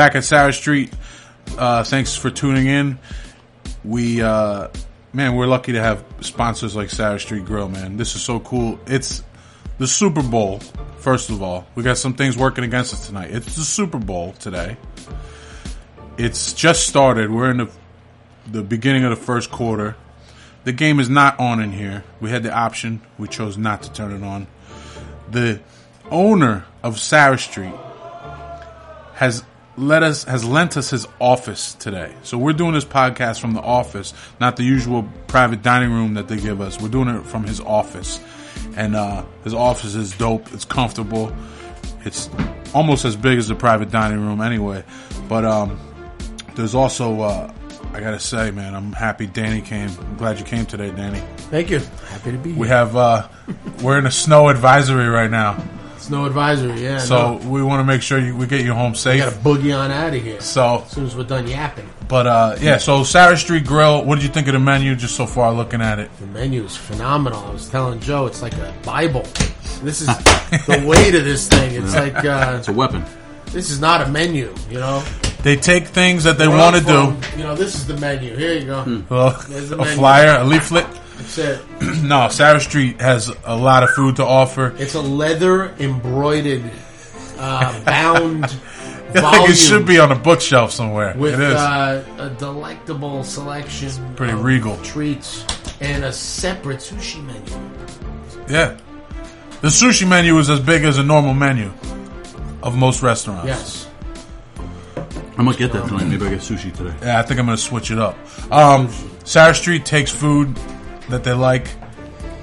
back at Sara Street. Uh, thanks for tuning in. We, uh, man, we're lucky to have sponsors like Sara Street Grill, man. This is so cool. It's the Super Bowl, first of all. We got some things working against us tonight. It's the Super Bowl today. It's just started. We're in the, the beginning of the first quarter. The game is not on in here. We had the option. We chose not to turn it on. The owner of Sara Street has let us has lent us his office today. So we're doing this podcast from the office, not the usual private dining room that they give us. We're doing it from his office. And uh, his office is dope. It's comfortable. It's almost as big as the private dining room anyway. But um, there's also uh, I gotta say, man, I'm happy Danny came. I'm glad you came today, Danny. Thank you. Happy to be here. We have uh, we're in a snow advisory right now. Snow advisory, yeah. So no. we want to make sure you, we get you home we safe. got to boogie on out of here So, as soon as we're done yapping. but uh, yeah. So Sara Street Grill. What did you think of the menu just so far? Looking at it, The menu is phenomenal. I was telling Joe, it's like a Bible. This is the weight of this thing. It's like uh, It's a weapon. this is not a menu, you know. they take things that they want to do. You know, this is the menu. Here you go. Well, There's the a menu. flyer, a leaflet. That's it. No, Sara Street has a lot of food to offer. It's a leather embroidered, uh, bound I think it should be on a bookshelf somewhere. with it is. uh, a delectable selection. pretty of regal. treats and a separate sushi menu. yeah, the sushi menu is as big as a normal menu of most restaurants. Yes. I might get that tonight. Maybe I get sushi today. Yeah, I think I'm going to switch it up. Um, Sara Street takes food that they like,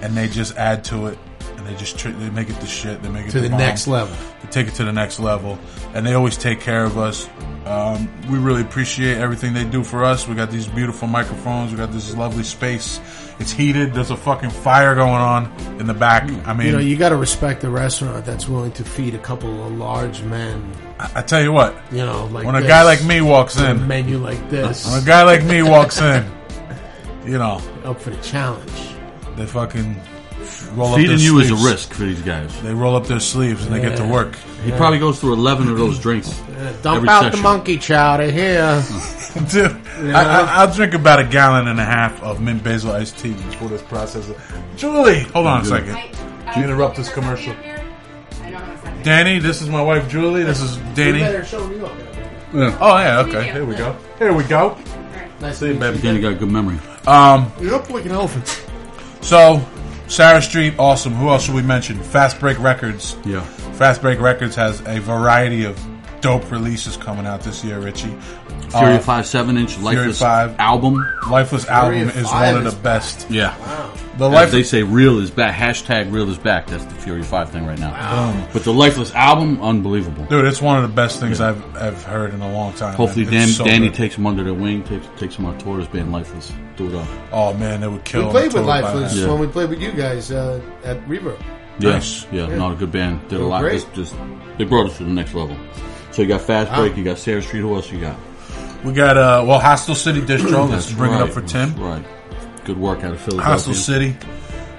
and they just add to it, and they just tr- they make it the shit. They make it To the bomb. next level. They take it to the next level, and they always take care of us. Um, we really appreciate everything they do for us. We got these beautiful microphones. We got this lovely space. It's heated. There's a fucking fire going on in the back. I mean, You know, you got to respect a restaurant that's willing to feed a couple of large men. I, I tell you what, You know, like when a this, guy like me walks a in, menu like this, when a guy like me walks in, you know, up for the challenge. they fucking roll up Feeding their you is a risk for these guys. They roll up their sleeves and they get to Yeah. work. He probably goes through 11 of those drinks. Dump Every out the session. monkey chowder here. Dude, I, I, I'll drink about a gallon and a half of mint basil iced tea before this process. Julie, hold on a second. I, You interrupt this commercial. I don't have a second. Danny, this is my wife Julie. This is Danny. better show me up. Oh yeah, okay. Here we go. Here we go. Nice See you, to meet baby. Danny got a good memory. Um, you. You're up like an elephant. so Sara Street, awesome. Who else should we mention? Fast Break Records. Yeah. Fast Break Records has a variety of dope releases coming out this year, Richie. Fury Uh, 5 7 inch Lifeless 5. album. Lifeless album is one of is the best. Yeah. The As Life they say, real is back. Hashtag real is back. That's the Fury 5 thing right now. But the Lifeless album, unbelievable. Dude, it's one of the best things I've I've heard in a long time. Hopefully, man. Dan, It's so Danny good. takes him under their wing, takes takes him on tour as being Lifeless. Do it up. Oh man, they would kill. We played with tour Lifeless then. Yeah. when we played with you guys uh, at Reverb. Yeah, Nice. yeah, not a good band. Did a lot. great. Just, just they brought us to the next level. So you got Fast Wow. Break, you got Sara Street. Who else you got? We got uh well, Hostile City Distro. Let's That's bring it up for Tim. that's Right. Good work out of Philadelphia. Hostile City.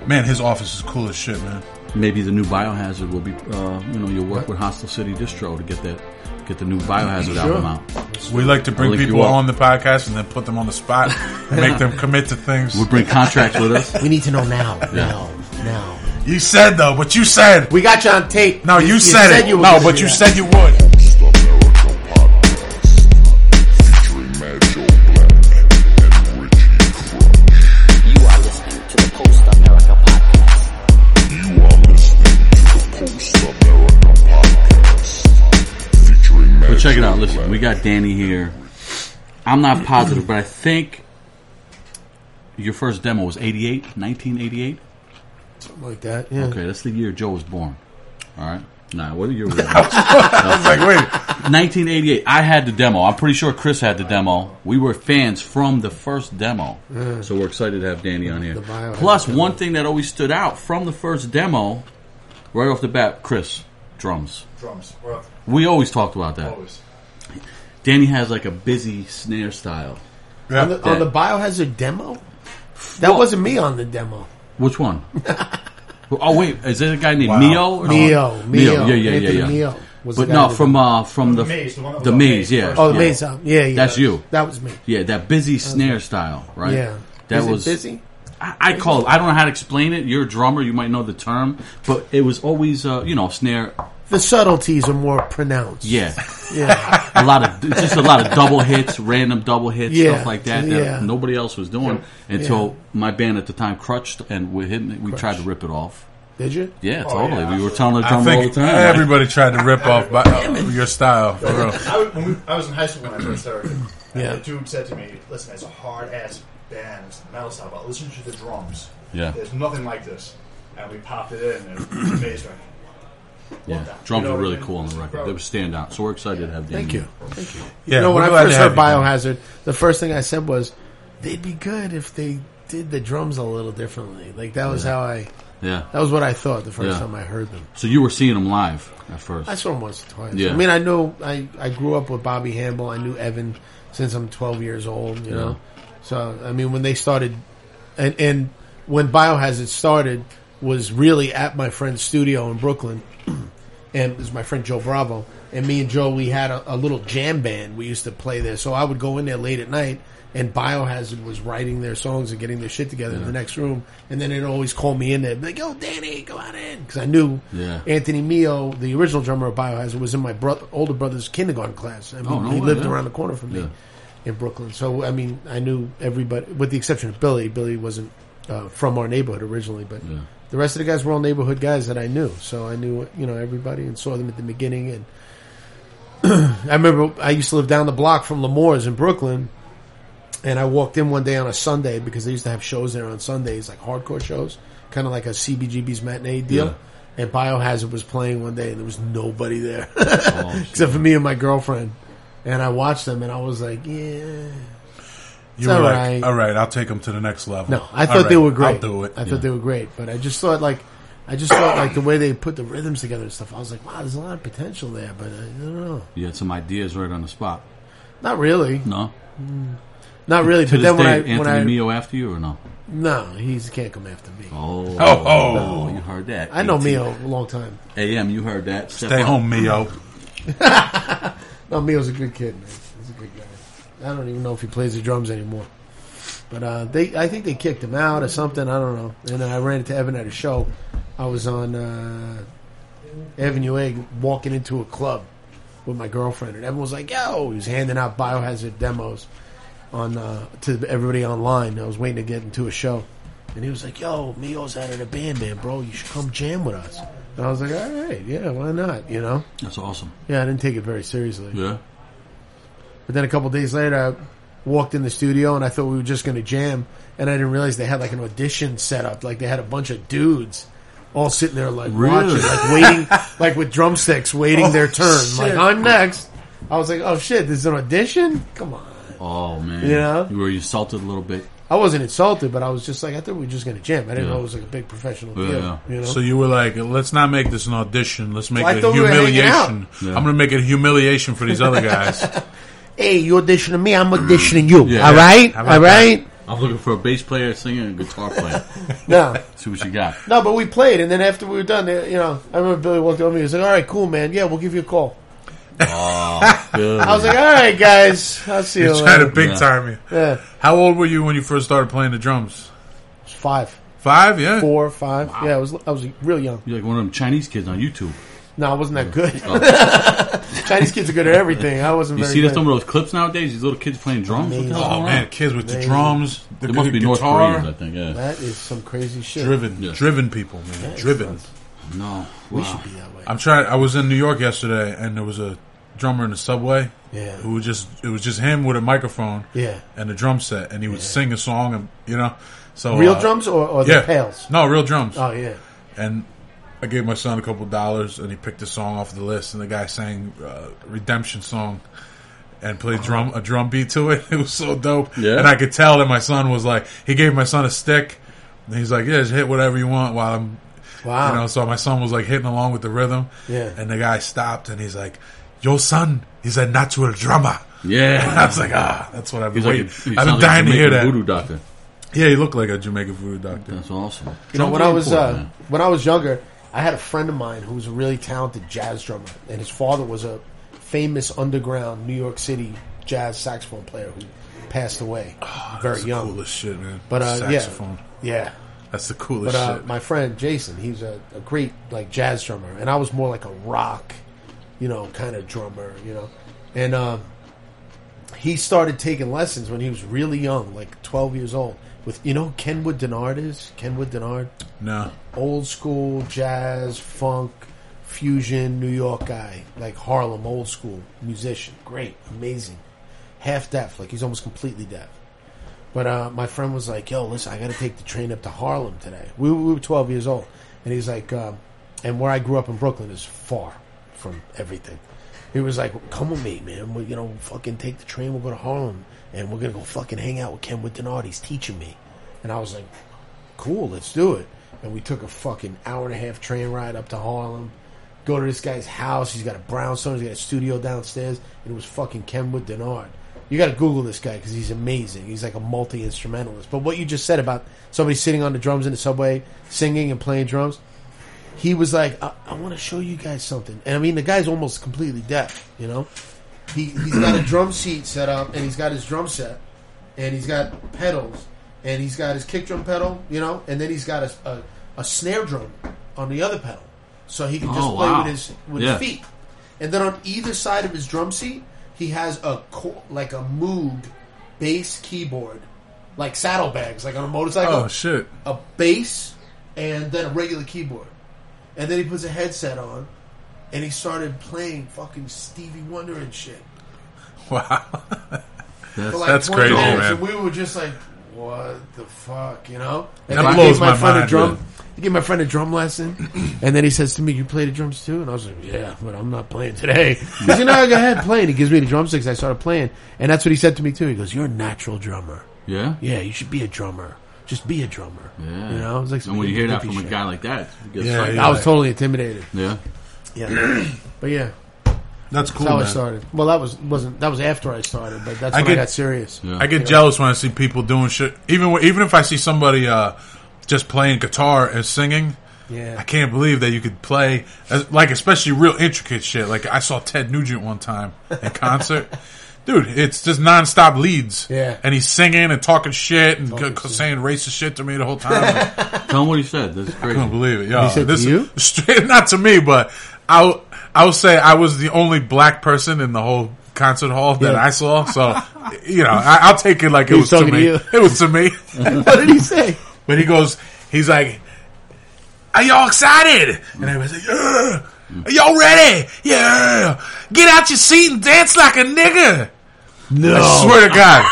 Man, his office is cool as shit, man. Maybe the new Biohazard will be. Uh, you know, you'll work with Hostile City Distro to get that, get the new Biohazard album out. We like to bring I'll link people you up. on the podcast and then put them on the spot and make them commit to things. We'll bring contracts with us. We need to know now. Now. Now. You said though, but you said We got you on tape. no. You, said, it. you were no, gonna but do you that. said you would. We got Danny here. I'm not positive, but I think your first demo was 88, 1988. Something like that. Yeah. Okay, that's the year Joe was born. All right. Nah, what year was that? I was like, wait. 1988. I had the demo. I'm pretty sure Chris had the demo. We were fans from the first demo, so we're excited to have Danny on here. The Biohazard Plus, demo. one thing that always stood out from the first demo, right off the bat, Chris drums. Drums. We always talked about that. always. Danny has like a busy snare style. Yeah. On the, on the Biohazard demo? That Well- wasn't me on the demo. Which one? oh wait, is there a guy named Wow. Meo? Or Neo. Meo. Meo. Yeah, yeah, yeah, Anthony yeah. Meo. Was But the guy no, that- from uh, from the The Maze, the one that was the on maze, Maze yeah. first. oh the yeah. maze album. Yeah, yeah. That's you. That was me. Yeah, that busy snare style, right? Yeah. that Is it was busy. I, I call. it- I don't know how to explain it. You're a drummer, you might know the term, but it was always uh, you know snare. The subtleties are more pronounced. Yeah, yeah. a lot of just a lot of double hits, random double hits, Yeah, stuff like that that yeah. nobody else was doing until my band at the time crutched and we hit. We tried to rip it off. Did you? Yeah, Oh, totally. yeah, we were telling the I drummer all the time. everybody tried to rip off by, uh, your style. For real. I, was- when we, I was in high school when I first started. And Yeah. the dude said to me, "Listen, it's a hard ass band, it's metal style, but listen to the drums. Yeah. There's nothing like this." And we popped it in, and it was amazing. Yeah, that. drums You know were what I really mean? cool on the record. They were stand out. So we're excited to have Dan. Thank you. Thank you. Yeah, you know, when I first to have heard you, man. Biohazard, the first thing I said was, they'd be good if they did the drums a little differently. Like that was how I. Yeah. That was what I thought the first Yeah. time I heard them. So you were seeing them live at first. I saw them once or twice. Yeah. I mean, I know I, I grew up with Bobby Hambel. I knew Evan since I'm 12 years old. You Yeah. know, so I mean, when they started, and and when Biohazard started was really at my friend's studio in Brooklyn, and it was my friend Joe Bravo. And me and Joe, we had a, a little jam band. We used to play there, so I would go in there late at night. And Biohazard was writing their songs and getting their shit together in the next room. And then they'd always call me in there, be like, "Yo, Danny, go on in," because I knew Yeah. Anthony Meo, the original drummer of Biohazard, was in my bro- older brother's kindergarten class. Oh, no he way, lived yeah. around the corner from me Yeah. in Brooklyn. So, I mean, I knew everybody, with the exception of Billy. Billy wasn't uh, from our neighborhood originally, but Yeah. The rest of the guys were all neighborhood guys that I knew. So I knew, you know, everybody and saw them at the beginning. And I remember I used to live down the block from L'Amour's in Brooklyn. And I walked in one day on a Sunday because they used to have shows there on Sundays, like hardcore shows, kind of like a CBGB's matinee deal. Yeah. And Biohazard was playing one day, and there was nobody there Oh, except for me and my girlfriend. And I watched them, and I was like, "Yeah." You It's were all like, right. all right, I'll take them to the next level. No, I All thought they right, were great. I'll do it. I thought they were great, but I just thought like, I just thought like the way they put the rhythms together and stuff. I was like, wow, there's a lot of potential there, but I, I don't know. You had some ideas right on the spot. Not really, No. Hmm. not really. To But this then when I Anthony when I Meo after you or no? no, he can't come after me. Oh. oh, Oh, oh. you heard that. I know 18. Meo a long time. AM, you heard that. Step Stay up. home, Meo. No, Meo's a good kid. Man. He's a good guy. I don't even know if he plays the drums anymore. But uh, they, I think they kicked him out or something. I don't know. And I ran into Evan at a show. I was on uh, Avenue A walking into a club with my girlfriend, and Evan was like, "Yo!" He was handing out biohazard demos on uh, to everybody online. I was waiting to get into a show, and he was like, "Yo, Meo's out of the band, man, bro. You should come jam with us." And I was like, "All right, yeah, why not?" You know? That's awesome. Yeah, I didn't take it very seriously. Yeah. But then a couple days later, I walked in the studio and I thought we were just going to jam, and I didn't realize they had like an audition set up. Like they had a bunch of dudes all sitting there like Really? watching, like waiting, like with drumsticks, waiting their oh, turn. shit. Like I'm next. I was like, oh shit, there's an audition. Come on. Oh man. You know? You were insulted a little bit. I wasn't insulted, but I was just like, I thought we were just going to jam. I didn't Yeah. know it was like a big professional Yeah, deal. yeah. You know? So you were like, let's not make this an audition. Let's make Well, I it a thought we were hanging humiliation. Yeah. I'm going to make it a humiliation for these other guys. hey, you auditioning me? I'm auditioning you. Yeah. All right, How about all right. I'm looking for a bass player, singer, and guitar player. No. See what you got. No, but we played, and then after we were done, they- you know, I remember Billy walked over to me. He was like, "All right, cool, man. Yeah, we'll give you a call." Oh. I was like, "All right, guys, I'll see you You're trying to later." big Yeah. time you. Yeah, How old were you when you first started playing the drums? It's five, Five, yeah. four, five. Yeah, I was I was real young. You're like one of them Chinese kids on YouTube. No, I wasn't that good. Chinese kids are good at everything. I wasn't You very see good. some of those clips nowadays? These little kids playing drums? What Oh man, on? kids with the Amazing. drums, the They must be guitar, North Koreans, I think. Yeah. That is some crazy shit. driven, Yeah. driven people, man, driven. No. We Wow. should be that way. I'm trying. I was in New York yesterday, and there was a drummer in the subway Yeah, who was just it was just him with a microphone yeah. and a drum set, and he would sing a song, and you know, so Real uh, drums or, or the yeah, pails? No, real drums. Oh yeah. And I gave my son a couple dollars, and he picked a song off the list, and the guy sang uh, "Redemption Song" and played drum a drum beat to it. It was so dope, Yeah. and I could tell that my son was like, he gave my son a stick, and he's like, "Yeah, just hit whatever you want while I'm." Wow. You know, so my son was like hitting along with the rhythm, Yeah. and the guy stopped, and he's like, "Your son is a natural drummer." Yeah. And I was like, ah, that's what I've been He's like a, waiting. he I've been sounds like dying to hear that. voodoo doctor. Yeah, he looked like a Jamaican voodoo doctor. That's awesome. You know, when I was uh, when I was younger, I had a friend of mine who was a really talented jazz drummer, and his father was a famous underground New York City jazz saxophone player who passed away very Oh, the young. coolest shit, man. But uh, saxophone. yeah, yeah. That's the coolest But uh, shit. my friend Jason, he's a, a great like jazz drummer, and I was more like a rock, you know, kind of drummer, you know. And uh, he started taking lessons when he was really young, like twelve years old. With you know, who Kenwood Dennard is Kenwood Dennard, no. old school jazz, funk, fusion, New York guy, like Harlem, old school musician, great, amazing, half deaf, like he's almost completely deaf. But uh, my friend was like, "Yo, listen, I got to take the train up to Harlem today." We, we were 12 years old, and he's like, um, "And where I grew up in Brooklyn is far from everything." He was like, "Come with me, man. We, you know, fucking take the train. We'll go to Harlem, and we're gonna go fucking hang out with Kenwood Dennard. He's teaching me." And I was like, "Cool, let's do it." And we took a fucking hour and a half train ride up to Harlem. Go to this guy's house. He's got a brownstone. He's got a studio downstairs, and it was fucking Kenwood Dennard. You got to Google this guy because he's amazing. He's like a multi instrumentalist. But what you just said about somebody sitting on the drums in the subway, singing and playing drums, he was like, "I, I want to show you guys something." And I mean, the guy's almost completely deaf. You know, he he's got a drum seat set up, and he's got his drum set, and he's got pedals, and he's got his kick drum pedal. You know, and then he's got a a, a snare drum on the other pedal, so he can just Oh, play wow. with his with Yeah. his feet. And then on either side of his drum seat, he has a co- like a Moog bass keyboard, like saddlebags, like on a motorcycle. Oh shit! a bass and then a regular keyboard. And then he puts a headset on, and he started playing fucking Stevie Wonder and shit. Wow. For like That's 20 crazy, minutes, man. And we were just like, "What the fuck," you know? And That then I blows gave my, my friend a drum. man. I gave my friend a drum lesson, and then he says to me, "You play the drums too?" And I was like, "Yeah, but I'm not playing today." He said, "No, go ahead, play." And he gives me the drumsticks. I started playing, and that's what he said to me too. He goes, "You're a natural drummer. Yeah. Yeah, you should be a drummer. Just be a drummer." Yeah. You know, it was like and when you hear that hippie from a guy like that, Yeah, like- yeah. I was totally intimidated. yeah. Yeah, but yeah, That's cool, that's how I man. started. Well, that was wasn't that was after I started, but that's I when I get- got serious. Yeah. I get jealous when I see people doing shit. Even when- even if I see somebody uh, just playing guitar and singing, Yeah, I can't believe that you could play as, like especially real intricate shit. Like I saw Ted Nugent one time in concert. Dude, it's just nonstop leads. Yeah. And he's singing and talking shit and Talking c- shit. saying racist shit to me the whole time. I Tell him what he said. That's crazy. couldn't believe it. Yo, he said to this you? straight not to me, but I'll I'll say I was the only black person in the whole concert hall that Yeah. I saw. So you know, I, I'll take it like it was, was to me. It was to me. what did he say? But he goes, he's like, "Are y'all excited?" And everybody's like, "Yeah." Are y'all ready? Yeah. Get out your seat and dance like a nigga. No, I swear to God.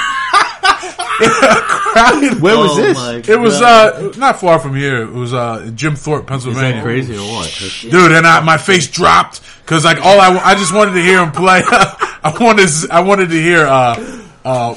Crowd- where was Oh this? It was uh not far from here. It was uh Jim Thorpe, Is Pennsylvania. that crazy or what? Dude, and I, my face dropped because like all I, I just wanted to hear him play. I wanted I wanted to hear uh uh,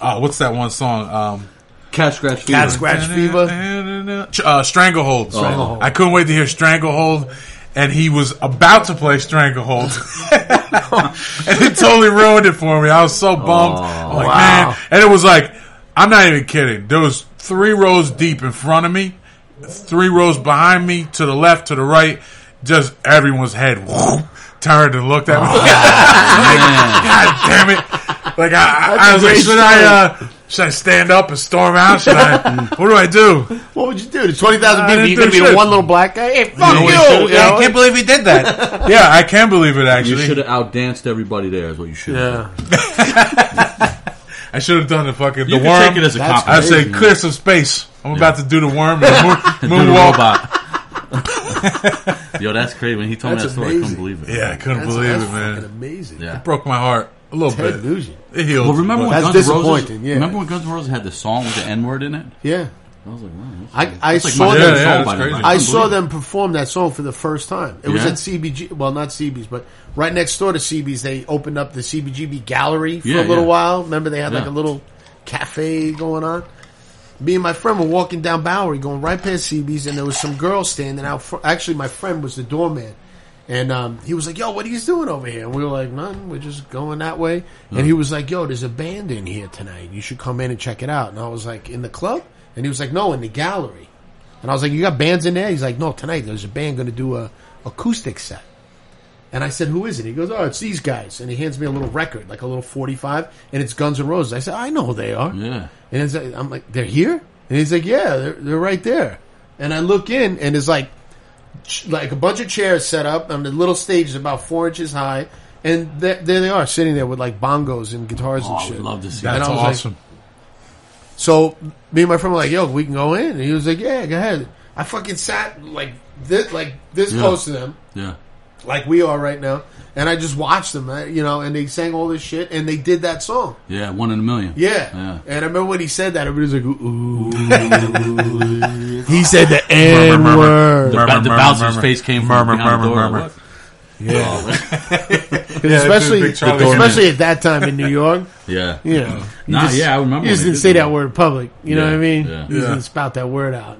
uh what's that one song um Cat scratch fever. Cat scratch fever. uh, Stranglehold. Stranglehold. I couldn't wait to hear Stranglehold, and he was about to play Stranglehold, and it totally ruined it for me. I was so bummed. I'm like, Wow. man, and it was like, I'm not even kidding. There was three rows deep in front of me, three rows behind me, to the left, to the right. Just everyone's head whoop, turned and looked at me. God damn it! Like I, I, I was like, great should I? Uh, should I stand up and storm out? Should I? what do I do? What would you do? There's twenty thousand people. You're gonna be the one little black guy. Hey, fuck know you! what you should- know? I can't believe he did that. yeah, I can't believe it. Actually, you should have outdanced everybody there. Is what you should. have Yeah, I should have done the fucking You the can worm. take it as a That's compliment. I say clear some space. I'm about to do the worm and the moon, Do moonwalk. robot. Yo, that's crazy. When he told me That's that story, I couldn't believe it. Yeah, I couldn't that's, believe that's it, man. amazing. Yeah. It broke my heart a little Ted bit. Nugent. It healed. Well, remember when Guns N' Roses? yeah. Remember when Guns N' Roses had the song with the N word in it? Yeah, I was like, wow. I I like saw Yeah, them. yeah, that's crazy. I saw them perform that song for the first time. It was Yeah? at CBG. Well, not CB's, but right next door to CB's, they opened up the CBGB gallery for Yeah, a little yeah. while. Remember, they had like Yeah. a little cafe going on. Me and my friend were walking down Bowery, going right past CB's, and there was some girl standing out. Actually, my friend was the doorman, and um, he was like, "Yo, what are you doing over here?" And we were like, "Nothing. We're just going that way." And he was like, "Yo, there's a band in here tonight. You should come in and check it out." And I was like, "In the club?" And he was like, "No, in the gallery." And I was like, "You got bands in there?" He's like, "No, tonight there's a band going to do a acoustic set." And I said, "Who is it?" He goes, "Oh, it's these guys." And he hands me a little record, like a little forty-five, and it's Guns N' Roses. I said, "I know who they are." Yeah. And it's like, I'm like, "They're here?" And he's like, "Yeah, they're they're right there." And I look in, and it's like like a bunch of chairs set up on the little stage is about four inches high, and there, there they are sitting there with like bongos and guitars Oh, and I shit. would love to see And That's I was like- awesome. So me and my friend were like, "Yo, we can go in." And he was like, "Yeah, go ahead." I fucking sat like this, like this Yeah. close to them, Yeah. like we are right now, and I just watched them, you know, and they sang all this shit, and they did that song. Yeah. One in a million. Yeah. Yeah. And I remember when he said that, everybody was like, "Ooh." he said the N word. ba- the murmur, bouncer's face came from Murmur, behind the murmur, door. murmur. What? especially, Big Charlie. especially at that time in New York. Yeah. You know, you Nah, just- yeah, I remember You just when they didn't did say that. that word in public. You know Yeah, what I mean? yeah. You just Yeah. didn't spout that word out.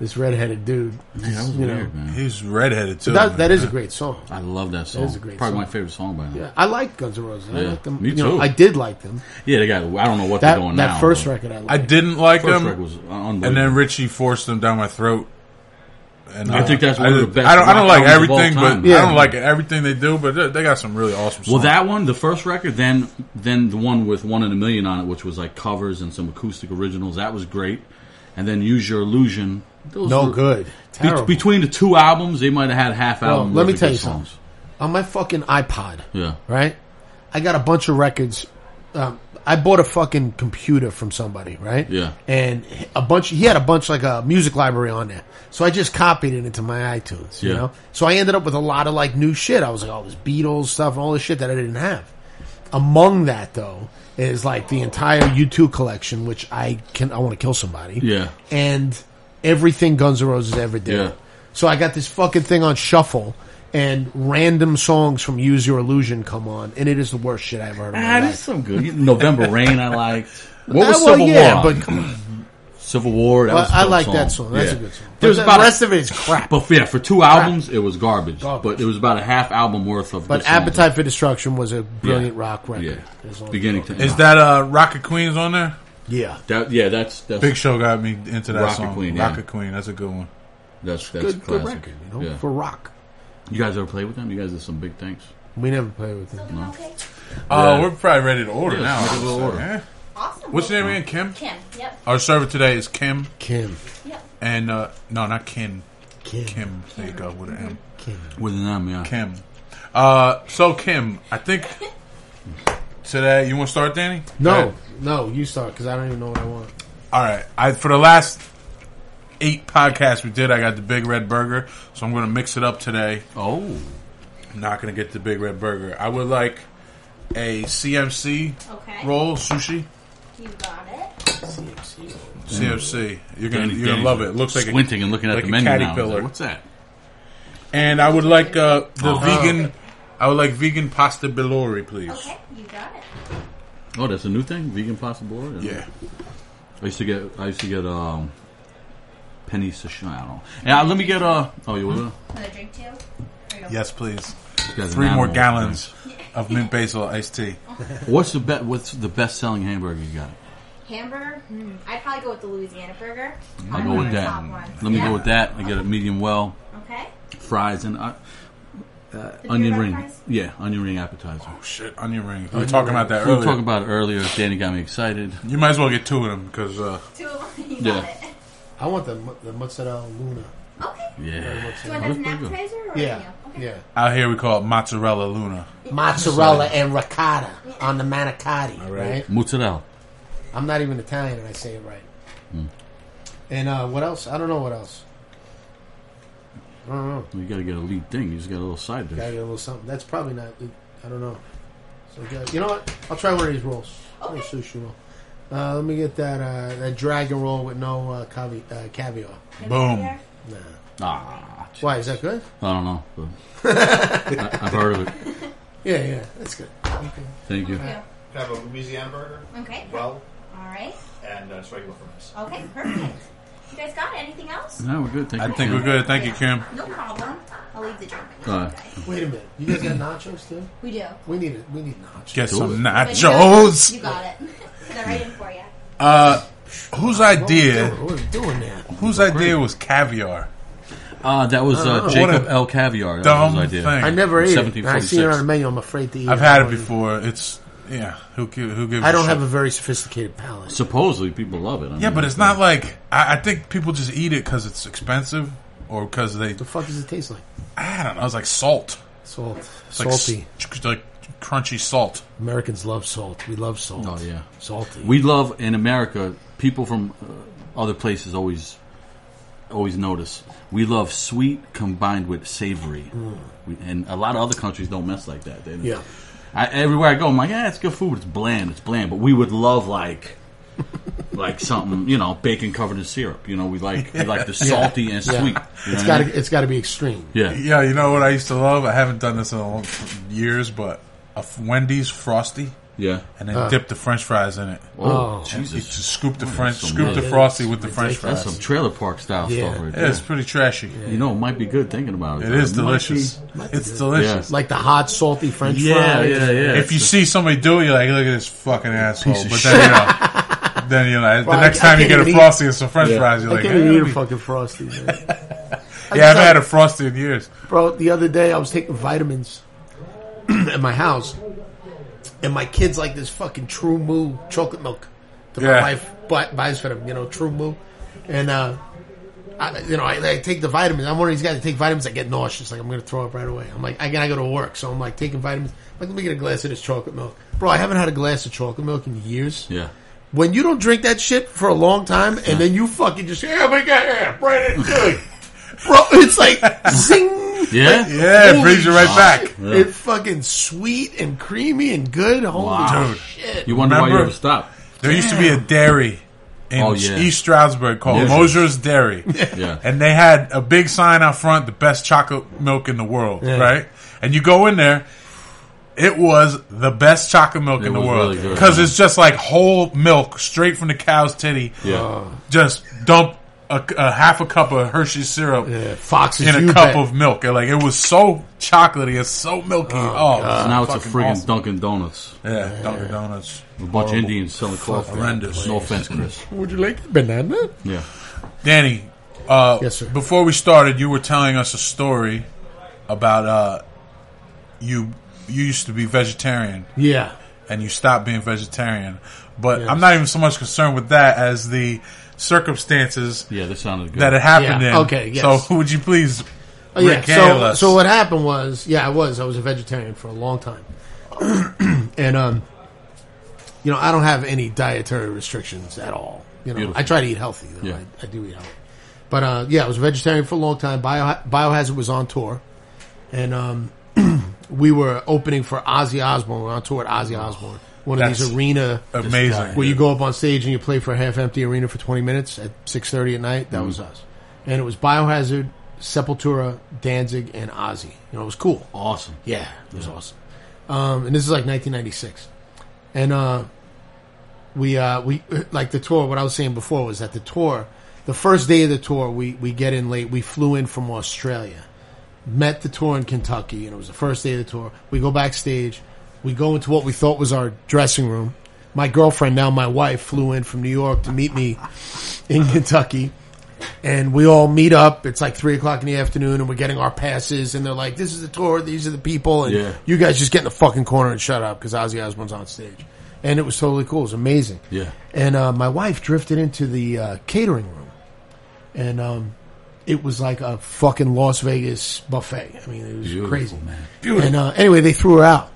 This redheaded dude. Yeah, that was You know. weird, man. He's redheaded too. That, that is a great song. I love that song. is a great Probably song. my favorite song by them. Yeah, I like Guns N' Roses. I Yeah, like them. me you know, too. I did like them. Yeah, they got. I don't know what That they're doing now. that now. first but record I liked. I didn't like First him, record was unbelievable. and then Richie forced them down my throat. And I think that's one I of the best I don't, I don't like albums of all everything, time. but Yeah. I don't like everything they do. But they, they got some really awesome. Stuff. Well, that one, the first record, then then the one with one in a million on it, which was like covers and some acoustic originals, that was great. And then Use Your Illusion. Those no were- good. Be- between the two albums, they might have had half Well, album. let me tell good you something. On my fucking iPod, Yeah, right? I got a bunch of records. Um, I bought a fucking computer from somebody, right? Yeah. And a bunch. He had a bunch like a music library on there, so I just copied it into my iTunes. You Yeah. know, so I ended up with a lot of like new shit. I was like all this Beatles stuff, all this shit that I didn't have. Among that, though, is like the entire U2 collection, which I can. I want to kill somebody. Yeah. And everything Guns N' Roses ever did. Yeah. So I got this fucking thing on shuffle, and random songs from Use Your Illusion come on, and it is the worst shit I ever heard in ah, my there's some good. November Rain, I liked. What Ah, was well, Civil yeah, War? but come on. Civil War. That Well, was a I like song. that song. That's Yeah. a good song. There was But about the a- rest of it is crap. But yeah, for two albums, it was garbage. Garbage. But it was about a half album worth of. But good songs. Appetite for Destruction was a brilliant Yeah. rock record. Yeah. As long as Beginning to know. is that uh, Rocket Queens on there? yeah, That, yeah, that's that's Big Show got me into that Rocket song. Queen, yeah. Rocket Queen, that's a good one. that's that's good, good record. You know, Yeah. for rock. You guys ever play with them? You guys did some big things. We never played with them. Something okay? Oh, Yeah. we're probably ready to order Yeah, now. let's make a little order. Yeah. Awesome. What's your name again? Kim. Kim. Yep. Our server today is Kim, Kim, Yep. and uh, no, not Kim. Kim, Kim. There you go with an M. Kim. With an M, yeah. Kim. Uh, so Kim, I think today you want to start, Danny? No, ahead. no, you start because I don't even know what I want. All right. I for the last eight podcasts we did, I got the Big Red Burger, so I'm going to mix it up today. Oh, I'm not going to get the Big Red Burger. I would like a CMC Okay. roll sushi. You got it. CMC. You're gonna Danny- you're gonna love it. It looks like a, squinting and looking at like the a menu now. caterpillar. Like, What's that? and I would like uh, the Oh. vegan. I would like vegan pasta bellori, please. Okay. You got it. Oh, that's a new thing, vegan pasta board. Yeah. I used to get. I used to get um, penny sashimi. I don't know. Let me get a. Oh, you will. Another drink too. There you go. Yes, please. You guys are Three more animals. gallons of mint basil iced tea. What's the bet? What's the best selling hamburger you got? Hamburger. Hmm. I'd probably go with the Louisiana burger. I'll go with that. top. Let me Yeah. go with that. I get a medium well, Okay. fries and uh, uh, onion ring. fries? Yeah, onion ring appetizer. Oh shit, onion ring. We were talking about that We were earlier. talking about it earlier. Danny got me excited. you might as well get two of them because uh, Two of them. You Yeah. got it. I want the the mozzarella luna. Okay. Yeah. Do you want That that as an appetizer or Yeah, a meal? Okay. yeah. out here we call it mozzarella luna. Mozzarella and ricotta on the manicotti, All right. right? Mozzarella. I'm not even Italian and I say it right. Hmm. And uh, what else? I don't know what else. I don't know. You got to get a lead thing. You just got a little side dish. Gotta get a little something. That's probably not. I don't know. So yeah, you know what? I'll try one of these rolls. Okay. A sushi roll. Uh, let me get that uh, that dragon roll with no uh, cavi- uh, caviar. Boom. Nah. Ah, Why is that good? I don't know. But I, I've heard of it. Yeah, yeah, that's good. Okay. Thank you. Yeah. Have a Louisiana burger? Okay. Well, All right. and uh, just regular fries. Okay. Perfect. You guys got anything else? No, we're good. Thank I you. think Kim. we're good. Thank you, Kim. No problem. I'll leave the drink. All right. Okay. Wait a minute. You guys got nachos too? We do. We need it. We need nachos. Get some it. But you nachos. You got it. They're right for you. Uh, Whose idea? doing? What doing there? Whose idea was caviar? Uh, that was uh, What Jacob a L. Caviar. That dumb was his idea. thing. I never ate it. I see it on the menu. I'm afraid to eat. I've it. had it before. It's yeah. Who gi- who gives? I don't a have a very sophisticated palate. Supposedly, people love it. I Yeah, mean, but it's not like I, I think people just eat it because it's expensive or because they. The fuck does it taste like? I don't know. It's like salt. Salt, It's like salty. s- like crunchy salt. Americans love salt. We love salt. Oh yeah. salty. We love in America. People from uh, other places always always notice we love sweet combined with savory, we, and a lot of other countries don't mess like that. They, Mm. yeah. I, everywhere I go, I'm like, yeah, it's good food. It's bland. It's bland. But we would love like. like something, you know, bacon covered in syrup. You know, we like we like the salty and Yeah. sweet. You know It's what got I to mean? it's got to be extreme. Yeah. Yeah, you know what I used to love? I haven't done this in a long, years, but a f- Wendy's frosty Yeah. and then dip the French fries in it. Oh, Oh. You Jesus. just scoop the French, some scoop the frosty with the French ridiculous. That's fries. some trailer park style Yeah. stuff right Yeah, there. it's pretty trashy. You know, it might be good thinking about it. It is It might delicious. be- It's delicious. Like the hot, salty French Yeah, fries. yeah, yeah. If you see somebody do it, you're like, look at this fucking asshole. Piece of But then you know, then you know, Bro, the I- next I time you can't get a even eat- frosty and some French Yeah. fries, you're I like, can't "Eh, even eat a let fucking frosty. Man. yeah, I haven't had a frosty in years. Bro, the other day I was taking vitamins at my house, and my kids like this fucking TruMoo chocolate milk that Yeah. my wife bu- buys for them. You know, TruMoo, and uh, I, you know, I, I take the vitamins. I'm one of these guys that take vitamins. I get nauseous, like I'm going to throw up right away. I'm like, I gotta go to work, so I'm like taking vitamins. I'm like, let me get a glass of this chocolate milk, bro. I haven't had a glass of chocolate milk in years. Yeah. When you don't drink that shit for a long time, and then you fucking just, yeah, my God, yeah, Brandon, good. Bro, it's like zing. Yeah? Yeah, it brings you right back. Yeah. It's fucking sweet and creamy and good. Holy Wow. Shit! You wonder why you Remember- ever stopped. There used to be a dairy in Oh, yeah. East Stroudsburg called Yeah. Mosier's Dairy. Yeah. And they had a big sign out front, the best chocolate milk in the world, right? And you go in there, it was the best chocolate milk It in the world. Because yeah. it's just like whole milk straight from the cow's titty. Yeah. Oh. Just dump a, a half a cup of Hershey syrup Yeah, Fox's in a cup bet. of milk. And like it was so chocolatey and so milky. Oh, it was So now it's a fucking friggin' awesome. Dunkin' Donuts. Yeah, Dunkin' Donuts. A bunch of Indians selling coffee. Horrendous. No offense, Chris. Would you like a banana? Yeah. Danny, uh, Yes, sir. before we started, you were telling us a story about uh, you. You used to be vegetarian Yeah, and you stopped being vegetarian, but Yes. I'm not even so much concerned with that as the circumstances Yeah, this sounded good. that it happened Yeah, in. okay, yes. So, would you please oh, yeah. regale So, us? so what happened was, yeah, I was. I was a vegetarian for a long time, and um, you know, I don't have any dietary restrictions at all. You know, Beautiful. I try to eat healthy. Though. Yeah. I, I do eat healthy, but uh, yeah, I was a vegetarian for a long time. Bio, Biohazard was on tour, and um, we were opening for Ozzy Osbourne. We were on tour with Ozzy Osbourne, one of That's these arena amazing? where you go up on stage and you play for a half empty arena for 20 minutes at 6.30 at night? That was us. And it was biohazard sepultura danzig and ozzy. You know it was cool. Awesome. yeah it was awesome. Um, and this is like 1996 and uh, we uh, we like the tour what i was saying before was that the tour the first day of the tour we, we get in late. We flew in from australia. Met the tour in kentucky and it was the first day of the tour. We go backstage we go into what we thought was our dressing room my girlfriend now my wife flew in from new york to meet me in kentucky and we all meet up. It's like three o'clock in the afternoon, and we're getting our passes. And they're like, "This is the tour. These are the people." And Yeah. you guys just get in the fucking corner and shut up because Ozzy Osbourne's on stage. And it was totally cool. It was amazing. Yeah. And uh, my wife drifted into the uh, catering room, and um, it was like a fucking Las Vegas buffet. I mean, it was Beautiful, crazy. man. And uh, anyway, they threw her out.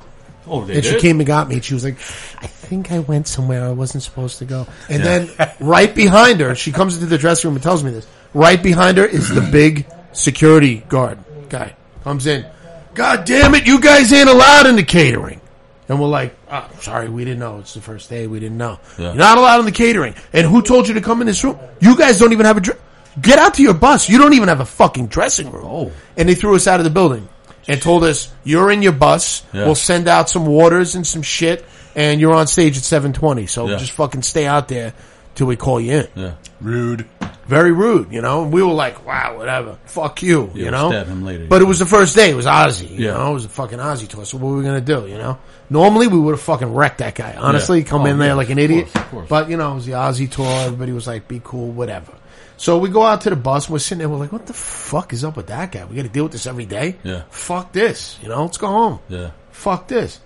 Oh, they And she came and got me, and she was like, "I think I went somewhere I wasn't supposed to go." And then right behind her, she comes into the dressing room and tells me this. Right behind her is the big security guard guy. Comes in. God damn it! You guys ain't allowed in the catering. And we're like, oh, sorry, we didn't know. It's the first day. We didn't know. Yeah. You're not allowed in the catering. And who told you to come in this room? You guys don't even have a dr- Get out to your bus. You don't even have a fucking dressing room. Oh. And they threw us out of the building and told us, you're in your bus. Yeah. We'll send out some waters and some shit. And you're on stage at 720. So Yeah. just fucking stay out there till we call you in. Yeah. Rude. very rude, you know. And we were like, wow, whatever, fuck you, Yeah, you know. stab him later. But it was the first day. It was Ozzy, you Yeah. know. It was a fucking Ozzy tour. So what were we gonna do, you know? Normally we would have fucking wrecked that guy. Honestly, Yeah. come Oh, in there like an of idiot. course, of course. But you know, it was the Ozzy tour. Everybody was like, be cool, whatever. So we go out to the bus. And we're sitting there. We're like, what the fuck is up with that guy? We got to deal with this every day. Yeah. Fuck this. You know, let's go home Yeah. fuck this.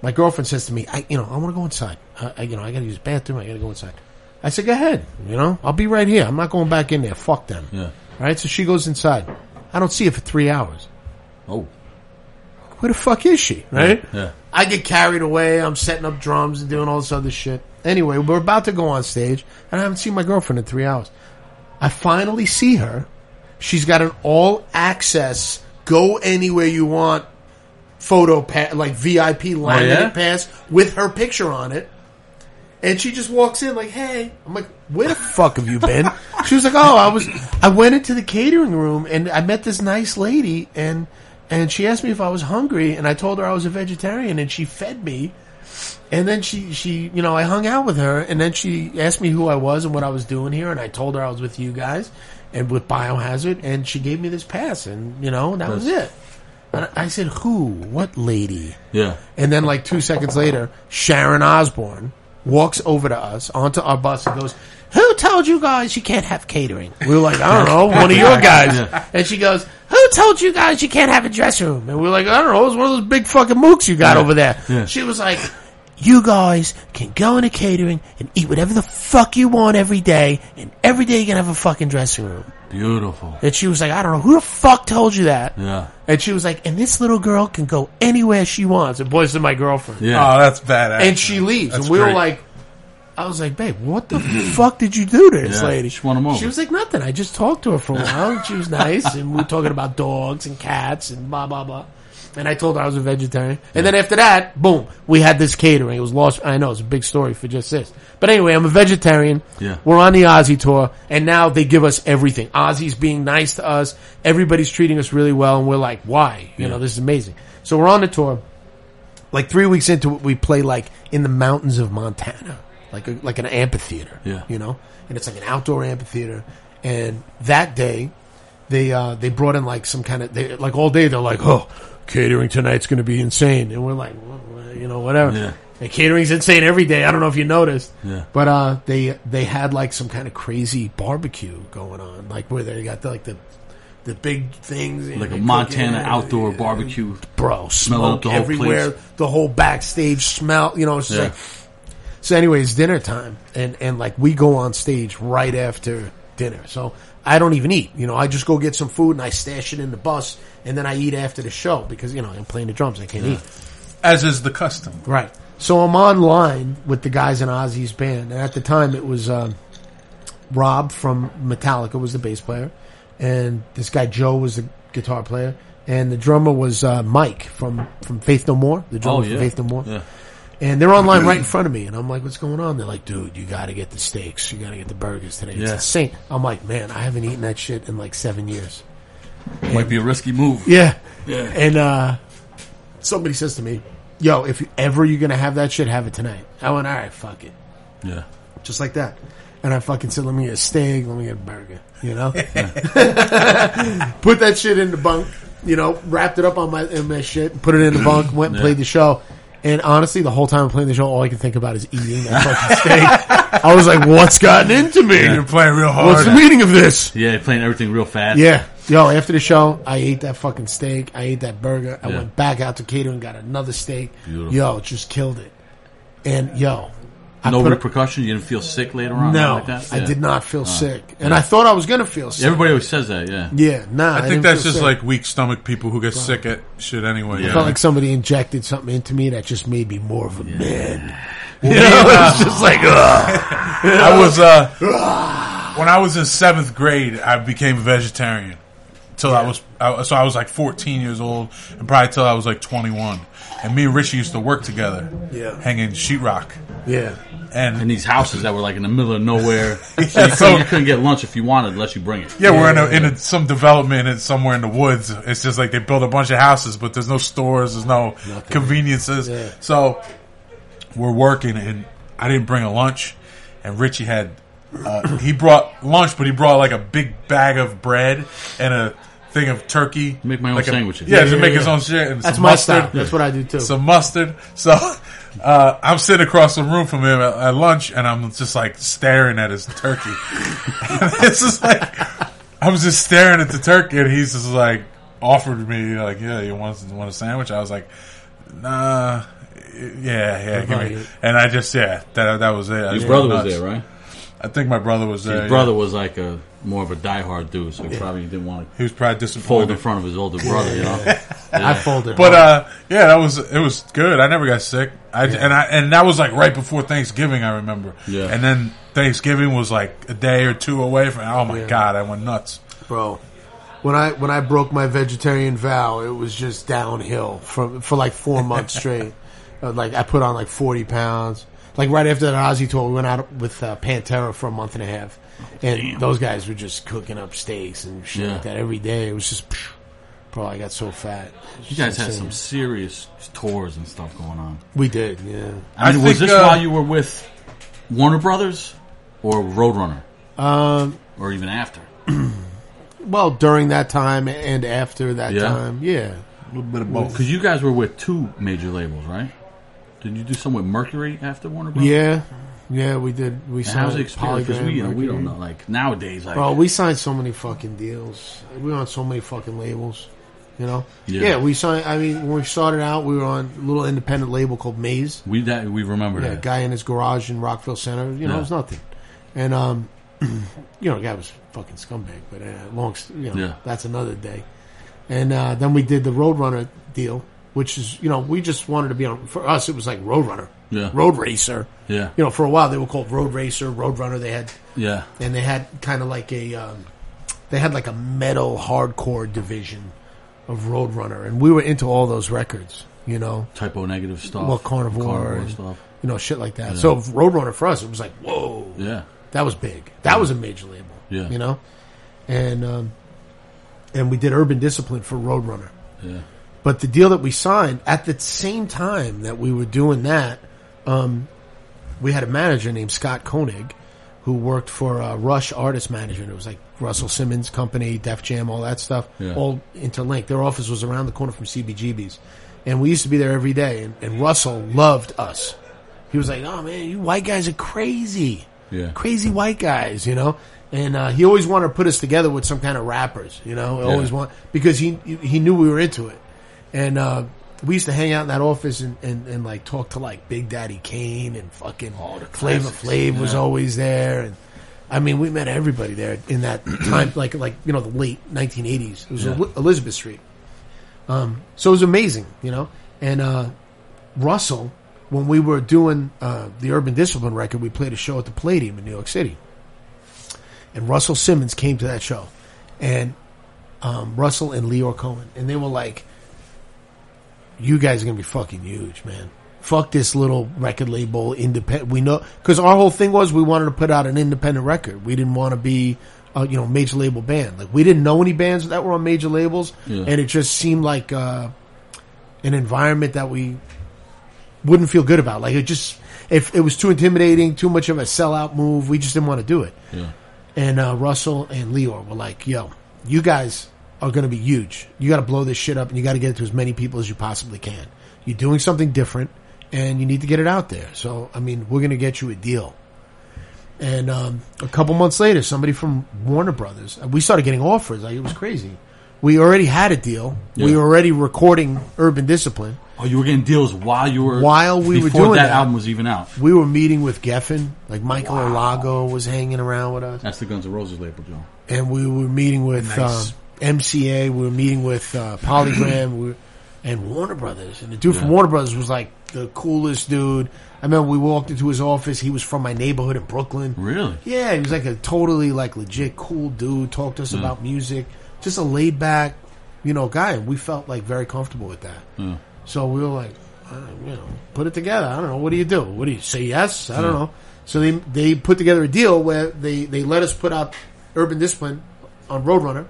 My girlfriend says to me, I, you know, I want to go inside. I, I, you know, I got to use the bathroom. I got to go inside. I said, go ahead. You know, I'll be right here. I'm not going back in there. Fuck them. Yeah. Right. So she goes inside. I don't see her for three hours. Oh. Where the fuck is she? Right. Yeah. I get carried away. I'm setting up drums and doing all this other shit. Anyway, we're about to go on stage, and I haven't seen my girlfriend in three hours. I finally see her. She's got an all access, go anywhere you want photo pass, like VIP oh, laminated yeah? pass with her picture on it. And she just walks in like, "Hey," I'm like, "Where the fuck have you been?" She was like, "Oh, I was. I went into the catering room and I met this nice lady, and and she asked me if I was hungry, and I told her I was a vegetarian, and she fed me. And then she she you know I hung out with her, and then she asked me who I was and what I was doing here, and I told her I was with you guys and with Biohazard, and she gave me this pass, and you know that was it. And I said, "Who? What lady?" Yeah. And then, like two seconds later, Sharon Osbourne walks over to us onto our bus and goes, "Who told you guys you can't have catering?" We were like, "I don't know, one of your guys." Yeah. And she goes, "Who told you guys you can't have a dress room?" And we are like, "I don't know, it was one of those big fucking mooks you got Yeah. over there." Yeah. She was like. You guys can go into catering and eat whatever the fuck you want every day, and every day you can have a fucking dressing room. Beautiful. And she was like, I don't know who the fuck told you that. Yeah. And she was like, and this little girl can go anywhere she wants. And boys, this is my girlfriend. Yeah. Oh, that's badass. And she leaves. That's and we were great. like, I was like, babe, what the fuck did you do to this Yeah, lady? she won 'em over. She was like, nothing. I just talked to her for a while. and she was nice. And we were talking about dogs and cats and blah, blah, blah. And I told her I was a vegetarian. And then after that, boom, we had this catering. It was lost. I know it's a big story for just this. But anyway, I'm a vegetarian. Yeah. We're on the Ozzy tour. And now they give us everything. Ozzy's being nice to us. Everybody's treating us really well. And we're like, why? You know, this is amazing. So we're on the tour like three weeks into it, we play like in the mountains of Montana, like a, like an amphitheater. Yeah. you know, and it's like an outdoor amphitheater. And that day, they uh, they brought in like some kind of they, like all day. They're like, oh, catering tonight's going to be insane, and we're like, well, you know, whatever. Yeah. And catering's insane every day. I don't know if you noticed. Yeah. But uh, they they had like some kind of crazy barbecue going on, like where they got the, like the the big things, Like a Montana cooking, outdoor and- barbecue. bro, smoke the whole everywhere. place. The whole backstage smell, you know. It's Yeah. like, so, anyways, dinner time, and and like we go on stage right after dinner. So I don't even eat. You know, I just go get some food and I stash it in the bus, and then I eat after the show because you know I'm playing the drums. I can't eat. as is the custom. Right. So I'm online with the guys in Ozzy's band, and at the time it was um, Rob from Metallica was the bass player, and this guy Joe was the guitar player, and the drummer was uh, Mike from from Faith No More, the drummer Oh, from. Faith No More. Yeah. And they're online right in front of me, and I'm like, "What's going on?" They're like, "Dude, you got to get the steaks. You got to get the burgers today. It's Yeah. insane." I'm like, "Man, I haven't eaten that shit in like seven years." Might be a risky move. Yeah. Yeah. And uh, somebody says to me, "Yo, if ever you're gonna have that shit, have it tonight." I went, "All right, fuck it." Yeah. just like that. And I fucking said, let me get a steak, let me get a burger, you know? put that shit in the bunk, you know, wrapped it up on my, in my shit, put it in the bunk, went and Yeah. played the show. And honestly, the whole time I'm playing the show, all I can think about is eating that fucking steak. I was like, what's gotten into me? You're playing real hard. What's the meaning of this? Yeah, playing everything real fast. Yeah. Yo, after the show, I ate that fucking steak. I ate that burger. I Yeah. went back out to catering, got another steak. Beautiful. Yo, just killed it. And yo, I No put- repercussions. You didn't feel sick later on. no, like that? I Yeah. did not feel sick, and I thought I was gonna feel sick. Everybody always says that. Yeah. yeah, nah. I think didn't that's feel just sick. like weak stomach people who get sick at shit anyway. Yeah. I felt like somebody injected something into me that just made me more of a man. You know, it's just like, ugh. I was uh when I was in seventh grade, I became a vegetarian. Till I was I, so I was like 14 years old, and probably till I was like 21. And me and Richie used to work together, Yeah. hanging sheetrock. yeah. In And these houses that were like in the middle of nowhere, so you, So- couldn't, you couldn't get lunch if you wanted unless you bring it. yeah, we're in, a, in a, some development in, somewhere in the woods. It's just like they built a bunch of houses, but there's no stores, there's no conveniences. Yeah. So we're working, and I didn't bring a lunch, and Richie had uh, he brought lunch, but he brought like a big bag of bread and a thing of turkey. Make my own like a- sandwiches. yeah, Yeah, just yeah, make yeah. his own shit. And That's some my mustard, style. That's what I do too. Some mustard. So uh, I'm sitting across the room from him at, at lunch, and I'm just like staring at his turkey. and it's just like I was just staring at the turkey, and he's just like offered me like, "Yeah, you want want a sandwich?" I was like, "Nah." Yeah, yeah, give me. Right. And I just, yeah, that that was it. I Your just brother went was there, right? I think my brother was there. His yeah. brother was like a more of a diehard dude, so he probably didn't want to he was probably fold in front of his older brother. You know, I folded. But uh, yeah, that was it was good. I never got sick. I and I and that was like right before Thanksgiving. I remember. Yeah. And then Thanksgiving was like a day or two away from. Oh my Yeah. god, I went nuts. bro. When I when I broke my vegetarian vow, it was just downhill for for like four months straight. Uh, like I put on like forty pounds. Like right after that Ozzy tour, we went out with uh, Pantera for a month and a half, and those guys were just cooking up steaks and shit Yeah. like that every day. It was just, bro, I got so fat. you guys had some serious tours and stuff going on. We did, yeah. I mean, I was think, this uh, while you were with Warner Brothers or Roadrunner, Um, or even after? well, during that time and after that Yeah? time, yeah. A little bit of both. Because you guys were with two major labels, right? Did you do some with Mercury after Warner Brothers? Yeah, yeah, we did. We And signed how's the experience? Because Polygram, we, you know, we don't know. Like nowadays, like Bro, we signed so many fucking deals. We were on so many fucking labels. You know? Yeah. we signed. I mean, when we started out, we were on a little independent label called Maze. we that we remember Yeah, that. guy in his garage in Rockville Center. You know, it was nothing. And um, you know, the guy was fucking scumbag. But uh, long, you know, Yeah. that's another day. And uh, then we did the Roadrunner deal, which is you know, we just wanted to be on. For us, it was like Roadrunner, Yeah. Road Racer. Yeah, You know, for a while they were called Road Racer, Road Runner. They had yeah, and they had kind of like a um, they had like a metal hardcore division of Road Runner, and we were into all those records, you know, Type O Negative stuff. Well, Carnivore and- stuff. you know, shit like that. Yeah. So Roadrunner for us, it was like, whoa, Yeah, that was big. That was a major label, Yeah. you know, and um, and we did Urban Discipline for Roadrunner. yeah, But the deal that we signed at the same time that we were doing that, um, we had a manager named Scott Koenig who worked for uh, Rush Artist Management. It was like Russell Simmons' company, Def Jam, all that stuff, Yeah. all interlinked. Their office was around the corner from CBGB's. And we used to be there every day. And, and Russell loved us. He was like, oh man, you white guys are crazy yeah. crazy white guys, you know. And uh, he always wanted to put us together with some kind of rappers, you know. Always Yeah. want because he he knew we were into it, and uh, we used to hang out in that office and, and, and like talk to like Big Daddy Kane and fucking Flavor Flav was Yeah. always there, and I mean we met everybody there in that time, like like you know the late 1980s. It was Yeah. Elizabeth Street, um, so it was amazing, you know. And uh, Russell, when we were doing uh, the Urban Discipline record, we played a show at the Palladium in New York City. And Russell Simmons came to that show. And um, Russell and Lyor Cohen. And they were like, you guys are going to be fucking huge, man. Fuck this little record label, independent. We know, because our whole thing was we wanted to put out an independent record. We didn't want to be, uh, you know, major label band. Like we didn't know any bands that were on major labels, Yeah. and it just seemed like uh, an environment that we wouldn't feel good about. Like it just, if it was too intimidating, too much of a sellout move, we just didn't want to do it. Yeah. And uh, Russell and Lyor were like, "Yo, you guys are going to be huge. You got to blow this shit up, and you got to get it to as many people as you possibly can. You're doing something different, and you need to get it out there. So, I mean, we're going to get you a deal." And um, a couple months later, somebody from Warner Brothers, we started getting offers. Like it was crazy. We already had a deal. We were already recording Urban Discipline. Oh, you were getting deals while you were While we were doing that, that. album was even out. We were meeting with Geffen. Like Michael Alago was hanging around with us. That's the Guns N' Roses label, Joe. and we were meeting with Nice. um, MCA. We were meeting with uh, Polygram, we were, and Warner Brothers. And the dude from Warner Brothers was like the coolest dude. I remember we walked into his office. He was from my neighborhood in Brooklyn. Really? Yeah, he was like a totally like legit cool dude. Talked to us about music, just a laid back, you know, guy. And we felt like very comfortable with that. Yeah. So we were like, uh, you know, put it together. I don't know. What do you do? What do you say? Yes? I don't know. So they they put together a deal where they they let us put out Urban Discipline on Roadrunner,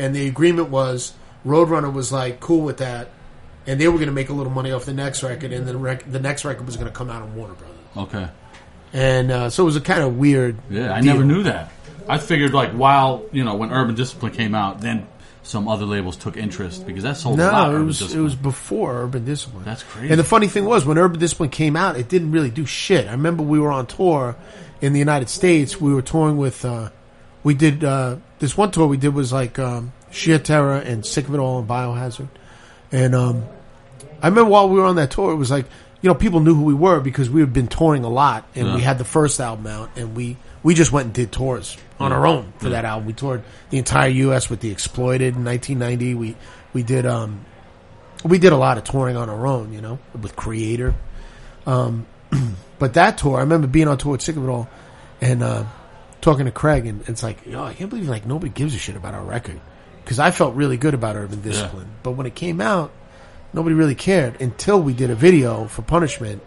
and the agreement was Roadrunner was like cool with that, and they were going to make a little money off the next record, and the rec- the next record was going to come out on Warner Brothers. Okay. and uh, so it was a kind of weird. Yeah, I deal. never knew that. I figured like while you know when Urban Discipline came out, then some other labels took interest because that sold a lot. No, it was it Discipline. was before Urban Discipline. That's crazy. And the funny thing was, when Urban Discipline came out, it didn't really do shit. I remember we were on tour in the United States. We were touring with. Uh, we did uh, this one tour we did was like um, Sheer Terror and Sick of It All and Biohazard. And um, I remember while we were on that tour, it was like you know people knew who we were because we had been touring a lot, and Yeah. we had the first album out, and we we just went and did tours on Yeah. our own for Yeah. that album. We toured the entire U.S. with the Exploited in 1990. We we did um we did a lot of touring on our own, you know, with Kreator. Um, but that tour, I remember being on tour with Sick of It All, and uh, talking to Craig, and it's like, yo, I can't believe like nobody gives a shit about our record because I felt really good about Urban Discipline, but when it came out, nobody really cared until we did a video for Punishment,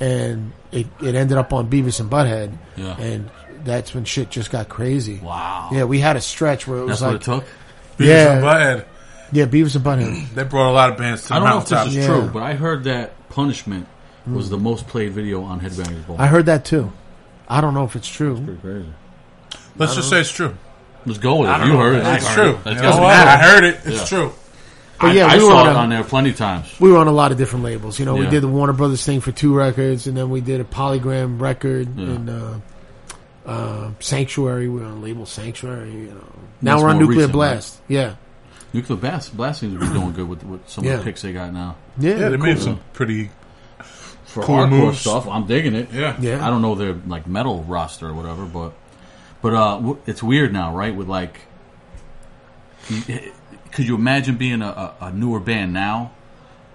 and it, it ended up on Beavis and Butthead, Yeah. and that's when shit just got crazy. wow. Yeah, we had a stretch where it was that's what like, it took. Beavis Yeah. and Butthead. yeah, Beavis and Butthead. They brought a lot of bands to I don't know if mountaintop. this is Yeah. true, but I heard that Punishment was mm. the most played video on Headbangers Ball. I heard that too. I don't know if it's true. Pretty crazy. Let's just say it's true. Let's go with it. You heard it. It's true. It it. That's doesn't gotta matter. I heard it. It's Yeah. true. But yeah, I we were saw on it a- on there plenty of times. We were on a lot of different labels. You know, we Yeah. did the Warner Brothers thing for two records, and then we did a Polygram record Yeah. and uh, uh, Sanctuary. We were on label Sanctuary. You know, now That's we're on more Nuclear recent, Blast. Yeah, Nuclear Blast, Blast seems to be doing good with, with some Yeah. of the picks they got now. yeah, Yeah, they cool. made some pretty. For Cool hardcore moves. stuff, I'm digging it. Yeah. Yeah. I don't know their like metal roster or whatever, but but uh, it's weird now, right? With like, could you imagine being a, a, newer band now?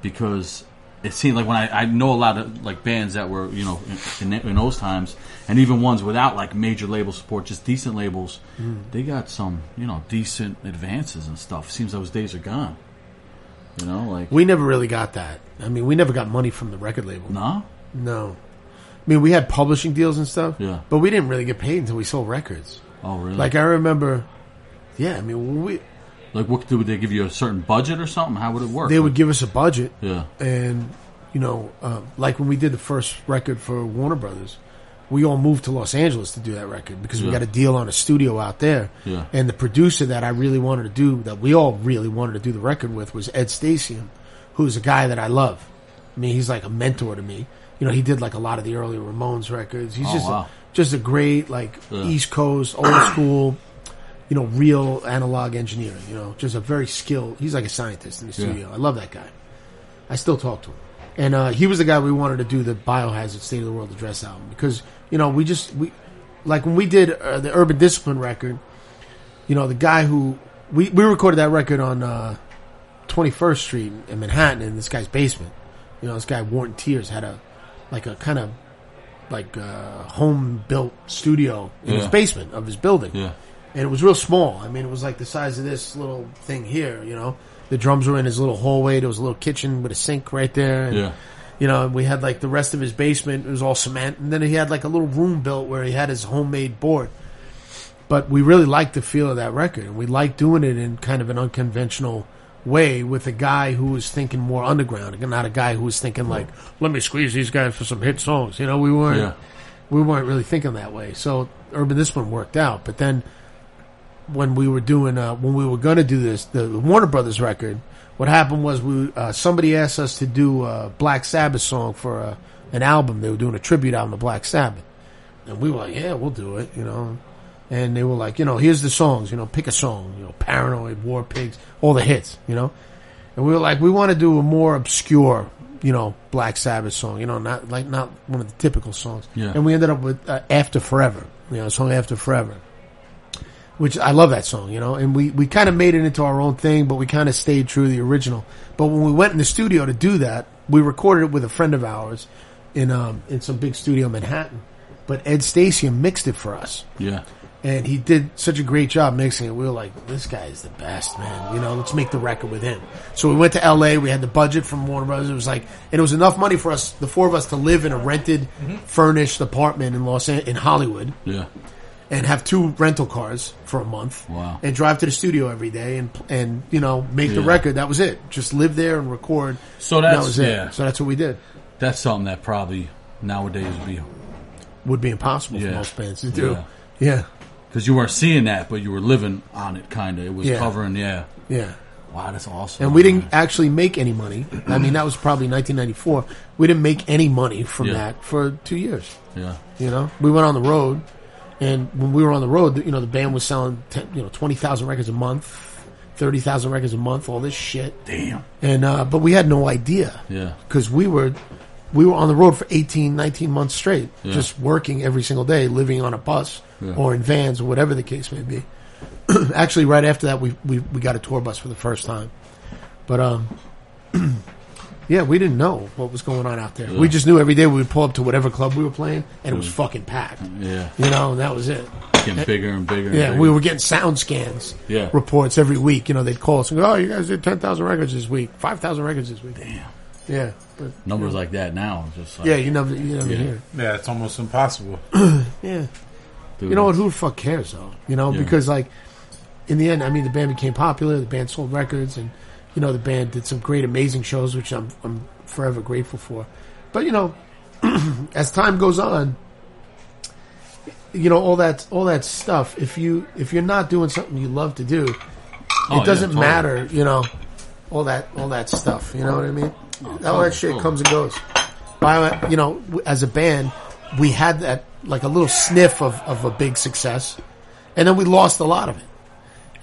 Because it seemed like when I, I know a lot of like bands that were you know in, in, in those times, and even ones without like major label support, just decent labels, they got some you know decent advances and stuff. Seems those days are gone. You know, like We never really got that. I mean, we never got money from the record label. no, No. I mean, we had publishing deals and stuff. Yeah. But we didn't really get paid until we sold records. oh really? Like I remember, yeah. I mean, we Like, what would they give you a certain budget or something? How would it work? they would give us a budget, yeah, and you know, um, like when we did the first record for Warner Brothers, we all moved to Los Angeles to do that record because we Yeah. got a deal on a studio out there. Yeah. And the producer that I really wanted to do, that we all really wanted to do the record with, was Ed Stasium, who's a guy that I love. I mean, he's like a mentor to me. You know, he did like a lot of the early Ramones records. He's Oh, just wow. a, just a great like Yeah. East Coast, old school, you know, real analog engineer. You know, just a very skilled. He's like a scientist in the Yeah. studio. I love that guy. I still talk to him. And uh, he was the guy we wanted to do the Biohazard State of the World Address album because you know we just we like when we did uh, the Urban Discipline record. You know the guy who we we recorded that record on uh, Twenty First Street in Manhattan in this guy's basement. You know this guy Warren Tears had a like a kind of like uh, home built studio in his basement of his building yeah, and it was real small. I mean, it was like the size of this little thing here. You know, the drums were in his little hallway. There was a little kitchen with a sink right there. And, yeah. You know, and we had like the rest of his basement. It was all cement, and then he had like a little room built where he had his homemade board. But we really liked the feel of that record, and we liked doing it in kind of an unconventional way with a guy who was thinking more underground, and not a guy who was thinking like, "Let me squeeze these guys for some hit songs." You know, we weren't Yeah. we weren't really thinking that way. So Urban this one worked out. But then when we were doing, uh, when we were going to do this, the Warner Brothers record, what happened was we, uh, somebody asked us to do a Black Sabbath song for uh, an album. They were doing a tribute album to Black Sabbath. And we were like, yeah, we'll do it, you know. And they were like, you know, here's the songs, you know, pick a song, you know, Paranoid, War Pigs, all the hits, you know. And we were like, we want to do a more obscure, you know, Black Sabbath song, you know, not like not one of the typical songs. Yeah. And we ended up with uh, After Forever, you know, a song After Forever, which I love that song, you know. And we we kind of made it into our own thing, but we kind of stayed true to the original. But when we went in the studio to do that, we recorded it with a friend of ours in um in some big studio in Manhattan. But Ed Stasium mixed it for us Yeah. And he did such a great job mixing it. We were like, this guy is the best, man. You know, let's make the record with him. So we went to L.A. We had the budget from Warner Brothers. It was like, and it was enough money for us, the four of us, to live in a rented, mm-hmm. furnished apartment in Los An- in Hollywood, Yeah. and have two rental cars for a month. Wow. And drive to the studio every day and and you know make the record. That was it. Just live there and record. So And that that's- was it. yeah. So that's what we did. That's something that probably nowadays would be would be impossible for most bands to do. Yeah. Yeah, Because you weren't seeing that, but you were living on it, kind of. It was Yeah. covering, yeah. yeah. Wow, that's awesome. And we didn't actually make any money. I mean, that was probably 1994. We didn't make any money from Yeah. that for two years. Yeah. You know, we went on the road, and when we were on the road, you know, the band was selling, 10, you know, twenty thousand records a month, thirty thousand records a month, all this shit. Damn. And uh, but we had no idea Yeah. because we were we were on the road for 18, 19 months straight, Yeah. just working every single day, living on a bus Yeah. or in vans or whatever the case may be. Actually, right after that, we, we we got a tour bus for the first time, but um. Yeah, we didn't know what was going on out there. We just knew every day we would pull up to whatever club we were playing, and it was fucking packed. Yeah. You know, and that was it. Getting bigger and bigger. and Yeah, bigger. we were getting sound scans Yeah. reports every week. You know, they'd call us and go, "Oh, you guys did ten thousand records this week, five thousand records this week." Damn. Yeah, but Numbers like that now. Just like, yeah, you never, you never Yeah. hear. Yeah, it's almost impossible. Yeah, dude, you know what? Who the fuck cares though? You know, Yeah. because like in the end, I mean, the band became popular. The band sold records, and you know, the band did some great, amazing shows, which I'm I'm forever grateful for. But you know, as time goes on, you know all that all that stuff. If you if you're not doing something you love to do, Oh, it doesn't totally. matter. You know, all that all that stuff. You know what I mean? all that shit totally. comes and goes. Bio, you know, as a band, we had that like a little sniff of of a big success, and then we lost a lot of it.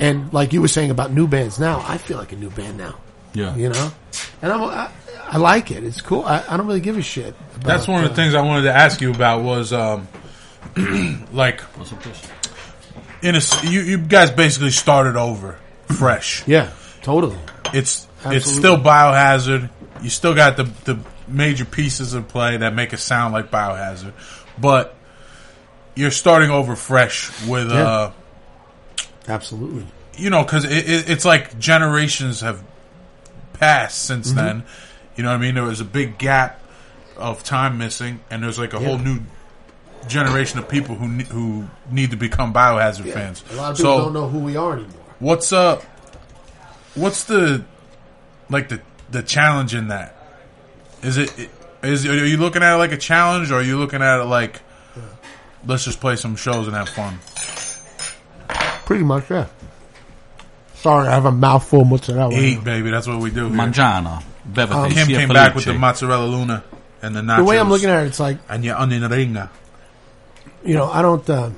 And like you were saying about new bands now, I feel like a new band now. Yeah. You know, and I'm, I, I like it. It's cool. I, I don't really give a shit. About, That's one of the uh, things I wanted to ask you about was um, like What's up, Chris? in a s- you you guys basically started over fresh. Yeah, totally. It's it's still biohazard. You still got the the major pieces in play that make it sound like biohazard, but you're starting over fresh with Yeah. uh Absolutely. you know because it, it, it's like generations have passed since Mm-hmm. then. You know what I mean? There was a big gap of time missing, and there's like a whole new generation of people who ne- who need to become biohazard fans. A lot of people so don't know who we are anymore. what's uh what's the like the the challenge in that? Is it is are you looking at it like a challenge, or are you looking at it like let's just play some shows and have fun? Pretty much, yeah. Sorry, I have a mouthful of mozzarella. Eat, baby. That's what we do. Here. Mangiana. Bevete. Um, Kim sia came back with the mozzarella luna and the nachos. The way I'm looking at it, it's like and your onion ringa. you know, I don't. Uh,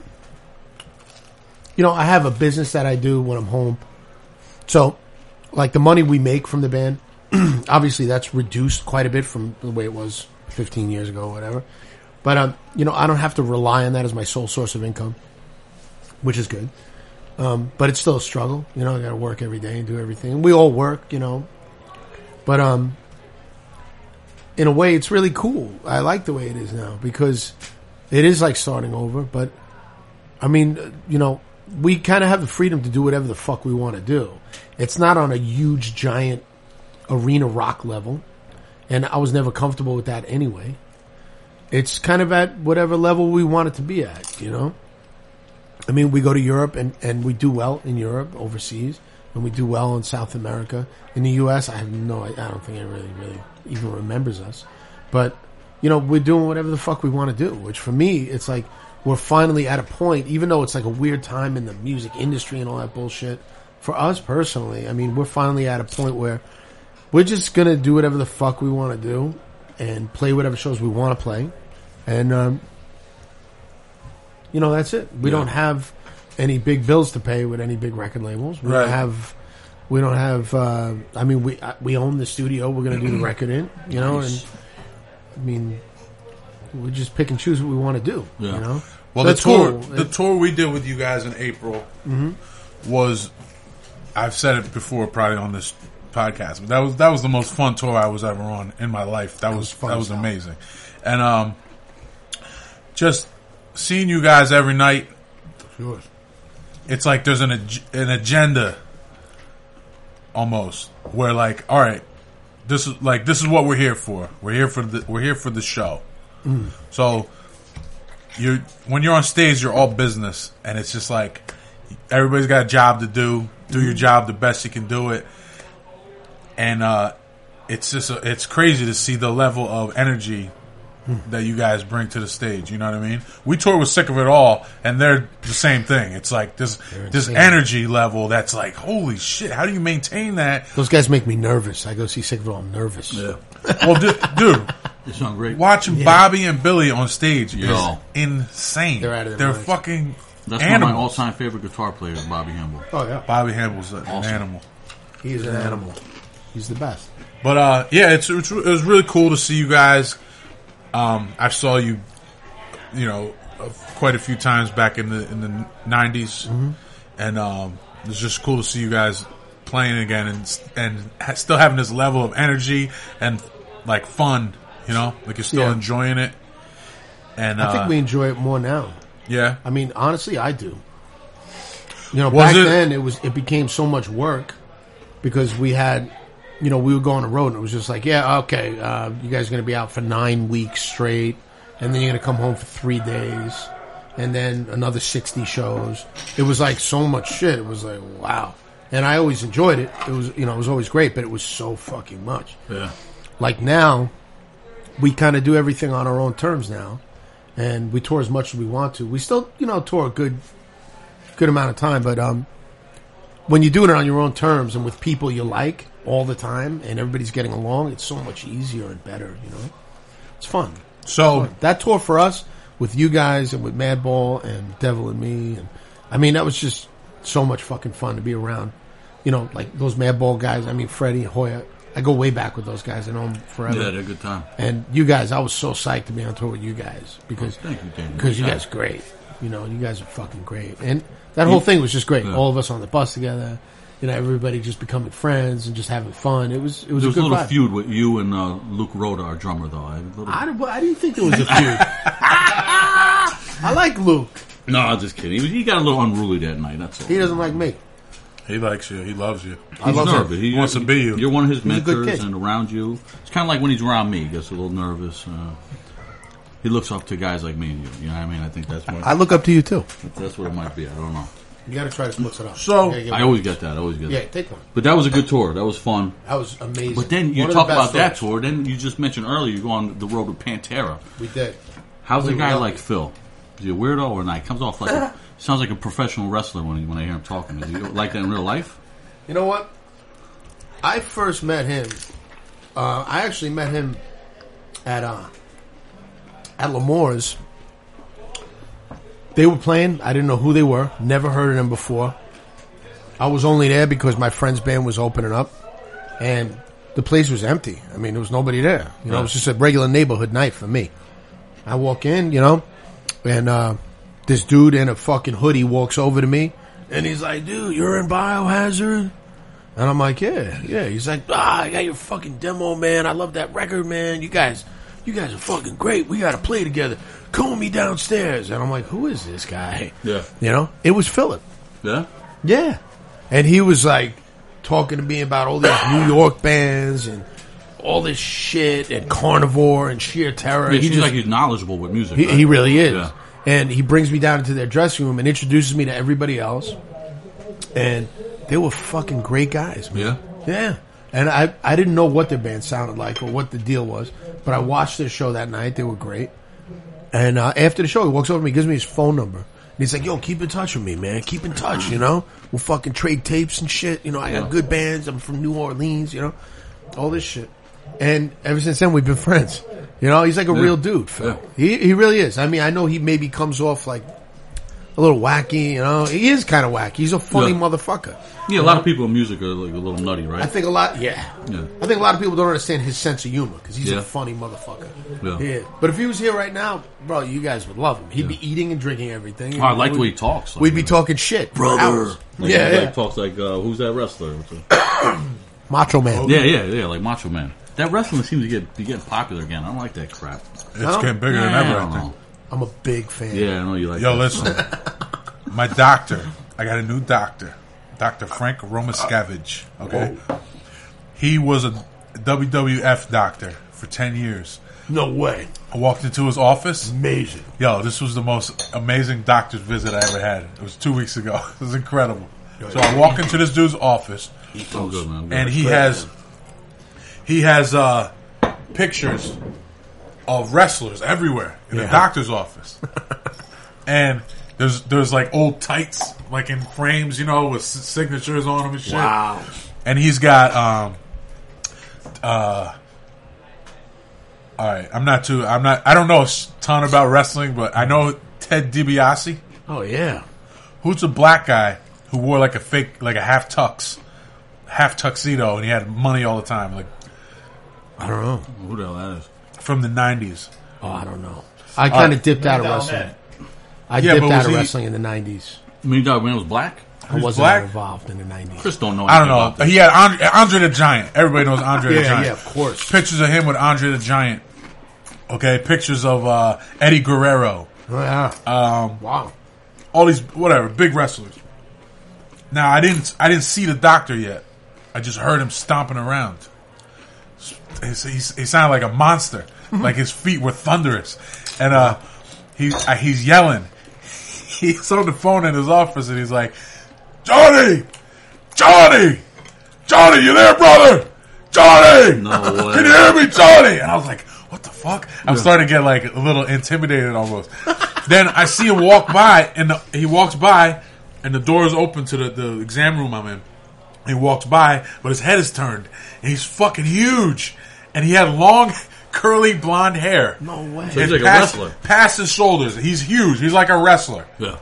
you know, I have a business that I do when I'm home. So, like the money we make from the band, obviously that's reduced quite a bit from the way it was 15 years ago, or whatever. But um, you know, I don't have to rely on that as my sole source of income, which is good. Um, but it's still a struggle. You know, I got to work every day and do everything. We all work, you know. But um, in a way, it's really cool. I like the way it is now because it is like starting over. But I mean, you know, we kind of have the freedom to do whatever the fuck we want to do. It's not on a huge, giant arena rock level, and I was never comfortable with that anyway. It's kind of at whatever level we want it to be at, you know. I mean, we go to Europe and, and we do well in Europe, overseas, and we do well in South America. In the U.S., I have no, I don't think anybody really really even remembers us. But, you know, we're doing whatever the fuck we want to do, which for me, it's like we're finally at a point, even though it's like a weird time in the music industry and all that bullshit. For us personally, I mean, we're finally at a point where we're just going to do whatever the fuck we want to do and play whatever shows we want to play. And, um, you know, that's it. We Yeah. don't have any big bills to pay with any big record labels. We Right. don't have. We don't have. Uh, I mean, we uh, we own the studio. We're going to do the record in. You know, Nice. and I mean, we just pick and choose what we want to do. Yeah. You know. Well, That's the tour, cool. the tour we did with you guys in April was, I've said it before, probably on this podcast, but that was that was the most fun tour I was ever on in my life. That, was, was fun that was amazing, and um, just seeing you guys every night. Sure. It's like there's an ag- an agenda, almost where like, all right, this is like this is what we're here for. We're here for the we're here for the show. So you when you're on stage, you're all business, and it's just like everybody's got a job to do. Do your job the best you can do it, and uh, it's just it's crazy to see the level of energy that you guys bring to the stage. You know what I mean? We tour with Sick of It All, and they're the same thing. It's like this this energy level that's like, holy shit! How do you maintain that? Those guys make me nervous. I go see Sick of It All, I'm nervous. Yeah. Well, du- dude, They sound great. watching Bobby and Billy on stage is Yo. insane. They're out of their They're minds. fucking That's one of my animals. all-time favorite guitar players, Bobby Hambel. Oh yeah, Bobby Hambel's an Awesome. animal. he's an animal. He's the best. But uh, yeah, it's, it's it was really cool to see you guys. Um, I saw you, you know, uh, quite a few times back in the in the 90s and um, it was just cool to see you guys playing again and and ha- still having this level of energy and like fun. You know, like you're still Yeah. enjoying it. And uh, I think we enjoy it more now. Yeah, I mean, honestly, I do. You know, Was back it- then it was it became so much work because we had, you know, we would go on the road and it was just like, yeah, okay, uh, you guys are going to be out for nine weeks straight, and then you're going to come home for three days, and then another sixty shows. It was like so much shit. It was like wow, and I always enjoyed it. It was you know it was always great, but it was so fucking much. Yeah. Like now, we kind of do everything on our own terms now, and we tour as much as we want to. We still, you know, tour a good, good amount of time, but um, when you're doing it on your own terms and with people you like all the time, and everybody's getting along, it's so much easier and better. You know, it's fun. so That tour for us with you guys and with Madball and Devil in Me, and I mean that was just so much fucking fun to be around. You know, like those Madball guys. I mean, Freddie Hoya. I go way back with those guys. I know them forever. Yeah, they're a good time. And you guys, I was so psyched to be on tour with you guys because Thank you, Daniel. because you guys are great. You know, you guys are fucking great, and that whole thing was just great. Yeah. All of us on the bus together, you know, everybody just becoming friends and just having fun. It was it was There was a a little vibe. feud with you and uh, Luke Rhoda, our drummer, though. I, little... I, didn't- I didn't think there was a feud. I like Luke. No, I'm just kidding. He, he got a little unruly that night. That's all. He doesn't like me. He likes you. He loves you. He's love him. nervous. He Wants to be you. You're one of his He's a good mentors kid. and around you. It's kind of like when he's around me. He gets a little nervous. Uh, he looks up to guys like me and you. You know what I mean? I think that's what I look up to you too. that's what it might be. I don't know. You got to try to split it up. So- You gotta get I one. always get that. I always get yeah, that. take one. But that was a good tour. That was fun. That was amazing. But then you One of talk the about best that tours. tour. Then you just mentioned earlier you go on the road with Pantera. We did. How's We a were guy lucky. like Phil? Is he a weirdo or not? He comes off like a, sounds like a professional wrestler when when I hear him talking. Is he like that in real life? You know what? I first met him. Uh, I actually met him at uh, at L'Amour's. They were playing. I didn't know who they were. Never heard of them before. I was only there because my friend's band was opening up, and the place was empty. I mean, there was nobody there. You know, it was just a regular neighborhood night for me. I walk in, you know, and uh, this dude in a fucking hoodie walks over to me, and he's like, "Dude, you're in Biohazard." And I'm like, yeah, yeah. He's like, ah, I got your fucking demo, man. I love that record, man. You guys, you guys are fucking great. We got to play together. Come me downstairs. And I'm like, who is this guy? Yeah. You know, it was Philip. Yeah. Yeah. And he was like talking to me about all these New York bands and all this shit and Carnivore and Sheer Terror. He he just, like he's knowledgeable with music. he, right? he really is. Yeah. And he brings me down into their dressing room and introduces me to everybody else. And they were fucking great guys, man. Yeah. Yeah. And I, I didn't know what their band sounded like or what the deal was, but I watched their show that night. They were great. And uh, after the show, he walks over to me, gives me his phone number. And he's like, yo, keep in touch with me, man. Keep in touch, you know? We'll fucking trade tapes and shit. You know, I got Yeah. good bands. I'm from New Orleans, you know? All this shit. And ever since then, we've been friends. You know, he's like a Yeah. real dude, Phil. Yeah. He, he really is. I mean, I know he maybe comes off like a little wacky, you know? He is kind of wacky. He's a funny Yeah. mother,fucker. Yeah, a lot of people in music are like a little nutty, right? I think a lot, yeah. Yeah. I think a lot of people don't understand his sense of humor because he's Yeah. a funny motherfucker. Yeah. But if he was here right now, bro, you guys would love him. He'd be eating and drinking everything. Oh, I like the way he talks. Like, We'd be talking shit, brother. Like, yeah, he, yeah. like, talks like uh, who's that wrestler? Macho Man. Yeah, yeah, yeah, like Macho Man. That wrestling seems to get be getting popular again. I don't like that crap. It's No? getting bigger than ever. I I don't think. know. I'm a big fan. Yeah, I know you like. Yo, that. listen. My doctor. I got a new doctor. Dr. Frank Romaskevich. Okay. He was a WWF doctor for 10 years. No way. I walked into his office. Amazing. Yo, this was the most amazing doctor's visit I ever had. It was two weeks ago. It was incredible. So I walk into this dude's office, good, man. and he has he has uh, pictures of wrestlers everywhere in the Yeah. doctor's office, and there's there's like old tights like in frames, you know, with s- signatures on them and shit. Wow. And he's got um uh. All right, I'm not too. I'm not. I don't know a s- ton about wrestling, but I know Ted DiBiase. Oh yeah. Who's a black guy who wore like a fake, like a half tux, half tuxedo, and he had money all the time, like I don't know. Who the hell that is? from the '90s. Oh, I don't know. I kind of dipped out of wrestling. there. I Yeah, dipped but out was of he- wrestling in the '90s. I mean, dog, when it was black? I Who's wasn't black? involved in the '90s. Chris don't know. I don't anything know. about this. He had Andre, Andre the Giant. Everybody knows Andre the Yeah, Giant. yeah, of course. Pictures of him with Andre the Giant. Okay, pictures of uh, Eddie Guerrero. Oh, yeah. Um, wow. all these whatever big wrestlers. Now I didn't I didn't see the doctor yet. I just heard him stomping around. He's, he's, he sounded like a monster. like his feet were thunderous, and uh, he uh, he's yelling. He's on the phone in his office, and he's like, "Johnny, Johnny, Johnny, you there, brother? Johnny, No way. can you hear me, Johnny?" And I was like, "What the fuck?" I'm starting to get like a little intimidated almost. then I see him walk by, and the, he walks by, and the door is open to the, the exam room I'm in. He walks by, but his head is turned, and he's fucking huge, and he had long, curly blonde hair. No way. So he's And like a wrestler. Past his shoulders, he's huge. He's like a wrestler Yeah.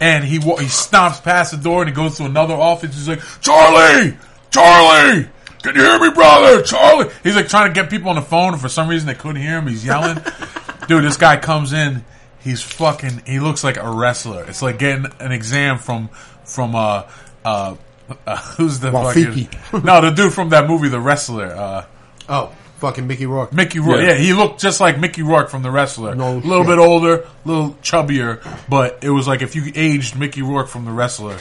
and he wa- he stomps past the door and he goes to another office. He's like, Charlie, Charlie, can you hear me, brother? Charlie. He's like trying to get people on the phone. And for some reason, they couldn't hear him. He's yelling. Dude, this guy comes in. He's fucking. He looks like a wrestler. It's like getting an exam from from uh uh. uh who's the Rafiki. fucking no the dude from that movie the wrestler uh Oh, fucking Mickey Rourke. Mickey Rourke Yeah. yeah. he looked just like Mickey Rourke from the wrestler No a little shit. bit older a little chubbier but it was like if you aged Mickey Rourke from the wrestler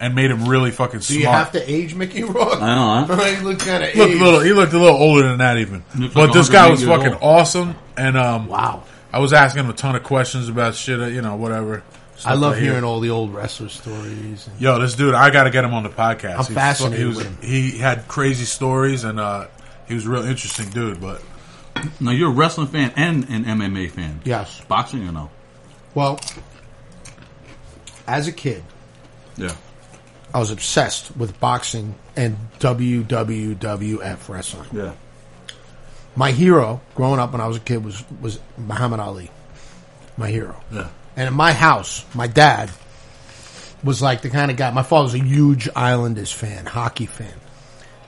and made him really fucking Do smart you have to age Mickey Rourke? I don't know, huh? he looked kind of He looked a little. He looked a little older than that, even. But like this guy was fucking old. awesome, and um, Wow. I was asking him a ton of questions about shit, uh, you know, whatever. I love right here. hearing all the old wrestler stories. And Yo, this dude, I got to get him on the podcast. I'm He- fascinated He, was, with him. he had crazy stories, and uh, he was a real interesting dude. But Now you're a wrestling fan and an MMA fan. yes. Boxing or no? Well, as a kid, Yeah. I was obsessed with boxing and WWWF wrestling. Yeah. My hero growing up when I was a kid was was Muhammad Ali. My hero. Yeah. And in my house, my dad was like the kind of guy. My father was a huge Islanders fan, hockey fan,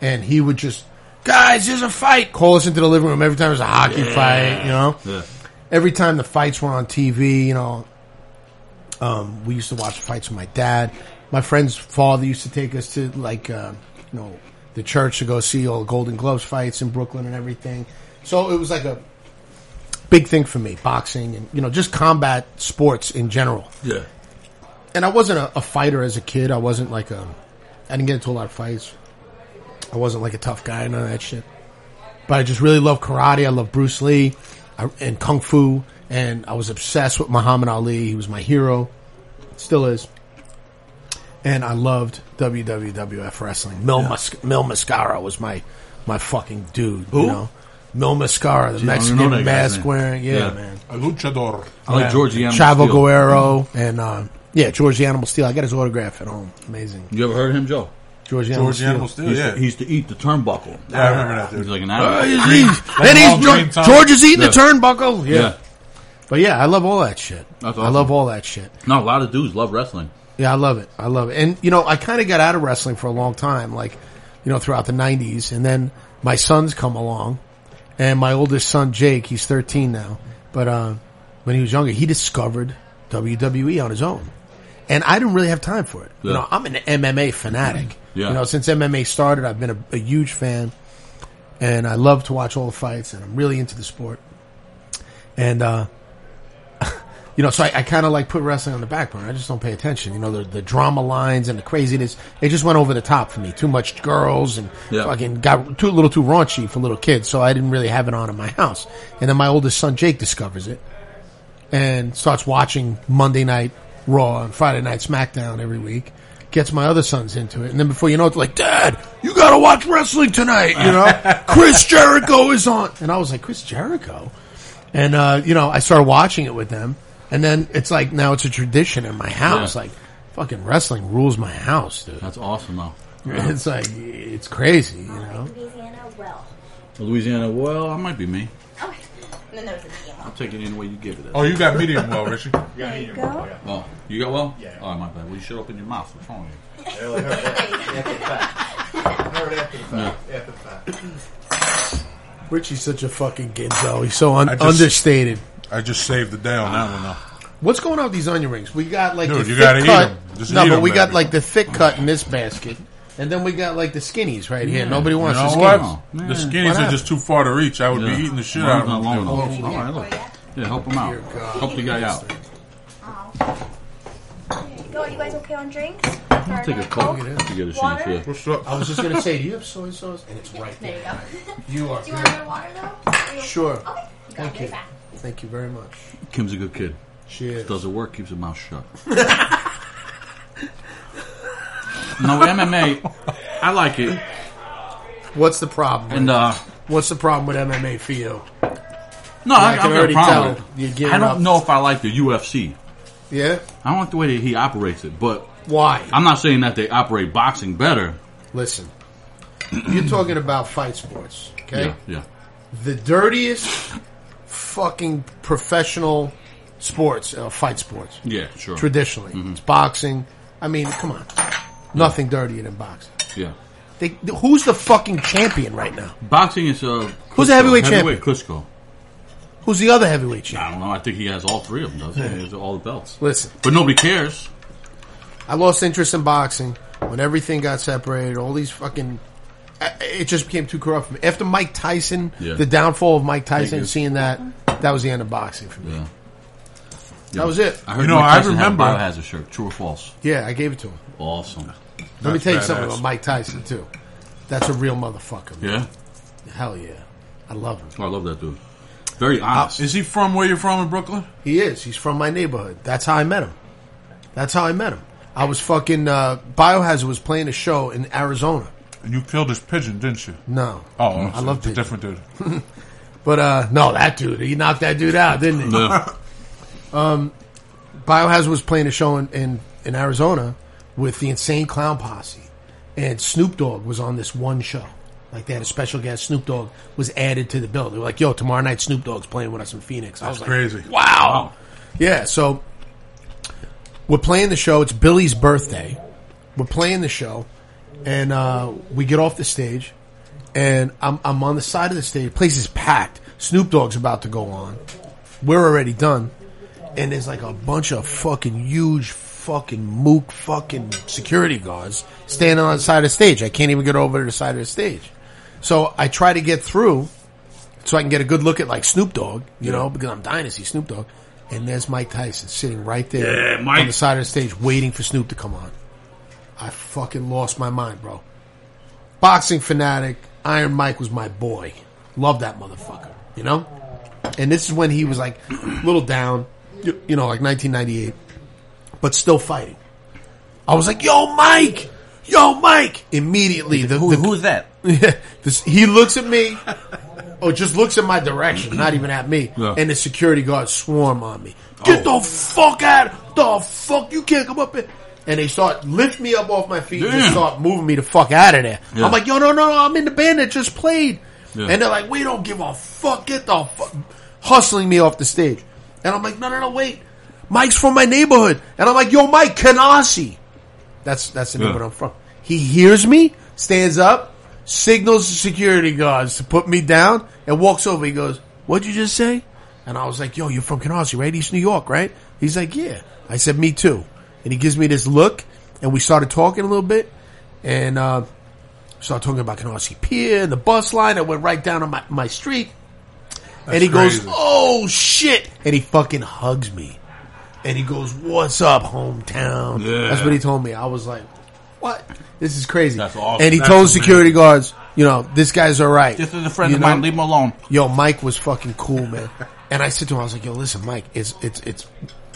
and he would just, guys, there's a fight. Call us into the living room every time there's a hockey fight. You know, Yeah. every time the fights were on TV. You know, um, we used to watch fights with my dad. My friend's father used to take us to like, uh, you know, the church to go see all the Golden Gloves fights in Brooklyn and everything. So it was like a big thing for me, boxing and you know just combat sports in general. Yeah. And I wasn't a, a fighter as a kid. I wasn't like a. I didn't get into a lot of fights. I wasn't like a tough guy, none of that shit. But I just really love karate. I love Bruce Lee I, and kung fu, and I was obsessed with Muhammad Ali. He was my hero, still is. And I loved WWF wrestling. Mil, Mus- Mil Mascara was my my fucking dude. You know, Mil Mascara, the Gee, I don't even Mexican know mask wearing. Yeah, Yeah. man. a luchador. I like George the Animal Chavo Steele. Guerrero and uh, yeah, George the Animal Steele. I got his autograph at home. Amazing. You ever heard of him, Joe? George the Animal George the Steele. Animal He Steele, used, yeah. to, he used to eat the turnbuckle. Yeah, I remember that He was like an Uh, animal. he's- Green- he's- like and a he's long George, green. George is eating Yeah. the turnbuckle. Yeah. yeah. but yeah, I love all that shit. That's I awesome. love all that shit. No, a lot of dudes love wrestling. Yeah, I love it. I love it. And you know, I kind of got out of wrestling for a long time, like you know, throughout the '90s, and then my sons come along, and my oldest son Jake, he's 13 now, but uh, when he was younger, he discovered WWE on his own, and I didn't really have time for it. You Yeah. know, I'm an MMA fanatic. Yeah. You know, since MMA started, I've been a, a huge fan, and I love to watch all the fights, and I'm really into the sport. And uh, you know, so I, I kind of like put wrestling on the back burner. I just don't pay attention. You know, the, the drama lines and the craziness, it just went over the top for me. Too much girls and Yeah. fucking got too a little too raunchy for little kids. So I didn't really have it on in my house. And then my oldest son Jake discovers it and starts watching Monday Night Raw and Friday Night SmackDown every week. Gets my other sons into it, and then before you know it, like, "Dad, you gotta watch wrestling tonight." You know, Chris Jericho is on, and I was like, "Chris Jericho." And uh, you know, I started watching it with them, and then it's like now it's a tradition in my house. Yeah. Like, fucking wrestling rules my house, dude. That's awesome, though. It's like it's crazy, you know. Louisiana, well. Louisiana, well, I might be me. Okay. And then there was a medium I'll one. take it any way you give it. Oh, you got medium well, Richie. There you go. Oh, you got well? Yeah. Oh, my bad. Well, you should open your mouth. What's wrong with you? Yeah, like, after the fact. Heard after the fact. After the fact. Richie's such a fucking ginzo. He's so un- I just- understated. I just saved the day on that one though. What's going on with these onion rings? We got like Dude, the you thick gotta eat cut. 'em. Just no, eat but 'em, we got like the thick cut in this basket, and then we got like the skinnies right here. Nobody You wants know the skinnies. Oh, The skinnies are just too far to reach. I would Yeah. be eating the shit out of not them. long if they enough. were- All right, look. Yeah, help him out. Help the guy out. Go, you guys okay on drinks? I'll take a coke to get a chance Water? here. What's up? I was just gonna say, do you have soy sauce? And it's right There there. you go. You are. Do you want another water though? Sure. Okay. You got Thank you. back. Thank you very much. Kim's a good kid. She is. Does it work? Keeps her mouth shut. no MMA. I like it, What's the problem? and uh, What's the problem with MMA for you? no, I I, can already tell with it. you're getting I don't know if I like the UFC. Yeah. I don't like the way that he operates it, but Why? I'm not saying that they operate boxing better. Listen, you're talking about fight sports, okay? Yeah, yeah. The dirtiest fucking professional sports, uh, fight sports. Yeah, sure. Traditionally, Mm-hmm. it's boxing. I mean, come on, nothing dirtier than boxing. Yeah. They, who's the fucking champion right now? Boxing is uh, Who's the heavyweight, heavyweight Heavyweight Klitschko. Who's the other heavyweight champion? I don't know. I think he has all three of them. Does he? He has all the belts. Listen, But nobody cares. I lost interest in boxing when everything got separated. All these fucking. It just became too corrupt for me. After Mike Tyson, Yeah. the downfall of Mike Tyson, you. seeing that, that was the end of boxing for me. Yeah. That was it. I heard You know, Mike I Tyson remember- had a biohazard shirt. True or false? Yeah, I gave it to him. Awesome. Let me tell you badass. something about Mike Tyson too. That's a real motherfucker. man. Yeah. Hell yeah, I love him. Oh, I love that dude. Very honest. Is he from where you're from in Brooklyn? He is. He's from my neighborhood. That's how I met him. That's how I met him. I was fucking uh, Biohazard was playing a show in Arizona. And you killed his pigeon, didn't you? No, Oh, I love it's a different dude. But uh, no, that dude, he knocked that dude out, didn't he? Yeah. Biohazard was playing a show in, in, in Arizona with the Insane Clown Posse, and Snoop Dogg was on this one show. Like they had a special guest. Snoop Dogg was added to the bill. They were like, "Yo, tomorrow night Snoop Dogg's playing with us in Phoenix." I was That's like, crazy. Wow. Yeah, so we're playing the show. It's Billy's birthday. We're playing the show, and uh, we get off the stage, and I'm, I'm on the side of the stage. place is packed. Snoop Dogg's about to go on. We're already done, and there's like a bunch of fucking huge fucking mook fucking security guards standing on the side of the stage. I can't even get over to the side of the stage. So I try to get through so I can get a good look at like Snoop Dogg, you know, because I'm dying to see Snoop Dogg. And there's Mike Tyson sitting right there Yeah, on the side of the stage waiting for Snoop to come on. I fucking lost my mind, bro. Boxing fanatic, Iron Mike was my boy. Love that motherfucker, you know? And this is when he was like a little down, you, you know, like 1998, but still fighting. I was like, yo, Mike! Yo, Mike! Immediately, the, the, who's that? this, he looks at me, or just looks in my direction, not even at me, Yeah. and the security guards swarm on me. Oh. Get Oh. the fuck out! The fuck you can't come up here! And they start lift me up off my feet and just start moving me the fuck out of there. Yeah. I'm like, yo, no, no, no, I'm in the band that just played, Yeah. and they're like, we don't give a fuck. Get the fuck, hustling me off the stage, and I'm like, no, no, no, wait, Mike's from my neighborhood, and I'm like, yo, Mike Canarsie. That's that's the Yeah. neighborhood I'm from. He hears me, stands up, signals the security guards to put me down, and walks over. He goes, "What'd you just say?" And I was like, "Yo, you're from Canarsie, right? East New York, right?" He's like, "Yeah." I said, "Me too." And he gives me this look, and we started talking a little bit, and uh, started talking about Canarsie Pier and the bus line that went right down on my, my street. and he crazy. goes, "Oh shit!" And he fucking hugs me, and he goes, "What's up, hometown?" Yeah. That's what he told me. I was like, "What? This is crazy." That's awesome. And he That's told amazing. security guards, "You know, this guy's all right." This is a friend You of mine. Leave him alone. Yo, Mike was fucking cool, man. And I said to him, I was like, "Yo, listen, Mike, it's it's it's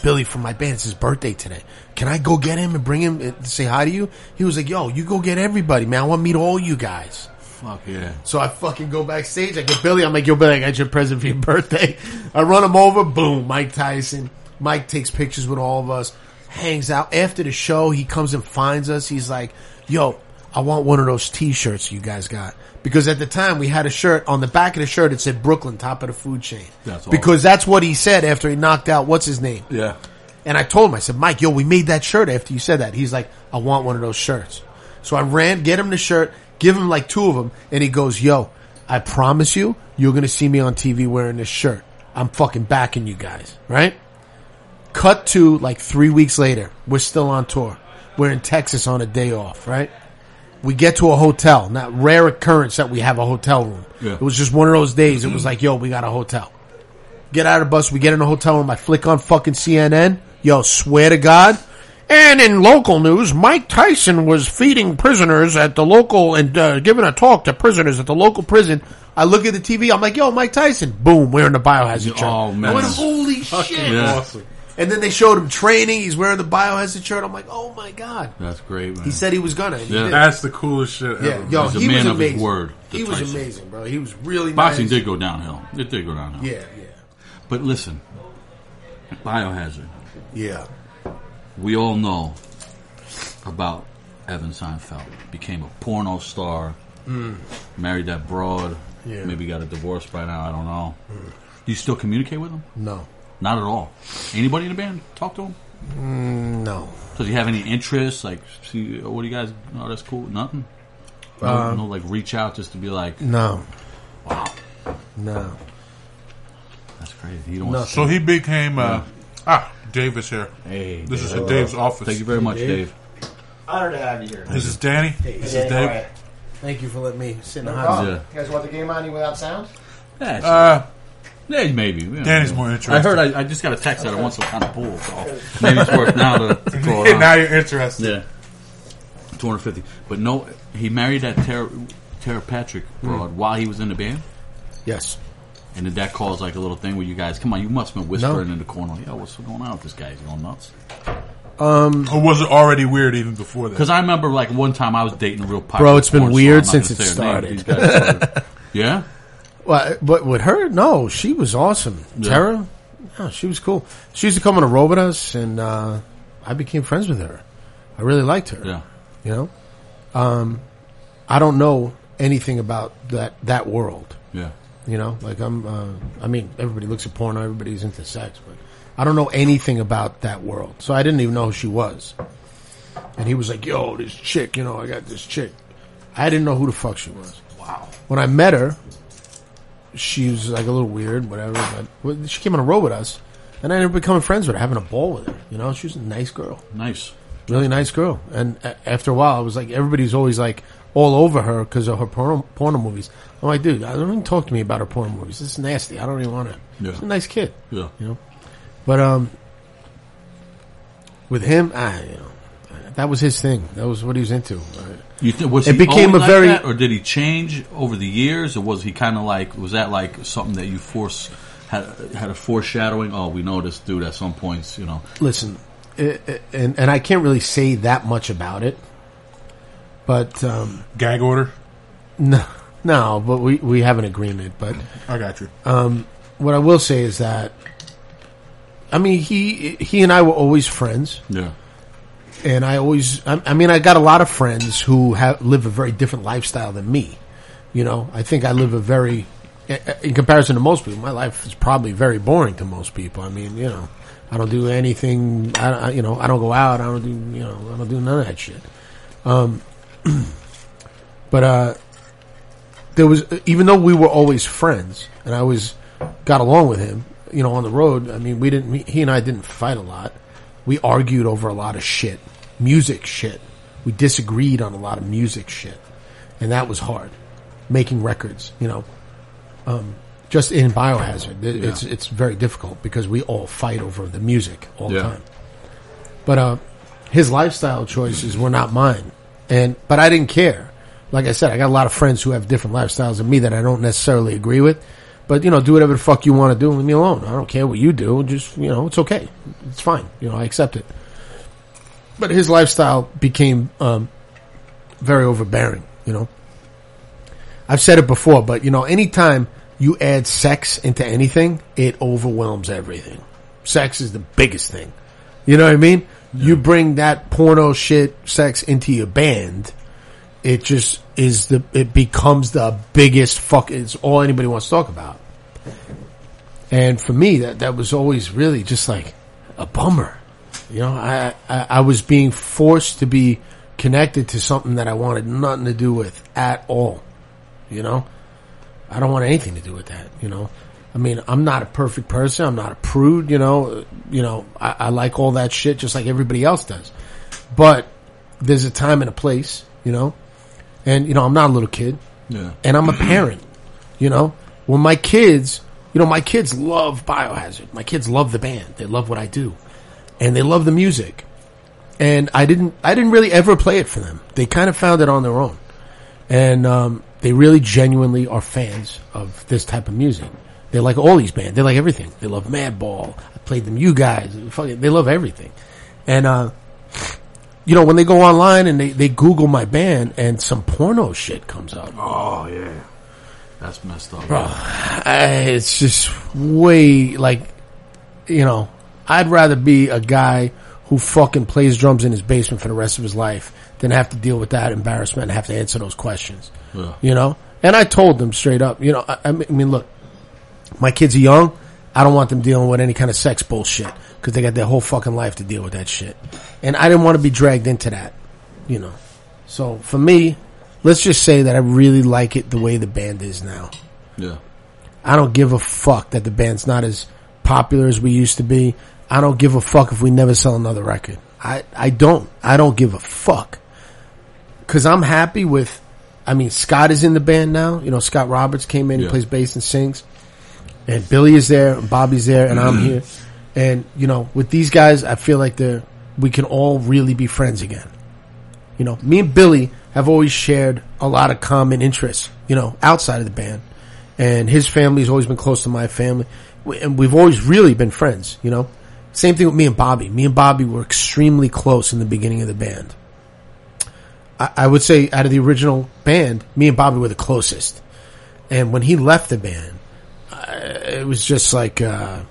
Billy from my band. It's his birthday today. Can I go get him and bring him and say hi to you?" He was like, "Yo, you go get everybody, man. I want to meet all you guys." Fuck yeah. So I fucking go backstage. I get Billy. I'm like, yo, Billy, I got your present for your birthday. I run him over. Boom, Mike Tyson. Mike takes pictures with all of us. Hangs out after the show. He comes and finds us. He's like, yo, I want one of those T-shirts you guys got. Because at the time we had a shirt on the back of the shirt. It said Brooklyn, top of the food chain. That's because that's what he said after he knocked out what's his name. Yeah. And I told him, I said, Mike, yo, we made that shirt after you said that. He's like, I want one of those shirts. So I ran, get him the shirt, give him like two of them, and he goes, yo, I promise you, you're going to see me on TV wearing this shirt. I'm fucking backing you guys, right? Cut to like three weeks later. We're still on tour. We're in Texas on a day off, right? We get to a hotel. Not rare occurrence that we have a hotel room. Yeah. It was just one of those days. It was like, yo, we got a hotel. Get out of the bus. We get in a hotel room. I flick on fucking CNN. Yo, swear to God. And in local news, Mike Tyson was feeding prisoners at the local and uh, giving a talk to prisoners at the local prison. I look at the TV. I'm like, yo, Mike Tyson. Boom, we're in the biohazard shirt. Oh, man. I went, holy shit. Yeah. Awesome. And then they showed him training. He's wearing the biohazard shirt. I'm like, oh my God. That's great, man. He said he was gonna. and he Yeah. did. That's the coolest shit ever. Yeah, yo, He's a he man was of his amazing. word, the He was Tyson. amazing, bro. He was really Boxing nice. did go downhill. It did go downhill. Yeah, yeah, But listen, Biohazard. yeah. We all know about Evan Seinfeld. Became a porno star. Married that broad. Mm. Yeah. Mm. Maybe got a divorce by now. I don't know. Do you still communicate with him? No, Not at all. Anybody in the band talk to him? no. Does he have any interest? Like, see, what do you guys? Oh, that's cool. Nothing. No, Uh, no, like reach out just to be like, No. wow, No. that's crazy. He don't. Nothing. So he became uh, ah Davis here. Hey, This is Dave. Dave's office. Thank you very much, Dave. Dave. Honored to have you here. This is Danny. This is Dave. all right. Thank you for letting me sit in the No hot problem. Yeah. You guys want the game on you without sound? Yeah, Uh, yeah, maybe. Yeah, Danny's yeah. more I heard. I, I just got a text that I want some kind of pool. So maybe it's worth now to, to throw it now you're interested. Yeah, two hundred fifty. But no, he married that Tera, Tera Patrick broad while he was in the band, Yes. and did that cause like a little thing where you guys, come on, you must have been whispering in the corner, yo, what's going on with this guy? He's going nuts. Um, Or was it already weird even before that? Because I remember like one time I was dating a real popular Bro, it's been weird star. I'm not since it say her name, started. these guys started- yeah, Well, but with her, no, she was awesome. Yeah. Tera, no, she was cool. She used to come on a row with us, and uh, I became friends with her. I really liked her. yeah. You know, um, I don't know anything about that that world. Yeah. You know, like I'm. Uh, I mean, everybody looks at porn. Everybody's into sex, but I don't know anything about that world. So I didn't even know who she was. And he was like, "Yo, this chick. You know, I got this chick." I didn't know who the fuck she was. Wow. When I met her, she was like a little weird, whatever. But she came on a row with us, and I ended up becoming friends with her, having a ball with her. You know, she was a nice girl Nice. really nice girl. And a- after a while, I was like, everybody's always like all over her because of her porno, porno movies. I'm like, dude, I don't even talk to me about her porno movies. This is nasty. I don't even want to. Yeah. She's a nice kid, Yeah. you know. But um, with him, I you know, that was his thing. That was what he was into. You th- was It he became a like very- that, or did he change over the years, or was he kind of like was that like something that you force had had a foreshadowing? Oh, we know this dude at some points, you know. Listen, i i and and I can't really say that much about it, but um, Gag order. no, no. But we we have an agreement. But I got you. what I will say is that, I mean, he he and I were always friends. Yeah, and I always, I, I mean, I got a lot of friends who have live a very different lifestyle than me. You know, I think I live a very, in comparison to most people, my life is probably very boring to most people. I mean, you know, I don't do anything. I, you know, I don't go out. I don't do, you know, I don't do none of that shit. Um, but uh, there was, even though we were always friends, and I always got along with him, you know, on the road. I mean, we didn't. He and I didn't fight a lot. We argued over a lot of shit, music shit. We disagreed on a lot of music shit, and that was hard. Making records, you know, um, just in Biohazard, it, it's it's very difficult because we all fight over the music all the time. But uh, his lifestyle choices were not mine, and but I didn't care. Like I said, I got a lot of friends who have different lifestyles than me that I don't necessarily agree with. But you know, do whatever the fuck you want to do. Leave me alone. I don't care what you do. Just you know, it's okay. It's fine. You know, I accept it. But his lifestyle became um, very overbearing. You know, I've said it before, but you know, anytime you add sex into anything, it overwhelms everything. Sex is the biggest thing. You know what I mean? You bring that porno shit, sex into your band, it just is the, it becomes the biggest fuck, it's all anybody wants to talk about. And for me, that, that was always really just like a bummer. You know, I, I, I was being forced to be connected to something that I wanted nothing to do with at all. You know, I don't want anything to do with that. You know, I mean, I'm not a perfect person. I'm not a prude. You know, you know, I, I like all that shit just like everybody else does. But there's a time and a place. You know, and you know, I'm not a little kid Yeah. and I'm a parent. You know, well my kids, you know, my kids love Biohazard. My kids love the band. They love what I do, and they love the music. And I didn't, I didn't really ever play it for them. They kind of found it on their own, and um, they really genuinely are fans of this type of music. They like all these bands. They like everything. They love Madball. I played them. You guys, fucking, they love everything. And uh, you know, when they go online and they, they Google my band and some porno shit comes up. Oh yeah. That's messed up. I, it's just way like, you know, I'd rather be a guy who fucking plays drums in his basement for the rest of his life than have to deal with that embarrassment and have to answer those questions. Yeah. You know, and I told them straight up. You know, I, I mean, look, my kids are young. I don't want them dealing with any kind of sex bullshit because they got their whole fucking life to deal with that shit, and I didn't want to be dragged into that. You know, so for me, let's just say that I really like it the way the band is now. Yeah. I don't give a fuck that the band's not as popular as we used to be. I don't give a fuck if we never sell another record. I, I don't. I don't give a fuck. Cause I'm happy with, I mean, Scott is in the band now. You know, Scott Roberts came in, he plays bass and sings. And Billy is there, and Bobby's there, and I'm here. And, you know, with these guys, I feel like they're, we can all really be friends again. You know, me and Billy have always shared a lot of common interests, you know, outside of the band. And his family's always been close to my family. And we've always really been friends, you know. Same thing with me and Bobby. Me and Bobby were extremely close in the beginning of the band. I, I would say out of the original band, me and Bobby were the closest. And when he left the band, uh, it was just like, uh,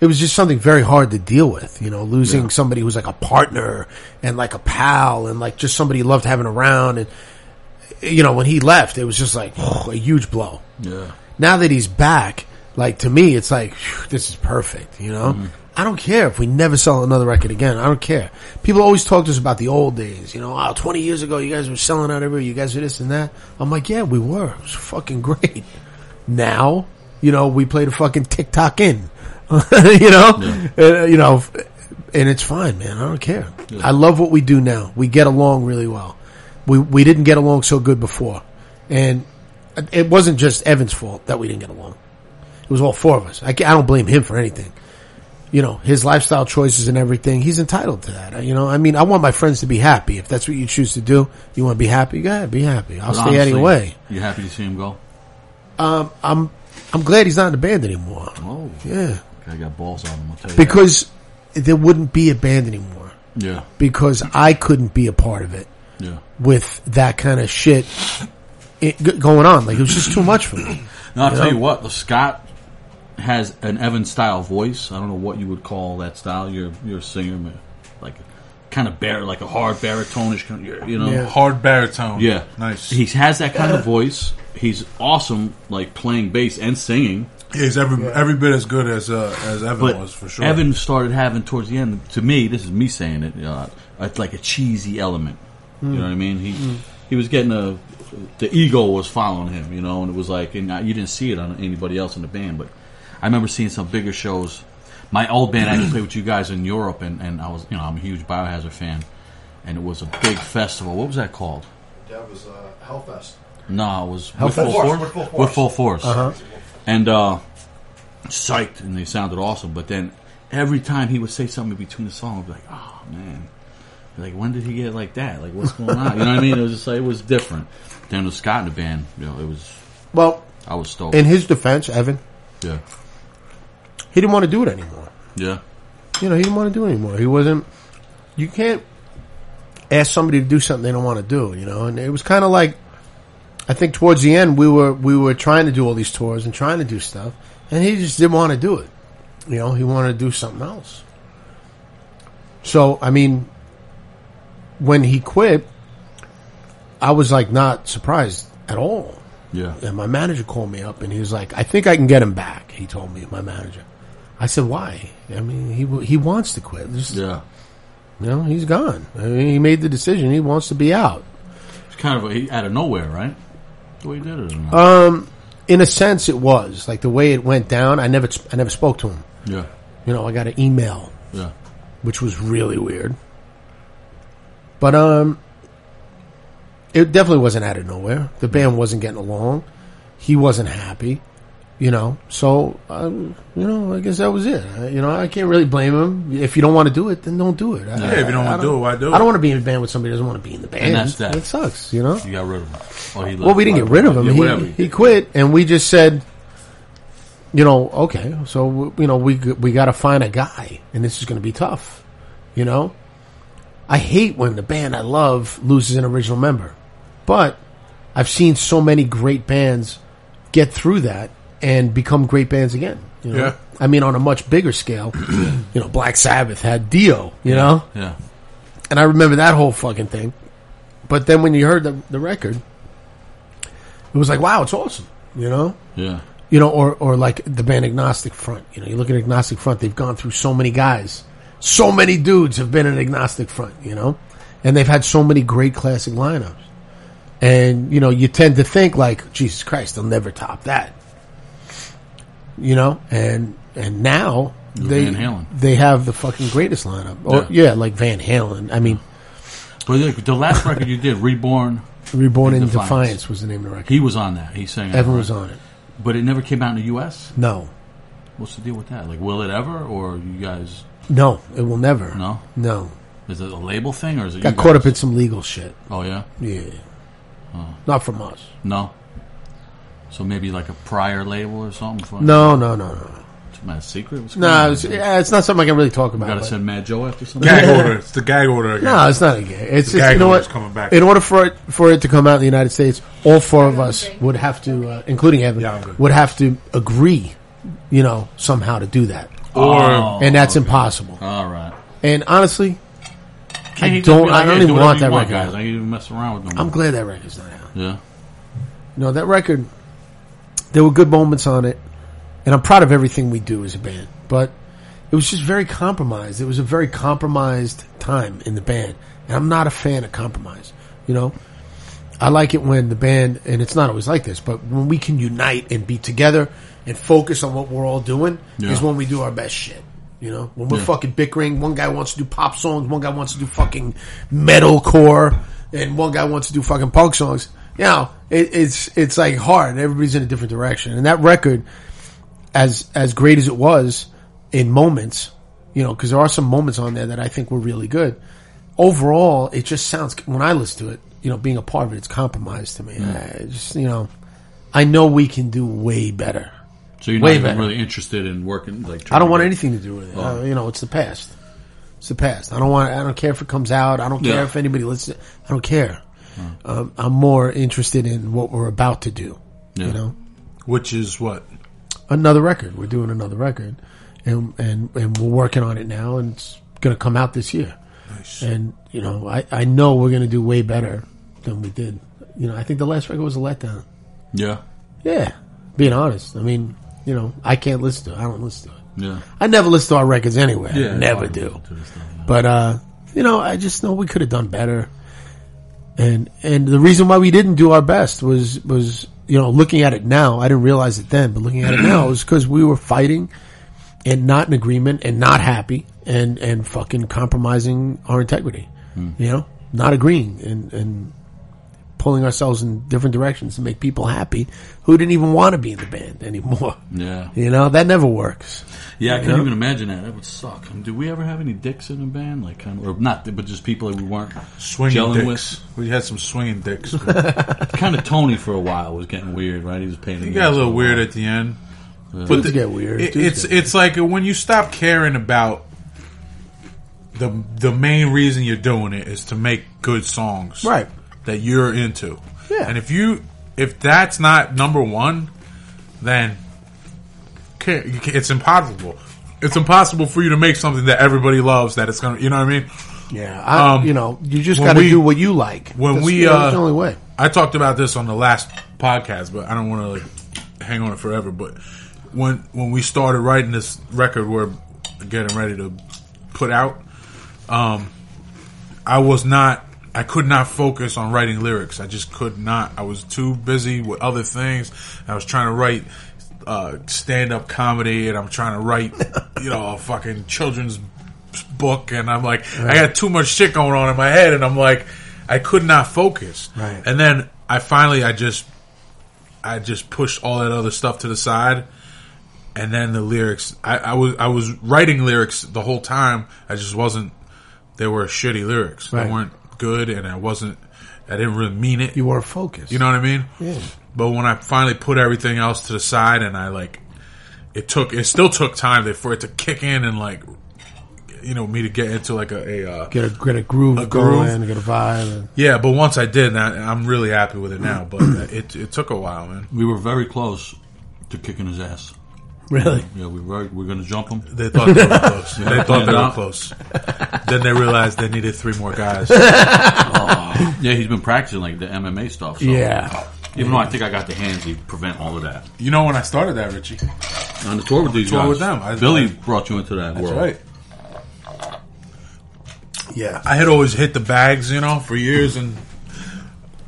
it was just something very hard to deal with, you know, losing somebody who's like a partner and like a pal and like just somebody you loved having around. And, you know, when he left, it was just like a huge blow. Yeah. Now that he's back, like to me, it's like, phew, this is perfect, you know? Mm-hmm. I don't care if we never sell another record again. I don't care. People always talk to us about the old days, you know, oh, 20 years ago, you guys were selling out everywhere, you guys were this and that. I'm like, yeah, we were. It was fucking great. Now, you know, we play the fucking TikTok in, you know, Uh, you know, and it's fine, man. I don't care. I love what we do now. We get along really well. We we didn't get along so good before, and it wasn't just Evan's fault that we didn't get along. It was all four of us. I, I don't blame him for anything. You know, his lifestyle choices and everything, he's entitled to that. You know, I mean, I want my friends to be happy. If that's what you choose to do, you want to be happy, go ahead, be happy. I'll But stay honestly, anyway. You happy to see him go? Um, I'm, I'm glad he's not in the band anymore. Oh. Yeah. I got balls on him. I'll tell you. Because there wouldn't be a band anymore. yeah. Because I couldn't be a part of it Yeah. with that kind of shit going on. Like, it was just too much for me. No, I'll You tell know? you what. The Scott has an Evan style voice. I don't know what you would call that style. You're you're a singer, man. like kind of bar, like a hard baritonish, kind of, you know. Yeah. Hard baritone. Yeah, Nice. He has that kind of voice. He's awesome, like playing bass and singing. He's every every bit as good as uh, as Evan But was for sure. Evan started having towards the end. To me, this is me saying it. Uh, it's like a cheesy element. You know what I mean? He he was getting a the ego was following him. You know, and it was like, and you didn't see it on anybody else in the band. But I remember seeing some bigger shows. My old band, I used to play with you guys in Europe, and, and I was, you know, I'm a huge Biohazard fan, and it was a big festival. What was that called? That was uh, Hellfest. No, it was Hellfest? with full Force, force. with Full Force. With full force. Uh-huh. And uh, psyched, and they sounded awesome. But then every time he would say something between the song, I'd be like, "Oh man." Like when did he get like that? Like what's going on? You know what I mean? It was just like it was different. Then with Scott in the band, you know, it was Well, I was stoked. in his defense, Evan, yeah, he didn't want to do it anymore. yeah, You know, he didn't want to do it anymore. He wasn't. You can't ask somebody to do something they don't want to do. You know, and it was kind of like I think towards the end we were we were trying to do all these tours and trying to do stuff, and he just didn't want to do it. You know, he wanted to do something else. So I mean, when he quit, I was like not surprised at all. Yeah. And my manager called me up and he was like, "I think I can get him back." He told me, my manager. I said, "Why?" I mean, he he wants to quit. Just, Yeah. You know, he's gone. I mean, he made the decision. He wants to be out. It's kind of he- out of nowhere, right? The way he did it. Um, in a sense, it was like the way it went down. I never I never spoke to him. yeah. You know, I got an email, Yeah. which was really weird. But um, it definitely wasn't out of nowhere. The band wasn't getting along. He wasn't happy. You know, so um, you know, I guess that was it. I, you know, I can't really blame him. If you don't want to do it, then don't do it. I- Yeah, if you don't I- I wanna do it, why do it? I don't want to be in a band with somebody who doesn't want to be in the band. And that's that. It sucks, you know. You got rid of him. Oh, he. Well, we didn't get rid of him. Yeah, whatever. he, he quit, and we just said, you know, okay, so you know, we we got to find a guy, and this is going to be tough. You know, I hate when the band I love loses an original member, but I've seen so many great bands get through that and become great bands again. You know? Yeah. I mean, on a much bigger scale, you know, Black Sabbath had Dio, you know, Yeah. and I remember that whole fucking thing. But then when you heard the, the record, it was like, wow, it's awesome, you know? Yeah. You know, or, or like the band Agnostic Front. You know, you look at Agnostic Front, they've gone through so many guys. So many dudes have been in Agnostic Front, you know? And they've had so many great classic lineups. And, you know, you tend to think like, Jesus Christ, they'll never top that. You know? And, and now they, Van Halen. they have the fucking greatest lineup. Or, Yeah. yeah, like Van Halen. I mean, But the, the last record you did, Reborn, Reborn in Defiance. Defiance. was the name of the record. he was on that. He sang. Evan was on it. But it never came out in the U.S. No, What's the deal with that? Like, will it ever, or you guys? no, it will never. No. no. Is it a label thing, or is it? Got caught up in some legal shit. Oh yeah. Yeah, not from us. No. So maybe like a prior label or something. For No, no, no, no. It's my secret. What's No, going on? it's, yeah, it's not something I can really talk about. Got to but- send Mad Joe after something. Gag order. It's the gag order again. no, it's not a gag. It's The just, you gag know order's what? coming back. In order for it for it to come out in the United States, all four of us would have to, uh, including Evan, Yeah, I'm good. would have to agree, you know, somehow to do that, Or Oh, and that's okay. impossible. All right. And honestly, Can't I just don't- be I don't "Hey, even do whatever want you that record guys. I ain't even mess around with them. I'm glad that record's not out. Yeah. You know, that record, there were good moments on it, and I'm proud of everything we do as a band, but it was just very compromised. It was a very compromised time in the band, and I'm not a fan of compromise. You know, I like it when the band, and it's not always like this, but when we can unite and be together and focus on what we're all doing Yeah. is when we do our best shit. You know, when we're Yeah. fucking bickering, one guy wants to do pop songs, one guy wants to do fucking metalcore, and one guy wants to do fucking punk songs. You know, it, it's it's like hard. Everybody's in a different direction, and that record, as as great as it was in moments, you know, because there are some moments on there that I think were really good. Overall, it just sounds when I listen to it, you know, being a part of it, it's compromised to me. I just you know, I know we can do way better. So you're Way not even better. really interested in working like. I don't want anything to do with it. Oh. Uh, you know, it's the past. It's the past. I don't want. I don't care if it comes out. I don't care Yeah. if anybody listens. I don't care. Um, I'm more interested in what we're about to do. Yeah. You know, which is what? another record. We're doing another record, and and and we're working on it now, and it's going to come out this year. Nice. And you know, I I know we're going to do way better than we did. You know, I think the last record was a letdown. Yeah. Yeah, being honest. I mean, you know, I can't listen to it. I don't listen to it. Yeah. I never listen to our records anyway. Yeah. I never do. hard to this stuff. But uh, you know, I just know we could have done better. And and the reason why we didn't do our best was was you know looking at it now, I didn't realize it then, but looking at it now is because we were fighting and not in agreement and not happy and and fucking compromising our integrity. Hmm. You know, not agreeing and and pulling ourselves in different directions to make people happy who didn't even want to be in the band anymore. Yeah. You know, that never works. Yeah, I can't Yeah. even imagine that. That would suck. I mean, did we ever have any dicks in a band? Like, kind of, or not, but just people that we weren't Swinging gelling dicks. We had some swinging dicks. Kind of Tony for a while was getting weird, right? He was painting. He got a little weird at the end. Dudes the- get weird. It, it's get it's like when you stop caring about the the main reason you're doing it is to make good songs, Right. That you're into, Yeah. And if you if that's not number one, then ca- you ca- it's impossible. It's impossible for you to make something that everybody loves. That it's gonna, you know what I mean? Yeah, I, Um, you know, you just got to do what you like. when That's, we, uh, the only way. I talked about this on the last podcast, but I don't want to like hang on it forever. But when when we started writing this record, we're getting ready to put out. Um, I was not. I could not focus on writing lyrics. I just could not. I was too busy with other things. I was trying to write uh, stand up comedy, and I'm trying to write, you know, a fucking children's book, and I'm like, I got too much shit going on in my head, and I'm like, I could not focus. Right. And then I finally, I just, I just pushed all that other stuff to the side, and then the lyrics. I, I was, I was writing lyrics the whole time. I just wasn't. They were shitty lyrics. Right. They weren't good, and I wasn't. I didn't really mean it. You weren't focused. You know what I mean? Yeah. But when I finally put everything else to the side and I like, it took, it still took time for it to kick in and like, you know, me to get into like a, a uh, get a get a groove A going, groove. get a vibe. And, yeah. But once I did, I, I'm really happy with it now. But it it took a while, man. We were very close to kicking his ass. Really, Yeah, we were. We're going to jump them. They thought they were close. They thought they were close. then they realized they needed three more guys. Yeah, he's been practicing like the MMA stuff. So. yeah. Even though I think I got the hands to prevent all of that. You know when I started that, Richie? On the tour with these Tour guys. with them. I- Billy I- brought you into that That's world. right. Yeah. I had always hit the bags, you know, for years, and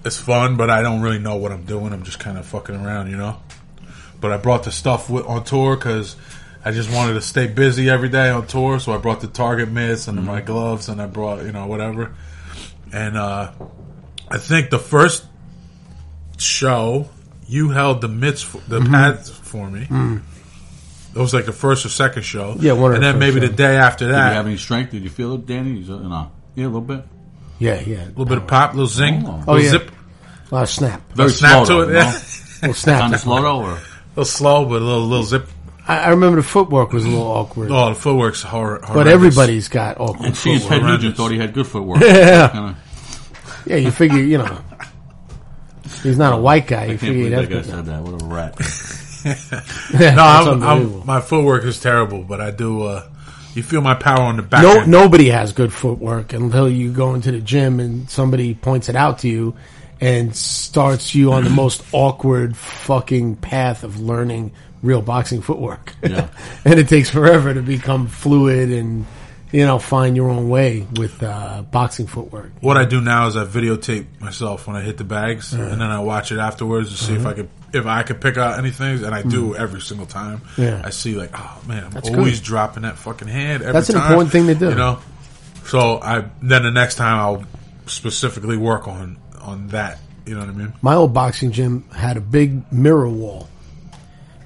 it's fun, but I don't really know what I'm doing. I'm just kind of fucking around, you know. But I brought the stuff with, on tour because I just wanted to stay busy every day on tour. So I brought the Target mitts and mm-hmm. my gloves, and I brought, you know, whatever. And uh, I think the first show you held the mitts, for, the mm-hmm. pads for me. Mm. It was like the first or second show. Yeah, one and then first maybe the day after Did that, you have any strength? Did you feel it, Danny? Is it- No. Yeah, a little bit. Yeah, yeah. A little bit of pop, little zing, Oh. oh little Oh, yeah. zip, A lot of snap. Very snap slow, to though, it. no? Yeah, little snap. Kind of slow though, or a little slow, but a little little zip. I, I remember the footwork was a little awkward, Oh, the footwork's hor- horrendous. but everybody's got awkward and see, footwork. Ted Nugent horrendous. thought he had good footwork. Yeah. Kinda- Yeah, you figure, you know, he's not a white guy. I can't figure believe that guy said that. What a rat. No, I'm. I'm, my footwork is terrible, but I do. Uh, you feel my power on the back. no, end. nobody has good footwork until you go into the gym and somebody points it out to you and starts you on the most awkward fucking path of learning real boxing footwork. Yeah. and it takes forever to become fluid and you know find your own way with uh, boxing footwork. What I do now is I videotape myself when I hit the bags, and then I watch it afterwards to see if I could if I could pick out anything, and I do every single time. Yeah. I see like, oh man, I'm That's always good. dropping that fucking hand. Every That's an time, important thing to do. You know, so I then the next time I'll specifically work on on that. You know what I mean? My old boxing gym had a big mirror wall.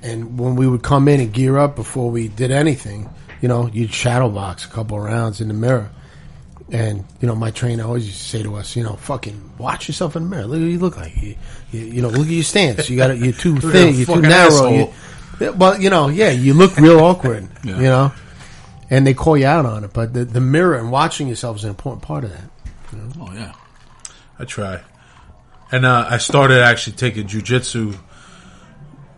And when we would come in and gear up before we did anything, you know, you'd shadow box a couple of rounds in the mirror. And, you know, my trainer always used to say to us, you know, fucking watch yourself in the mirror. Look what you look like. You, you, you know, look at your stance. You got you're too thin, you're too narrow. You, well, you know, yeah, you look real awkward, Yeah. you know, and they call you out on it. But the, the mirror and watching yourself is an important part of that. Oh yeah. I try. And uh, I started actually taking jujitsu,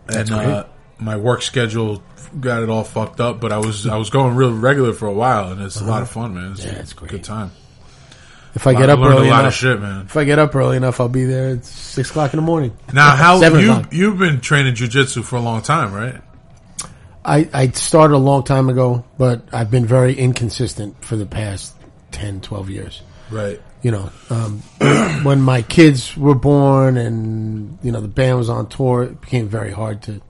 and uh, my work schedule got it all fucked up. But I was I was going real regular for a while, and it's a lot of fun, man. It's Yeah, a it's great. good time. If I I get up early a lot enough, of shit, man. if I get up early enough, I'll be there at six o'clock in the morning. Now, how you o'clock. you've been training jujitsu for a long time, right? I, I started a long time ago, but I've been very inconsistent for the past 10, 12 years. Right. You know, um, when my kids were born and, you know, the band was on tour, it became very hard to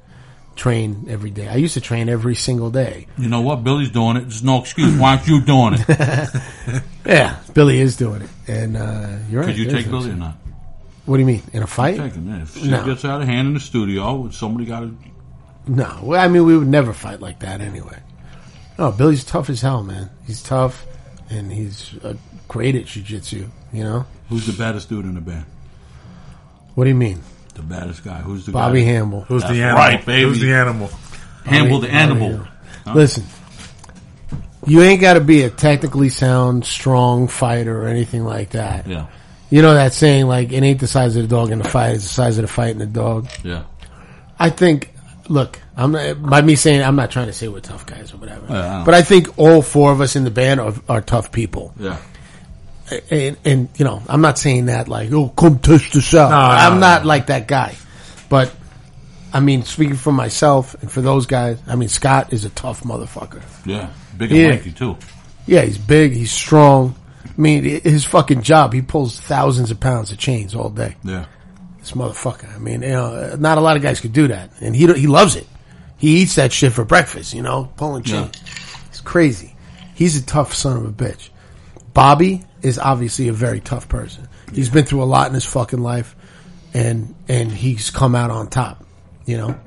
train every day. I used to train every single day. You know what? Billy's doing it. There's no excuse. Why aren't you doing it? Yeah, Billy is doing it. And, uh, you're right. Could you take no- Billy or not? What do you mean? In a fight? Take him. Yeah. If shit No. gets out of hand in the studio, somebody got to. No. Well, I mean, we would never fight like that anyway. No, Billy's tough as hell, man. He's tough and he's uh, great at jiu-jitsu, you know? Who's the baddest dude in the band? What do you mean? The baddest guy. Who's the Bobby guy? Hambel. Who's That's the animal? right, baby. Who's the animal? Hambel the animal. Hambel. Listen, you ain't got to be a technically sound, strong fighter or anything like that. Yeah. You know that saying, like, it ain't the size of the dog in the fight, it's the size of the fight in the dog. Yeah. I think, look, I'm not, by me saying, I'm not trying to say we're tough guys or whatever. Yeah, I but I think all four of us in the band are, are tough people. Yeah. And, and, you know, I'm not saying that like, oh, come test this out. No, no, I'm no. not like that guy. But, I mean, speaking for myself and for those guys, I mean, Scott is a tough motherfucker. Yeah. Big and Yeah. lanky too. Yeah, he's big, he's strong. I mean, his fucking job, he pulls thousands of pounds of chains all day. Yeah. Motherfucker. I mean, you know, not a lot of guys could do that, and he he loves it. He eats that shit for breakfast. You know, pulling Yeah. chain. It's crazy. He's a tough son of a bitch. Bobby is obviously a very tough person. He's been through a lot in his fucking life, and and he's come out on top. You know,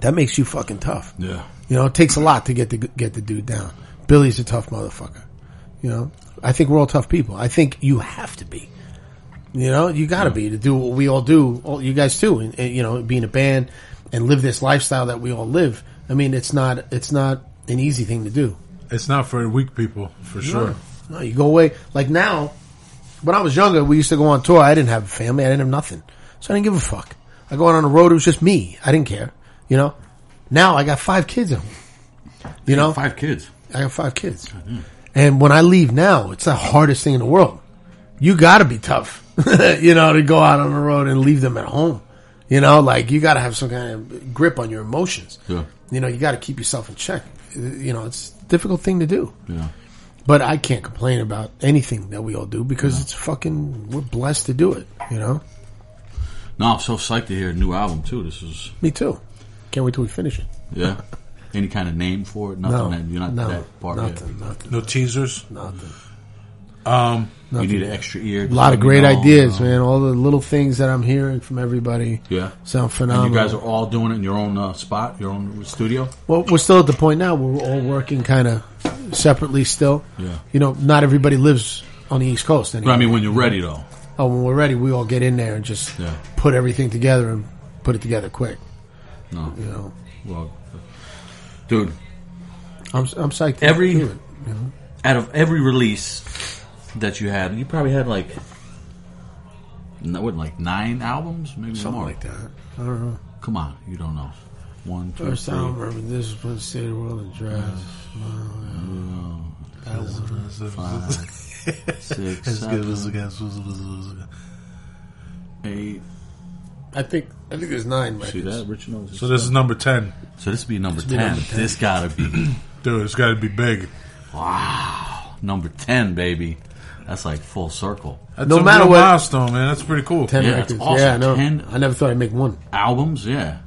that makes you fucking tough. Yeah. You know, it takes a lot to get the get the dude down. Billy's a tough motherfucker. You know, I think we're all tough people. I think you have to be. You know, you got to be to do what we all do. All you guys too, and, and, you know, being a band and live this lifestyle that we all live. I mean, it's not it's not an easy thing to do. It's not for weak people, for sure. No, you go away. Like now, when I was younger, we used to go on tour. I didn't have a family. I didn't have nothing. So I didn't give a fuck. I go out on the road. It was just me. I didn't care. You know. Now I got five kids at home. You know, Five kids. I got five kids. And when I leave now, it's the hardest thing in the world. You got to be tough, you know, to go out on the road and leave them at home. You know, like you got to have some kind of grip on your emotions. Yeah. You know, you got to keep yourself in check. You know, it's a difficult thing to do. Yeah. But I can't complain about anything that we all do because it's fucking, we're blessed to do it, you know? No, I'm so psyched to hear a new album too. This is Me too. Can't wait till we finish it. yeah. Any kind of name for it? Nothing. No, that you're not no, that part nothing, yet. nothing, No teasers. nothing. Um, You need an extra ear. A lot of great know, ideas, you know. man. All the little things that I'm hearing from everybody Yeah. sound And phenomenal. you guys are all doing it in your own uh, spot, your own studio. Well, we're still at the point now where we're all working kind of separately still. Yeah. You know, not everybody lives on the East Coast But anymore. I mean, when you're ready though. oh, when we're ready, we all get in there and just Yeah. put everything together and put it together quick. No. You know, Well, dude, I'm I'm psyched. to Every- do it. out of every release that you had, you probably had like, no, what, like nine albums, maybe something more. like that. I don't know. Come on, you don't know. One, two, First three. time I remember this was when State of the World Address. That one. Five, six, seven, eight. I think I think there's nine See records. that, Richard knows. so this is number ten, So this would be number This be ten. number 10. This gotta be dude. It's got to be big. Wow, number ten, baby. That's like full circle. That's No a matter real what- milestone, man. That's pretty cool. Ten Yeah, it's records. awesome. Yeah, I know. 10. I never thought I'd make one. albums, yeah.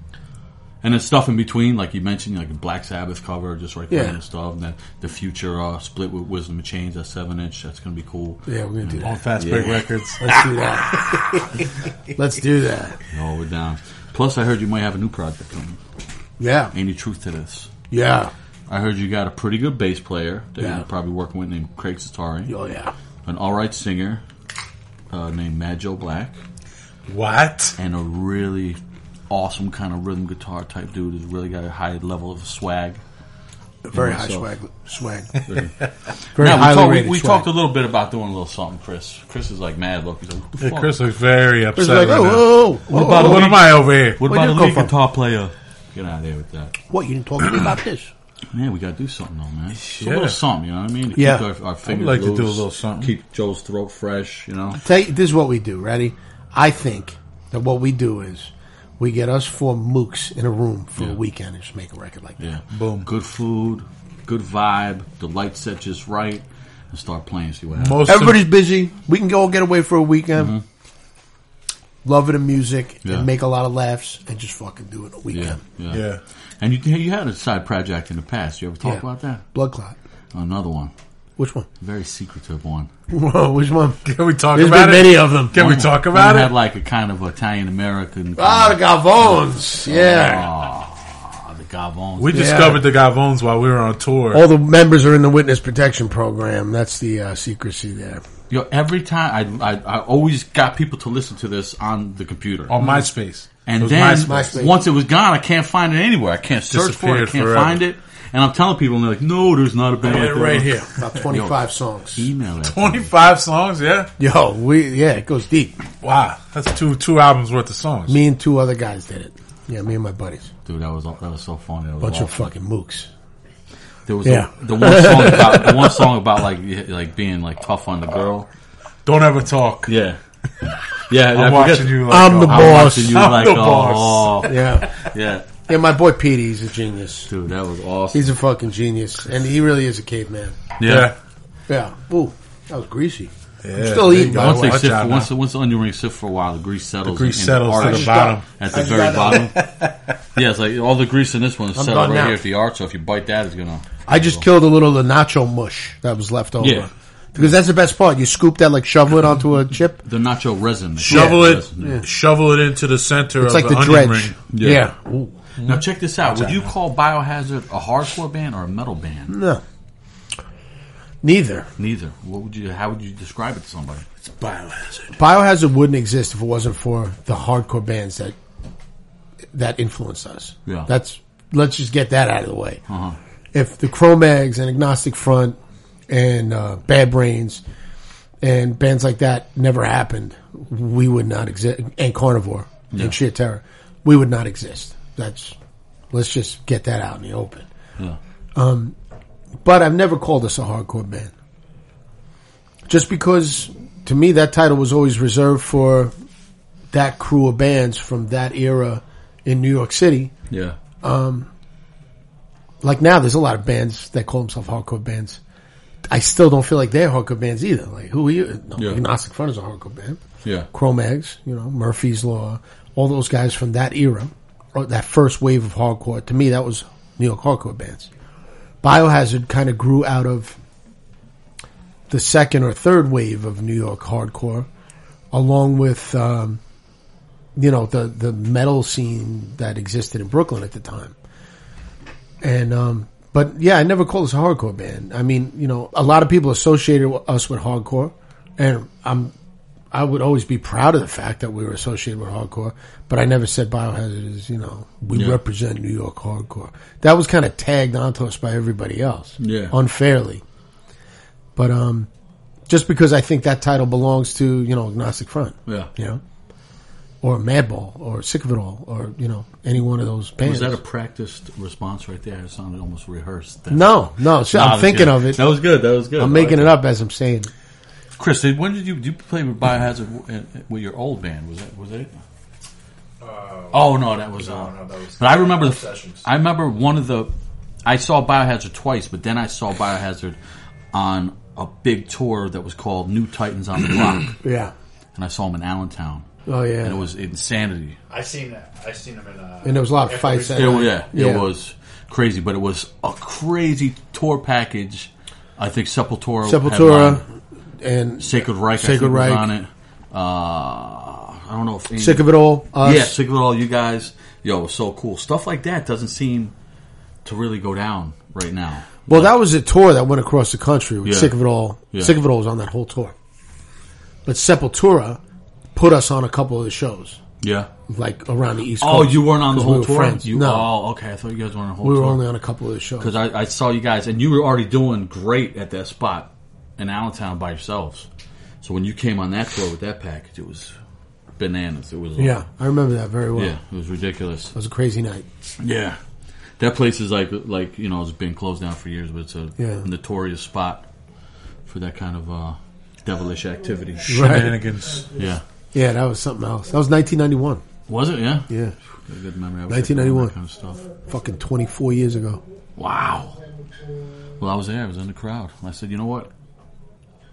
And then stuff in between, like you mentioned, like a Black Sabbath cover, just right there Yeah. and stuff. And then the future uh, split with Wisdom in Chains, that seven inch, that's gonna be cool. Yeah, we're gonna do On that. Fast Yeah. Break Records. Let's do that. Let's do that. Oh, we're down. Plus, I heard you might have a new project coming. Yeah, Any truth to this? yeah. I heard you got a pretty good bass player that Yeah. you're probably working with named Craig Setari, Oh yeah. An all right singer uh, named Mad Joe Black, What? and a really awesome kind of rhythm guitar type dude who's really got a high level of swag. Very high so- swag. Swag. Very- Very Now, we, highly talk- we, rated we swag. talked a little bit about doing a little something, Chris. Chris is like mad look. He's like, what the Yeah, fuck? Chris looks very Chris upset is like, right oh, now. oh, oh, What oh, about oh, What am I over here? What Where'd about a you come lead from? guitar player? Get out of there with that. What you didn't talk to me about this? Man, we got to do something though, man. Just Yeah. A little something, you know what I mean? To Yeah. Keep our, our fingers like to do a little something. Keep Joe's throat fresh, you know? Tell you, this is what we do. Ready? I think that what we do is we get us four mooks in a room for Yeah. a weekend and just make a record like that. Yeah. Boom. Good food, good vibe, the light set just right, and start playing, see what happens. Most Everybody's busy. We can go get away for a weekend. Love it in music Mm-hmm. Yeah. and make a lot of laughs and just fucking do it a yeah, weekend. yeah, yeah. And you you had a side project in the past. You ever talk Yeah. about that? Blood clot. Another one, Which one? very secretive one. Whoa, which one? Can we talk There's about been it? many of them. Can we talk about One it? Had like a kind of Italian American. Ah, the Gavones. Yeah. the Gavons. We Yeah. discovered the Gavones while we were on tour. All the members are in the witness protection program. That's the uh, secrecy there. Yo, every time I, I I always got people to listen to this on the computer. on MySpace. And It then MySpace. MySpace. once it was gone, I can't find it anywhere. I can't search for it. I can't forever. find it. And I'm telling people, and they're like, "No, there's not a band like that." right here. About 25 songs. Email it. 25 songs, yeah? Yo, we yeah, it goes deep. Wow. That's two two albums worth of songs. Me and two other guys did it. Yeah, me and my buddies. Dude, that was that was so funny. That was Bunch of awesome. fucking mooks. There was Yeah. the, the one song about the one song about like like being like tough on the girl. Don't ever talk. Yeah, yeah. I'm I forget- watching you like I'm the oh, I'm boss. watching you I'm like the oh, boss. Yeah. yeah, Yeah, my boy Petey, he's a genius. dude, that was awesome. He's a fucking genius. And he really is a caveman. Yeah. Yeah. Ooh, that was greasy. Yeah. I'm still eating, by once they Watch sit, out once, once the onion rings sit for a while, the grease settles. The grease in, in settles to arch. the bottom. At the very bottom. yeah, it's like all the grease in this one is I'm settled right now. here at the arch. So if you bite that, it's gonna. I just killed a little of the nacho mush that was left over. Yeah. Because that's the best part. You scoop that, like shovel it onto a chip. The nacho resin. Shovel it, resin, yeah. shovel it into the center It's of like the, the onion dredge. ring. Yeah. Ooh. Now check this out. Would you call Biohazard a hardcore band or a metal band? No. Neither. Neither. What would you? How would you describe it to somebody? It's biohazard. Biohazard wouldn't exist if it wasn't for the hardcore bands that that influenced us. Yeah. That's let's just get that out of the way. Uh-huh. If the Cro-Mags and Agnostic Front and uh, Bad Brains and bands like that never happened, we would not exist. And Carnivore Yeah. and Sheer Terror, we would not exist. That's let's just get that out in the open. Yeah. But I've never called us a hardcore band. Just because, to me, that title was always reserved for that crew of bands from that era in New York City. Yeah. Like now, there's a lot of bands that call themselves hardcore bands. I still don't feel like they're hardcore bands either. Like, who are you? No, Yeah. Agnostic Front is a hardcore band. Yeah. Cro-Mags, you know, Murphy's Law, all those guys from that era, or that first wave of hardcore. To me, that was New York hardcore bands. Biohazard kind of grew out of the second or third wave of New York hardcore, along with, um, you know, the the metal scene that existed in Brooklyn at the time. And um, but yeah, I never called us a hardcore band. I mean, you know, a lot of people associated us with hardcore, and I'm I would always be proud of the fact that we were associated with hardcore, but I never said Biohazard is, you know, we Yeah. represent New York hardcore. That was kind of tagged onto us by everybody else. Yeah. Unfairly. But, um, just because I think that title belongs to, you know, Agnostic Front, Yeah. you know, or Madball, or Sick of It All, or, you know, any one of those bands. Was that a practiced response right there? It sounded almost rehearsed. There. no, no, so Nah, I'm thinking good. of it. That was good. That was good. I'm making like it up as I'm saying. it. Chris, when did you did you play with Biohazard uh, with your old band? Was that was that it? oh no, that was. Uh, no, no, that was- but I remember the. Sessions. I remember one of the. I saw Biohazard twice, but then I saw Biohazard on a big tour that was called New Titans on the Block, Yeah. and I saw them in Allentown, Oh, yeah. and it was insanity. I seen that. I seen him in. Uh, And there was a lot of fights that It, night. yeah, Yeah. it was crazy, but it was a crazy tour package. I think Sepultura, Sepultura and Sacred Reich, Sacred I think, Reich. was on it. Uh, I don't know if any- Sick of It All. Us. yeah, sick of it all, you guys. Yo, it was so cool. Stuff like that doesn't seem to really go down right now. Well, that was a tour that went across the country. With Yeah. Sick of It All. Yeah. Sick of It All was on that whole tour. But Sepultura put us on a couple of the shows, Yeah. like around the East Oh, Coast. you weren't on the 'cause whole we were tour. Friends. You, no, Oh, okay. I thought you guys were on the whole we were tour. only on a couple of the shows. because I, I saw you guys, and you were already doing great at that spot in Allentown by yourselves. So when you came on that tour with that package, it was bananas. It was yeah, I remember that very well. yeah, it was ridiculous. It was a crazy night. Yeah, that place is like like you know it's been closed down for years, but it's a Yeah. notorious spot for that kind of uh, devilish activity. Shenanigans. Yeah, Yeah, that was something else. That was 1991. was it? Yeah, Yeah, a good memory. I wish I could remember 1991. that kind of stuff. fucking 24 years ago. Wow. Well, I was there. I was in the crowd. I said, you know what?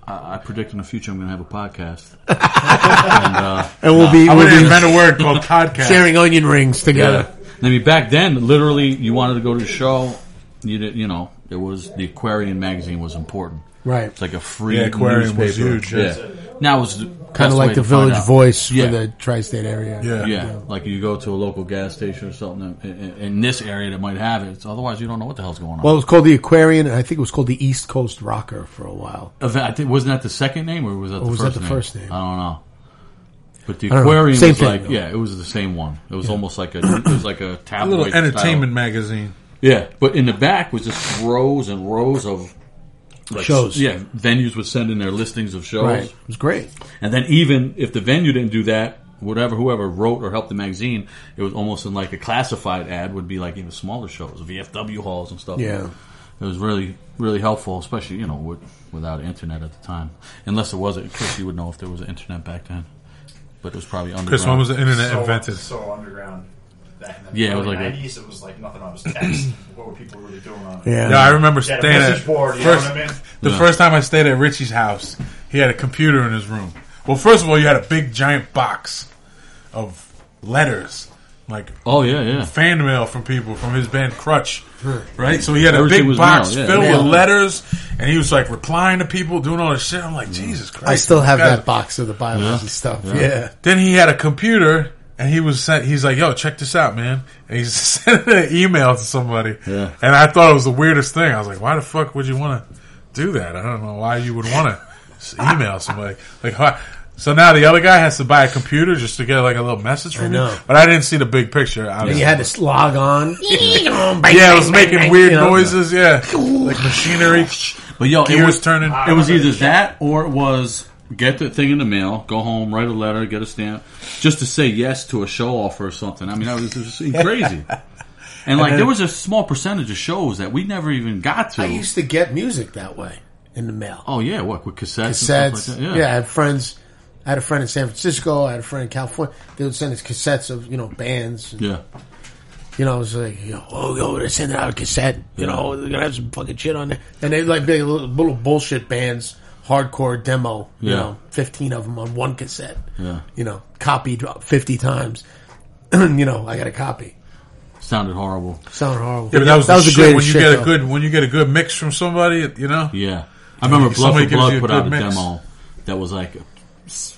I, I predict in the future I'm going to have a podcast. and, uh, And we'll be, I'm we'll going be invent a word called podcast. sharing onion rings together. I mean, back then, literally, you wanted to go to the show. You did, you know, it was the Aquarian magazine was important. Right. It's like a free Yeah, Aquarian was newspaper. huge, Yeah. Yeah. Now it's Kind of like the Village Voice Yeah. for the tri-state area. Yeah. Yeah, like you go to a local gas station or something in, in, in this area that might have it. Otherwise, you don't know what the hell's going on. Well, it was called the Aquarian, and I think it was called the East Coast Rocker for a while. I think wasn't that the second name or was that the was first that the name? first name? I don't know. But the I Aquarian was thing, like though. yeah, it was the same one. It was almost like a it was like a A tabloid little entertainment style. magazine. Yeah, but in the back was just rows and rows of like, Shows. Yeah, venues would send in their listings of shows, Right. It was great. and then even if the venue didn't do that, whatever whoever wrote or helped the magazine, it was almost in like a classified ad would be like even smaller shows, VFW halls and stuff. Yeah. it was really really helpful, especially you know with, without internet at the time, unless it was it. Chris, you would know if there was an internet back then, but it was probably underground. Chris, when was the internet so, invented? So underground. Back in the Yeah, it was early like a- 90s, it was like nothing on was text. what were people really doing on it? Yeah. Yeah, I remember Yeah, the staying message at board, you first, know what I mean? the Yeah. first time I stayed at Richie's house. He had a computer in his room. Well, first of all, you had a big giant box of letters, like Oh yeah, yeah. fan mail from people from his band Crutch, right? So he had a Everything big was box mail, yeah. filled Mail. with letters, and he was like replying to people, doing all this shit. I'm like, Jesus Christ! I still have this guy- that box of the Bibles Yeah. and stuff. Yeah. Yeah. Then he had a computer, and he was sent. He's like, "Yo, check this out, man." And he sent an email to somebody, Yeah. and I thought it was the weirdest thing. I was like, "Why the fuck would you want to do that?" I don't know why you would want to email somebody. Like, how- so now the other guy has to buy a computer just to get like a little message from you. But I didn't see the big picture. And obviously. you had to log on. yeah, it was making weird noises. Yeah, like machinery. But yo, it was turning. It was either that or it was get the thing in the mail, go home, write a letter, get a stamp, just to say yes to a show offer or something. I mean, that was just crazy. And like, there was a small percentage of shows that we never even got to. I used to get music that way in the mail. oh yeah, what with cassettes? and cassettes. stuff like that? yeah. I had friends. I had a friend in San Francisco. I had a friend in California. They would send us cassettes of you know bands. yeah. You know, it was like, you know, oh, yo, they're sending out a cassette. You Yeah. know, they're gonna have some fucking shit on there, and they like big little, little bullshit bands, hardcore demo. You Yeah. know, fifteen of them on one cassette. Yeah. You know, copied fifty times. you know, I got a copy. Sounded horrible. Sounded horrible. Yeah, but that was, that the was shit when you shit. get a good when you get a good mix from somebody. You know, Yeah, I remember Blood Somebody for Blood put out a mix. demo that was like a,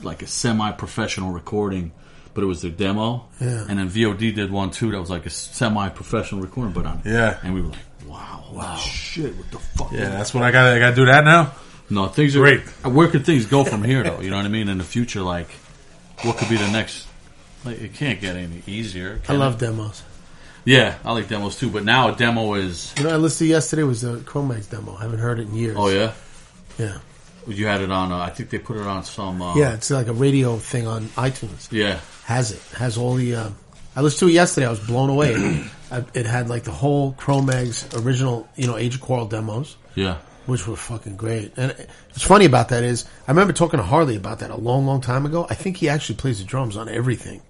like a semi-professional recording, but it was their demo. Yeah. And then VOD did one too that was like a semi-professional recording, but on Yeah. And we were like, wow, wow, shit, what the fuck? yeah, that's what I got. I got to do that now. No, things are Great. Where could things go from here, though? You know what I mean? In the future, like, what could be the next? Like, it can't get any easier. I love it? demos. Yeah, I like demos too. But now a demo is. You know, I listened to yesterday was the Cro-Mags demo. I haven't heard it in years. Oh yeah, yeah, you had it on. Uh, I think they put it on some. Uh, yeah. It's like a radio thing on iTunes. yeah. Has it? Has all the. Uh, I listened to it yesterday. I was blown away. I, it had like the whole Cro-Mags original, you know, Age of Quarrel demos, Yeah. Which were fucking great. And what's funny about that is, I remember talking to Harley about that a long, long time ago. I think he actually plays the drums on everything.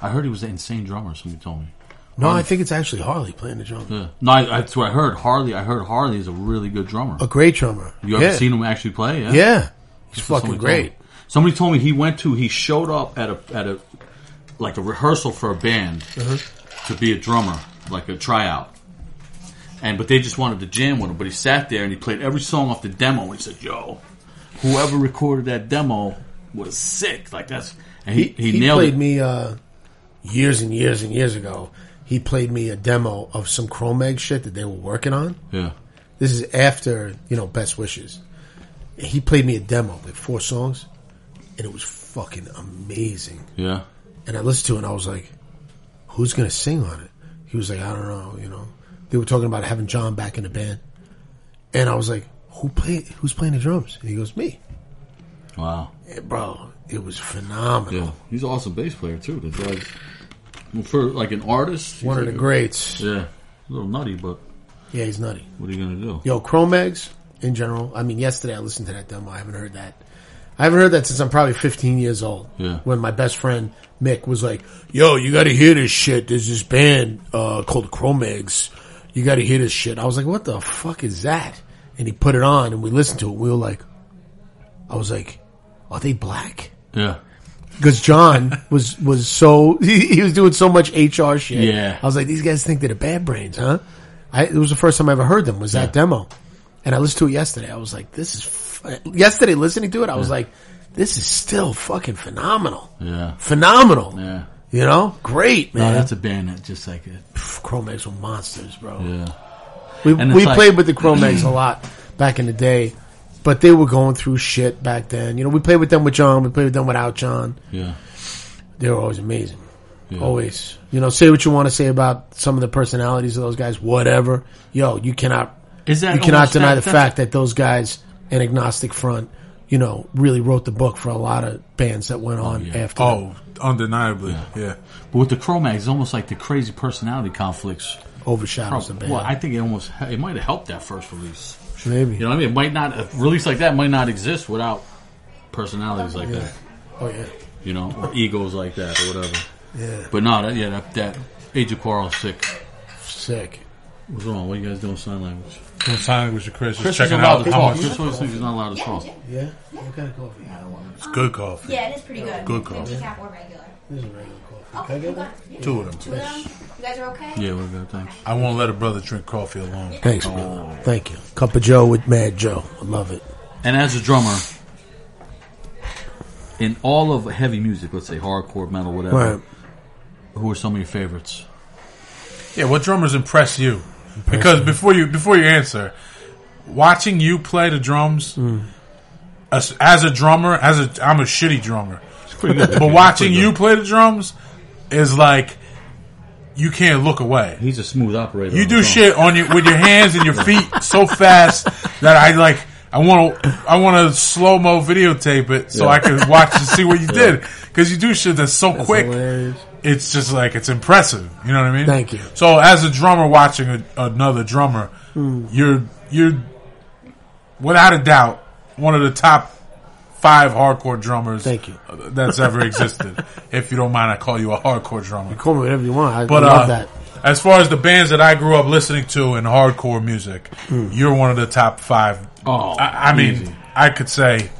I heard he was an insane drummer. Somebody told me. No, I think it's actually Harley playing the drums. Yeah. No, I, that's what I heard. Harley. I heard Harley is a really good drummer. A great drummer. You ever yeah. seen him actually play? Yeah. Yeah, he's fucking great. told. Somebody told me he went to. He showed up at a at a like a rehearsal for a band Uh-huh. to be a drummer, like a tryout. And but they just wanted to jam with him. But he sat there and he played every song off the demo. And he said, "Yo, whoever recorded that demo was sick. Like that's." And he he, he nailed played it. me uh, years and years and years ago. He played me a demo of some Cro-Mag shit that they were working on. Yeah. This is after you know Best Wishes. He played me a demo, like four songs, and it was fucking amazing. Yeah. And I listened to it, and I was like, "Who's gonna sing on it?" He was like, "I don't know." You know, they were talking about having John back in the band, and I was like, "Who played? Who's playing the drums?" And he goes, "Me." Wow. Bro, it was phenomenal. Yeah. He's an awesome bass player too. The well, for like an artist. One of like the a- greats. Yeah. A little nutty, but Yeah, he's nutty. what are you gonna do? Yo, Cro-Mags in general. I mean, yesterday I listened to that demo. I haven't heard that. I haven't heard that since I'm probably 15 years old. Yeah. When my best friend Mick was like, "Yo, you got to hear this shit. There's this band uh, called Cro-Mags. You got to hear this shit." I was like, "What the fuck is that?" And he put it on, and we listened to it. We were like, "I was like, are they black?" Yeah. Because John was was so he, he was doing so much HR shit. Yeah. I was like, these guys think they're the bad brains, huh? I, it was the first time I ever heard them. Was that demo? And I listened to it yesterday. I was like, this is f-. yesterday listening to it. I was like, this is still fucking phenomenal, Yeah. phenomenal. Yeah. You know, great No, man. that's a band that just like it. Cro-Mags were monsters, bro. Yeah. We we like- played with the Cro-Mags a lot back in the day, but they were going through shit back then. You know, we played with them with John. We played with them without John. Yeah. They were always amazing. Always. You know, say what you want to say about some of the personalities of those guys, whatever. Yo, you cannot Is that you cannot deny that- the fact that those guys and Agnostic Front, you know, really wrote the book for a lot of bands that went on oh, yeah. after. Oh, them. Undeniably, yeah. But with the Cro-Mags, it's almost like the crazy personality conflicts. overshadows the band. Well, I think it almost it might have helped that first release. Maybe. You know what I mean? It might not a release like that might not exist without personalities like that. Oh yeah. You know, or egos like that or whatever. Yeah. But no, that, yeah, that, that Age of Quarrel sick. Sick. What's wrong? What are you guys doing sign language? Doing sign language to Chris. Chris Just is checking allowed out to how talk. much. Chris always thinks he's not allowed to talk. Yeah. What kind of coffee? It's good coffee. Yeah, it is pretty good. Good Good coffee. Decaf or regular. This is regular coffee. Can I get one? Two of them. two of them. You guys are okay? Yeah, we're good. Thanks. I won't let a brother drink coffee alone. Thanks, brother. Thank you. Cup of Joe with Mad Joe. I love it. And as a drummer, in all of heavy music, let's say hardcore, metal, whatever, Right. who are some of your favorites? Yeah, what drummers impress you? Because before you before you answer, watching you play the drums Hmm. as, as a drummer, as a I'm a shitty drummer, but watching you play the drums is like you can't look away. He's a smooth operator. You do shit on your with your hands and your feet so fast that I like. I want to. I want to slow mo videotape it so Yeah. I can watch and see what you did because you do shit that's so That's quick. hilarious. It's just like it's impressive. You know what I mean? Thank you. So as a drummer watching a, another drummer, Hmm. you're you're without a doubt one of the top five hardcore drummers. Thank you. That's ever existed. if you don't mind, I call you a hardcore drummer. Call me whatever you want. I, But I love uh, that. as far as the bands that I grew up listening to in hardcore music, Hmm. you're one of the top five. Oh, I, I mean, easy. I could say,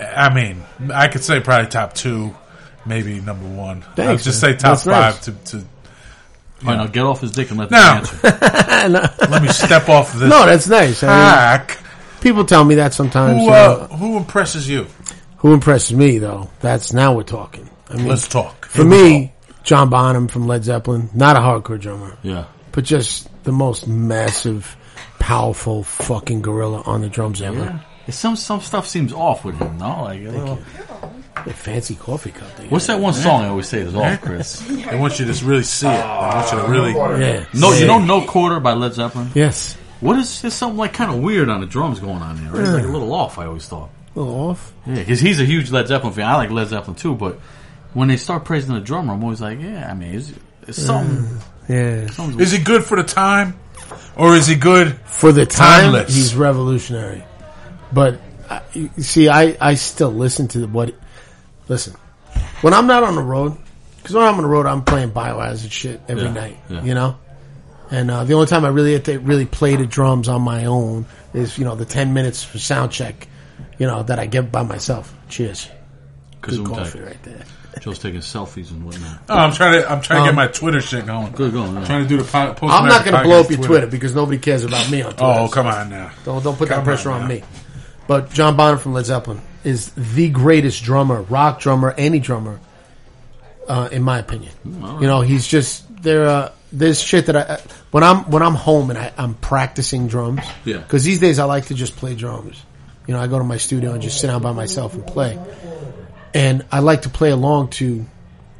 I mean, I could say probably top two, maybe number one. I'll just man. say top That's nice. five to, to All right, now get off his dick and let Now- him answer. let me step off this No, that's nice. I mean, hack. people tell me that sometimes. Who, uh, uh, who impresses you? who impresses me though? That's now we're talking. I mean, Let's talk. for me, John Bonham from Led Zeppelin, not a hardcore drummer, Yeah. but just the most massive, powerful fucking gorilla on the drums ever. Some some stuff seems off with him, no? Like a little, A fancy coffee cup. They what's that one song I always say is off, Chris? I want you to really see it. I want you to really. Yeah. No, you know, No Quarter by Led Zeppelin. Yes. What is there's something like kind of weird on the drums going on there? Right? It's like a little off. I always thought. A little off. Yeah, because he's a huge Led Zeppelin fan. I like Led Zeppelin too, but when they start praising the drummer, I'm always like, yeah, I mean, it's, it's something. Yeah. something's Is he good for the time, or is he good? For the time, Timeless. he's revolutionary. But I, you see, I, I still listen to the, what. Listen, when I'm not on the road, because when I'm on the road, I'm playing biohazard shit every Yeah, night. yeah. You know, and uh, the only time I really have to really play the drums on my own is you know the ten minutes for sound check. You know that I get by myself. Cheers. Good coffee right there. Joe's taking selfies and whatnot. Oh, I'm trying to. I'm trying to Um, get my Twitter shit going. Good going. Yeah. Trying to do the po- post. I'm not going to blow up your Twitter. because nobody cares about me on Twitter. Oh, come on now. Don't don't put that Come pressure on on now. me. But John Bonham from Led Zeppelin is the greatest drummer, rock drummer, any drummer, uh, in my opinion. You know, he's just there. Uh, there's shit that I when I'm when I'm home and I, I'm practicing drums. Yeah. Because these days I like to just play drums. You know, I go to my studio and just sit down by myself and play. And I like to play along to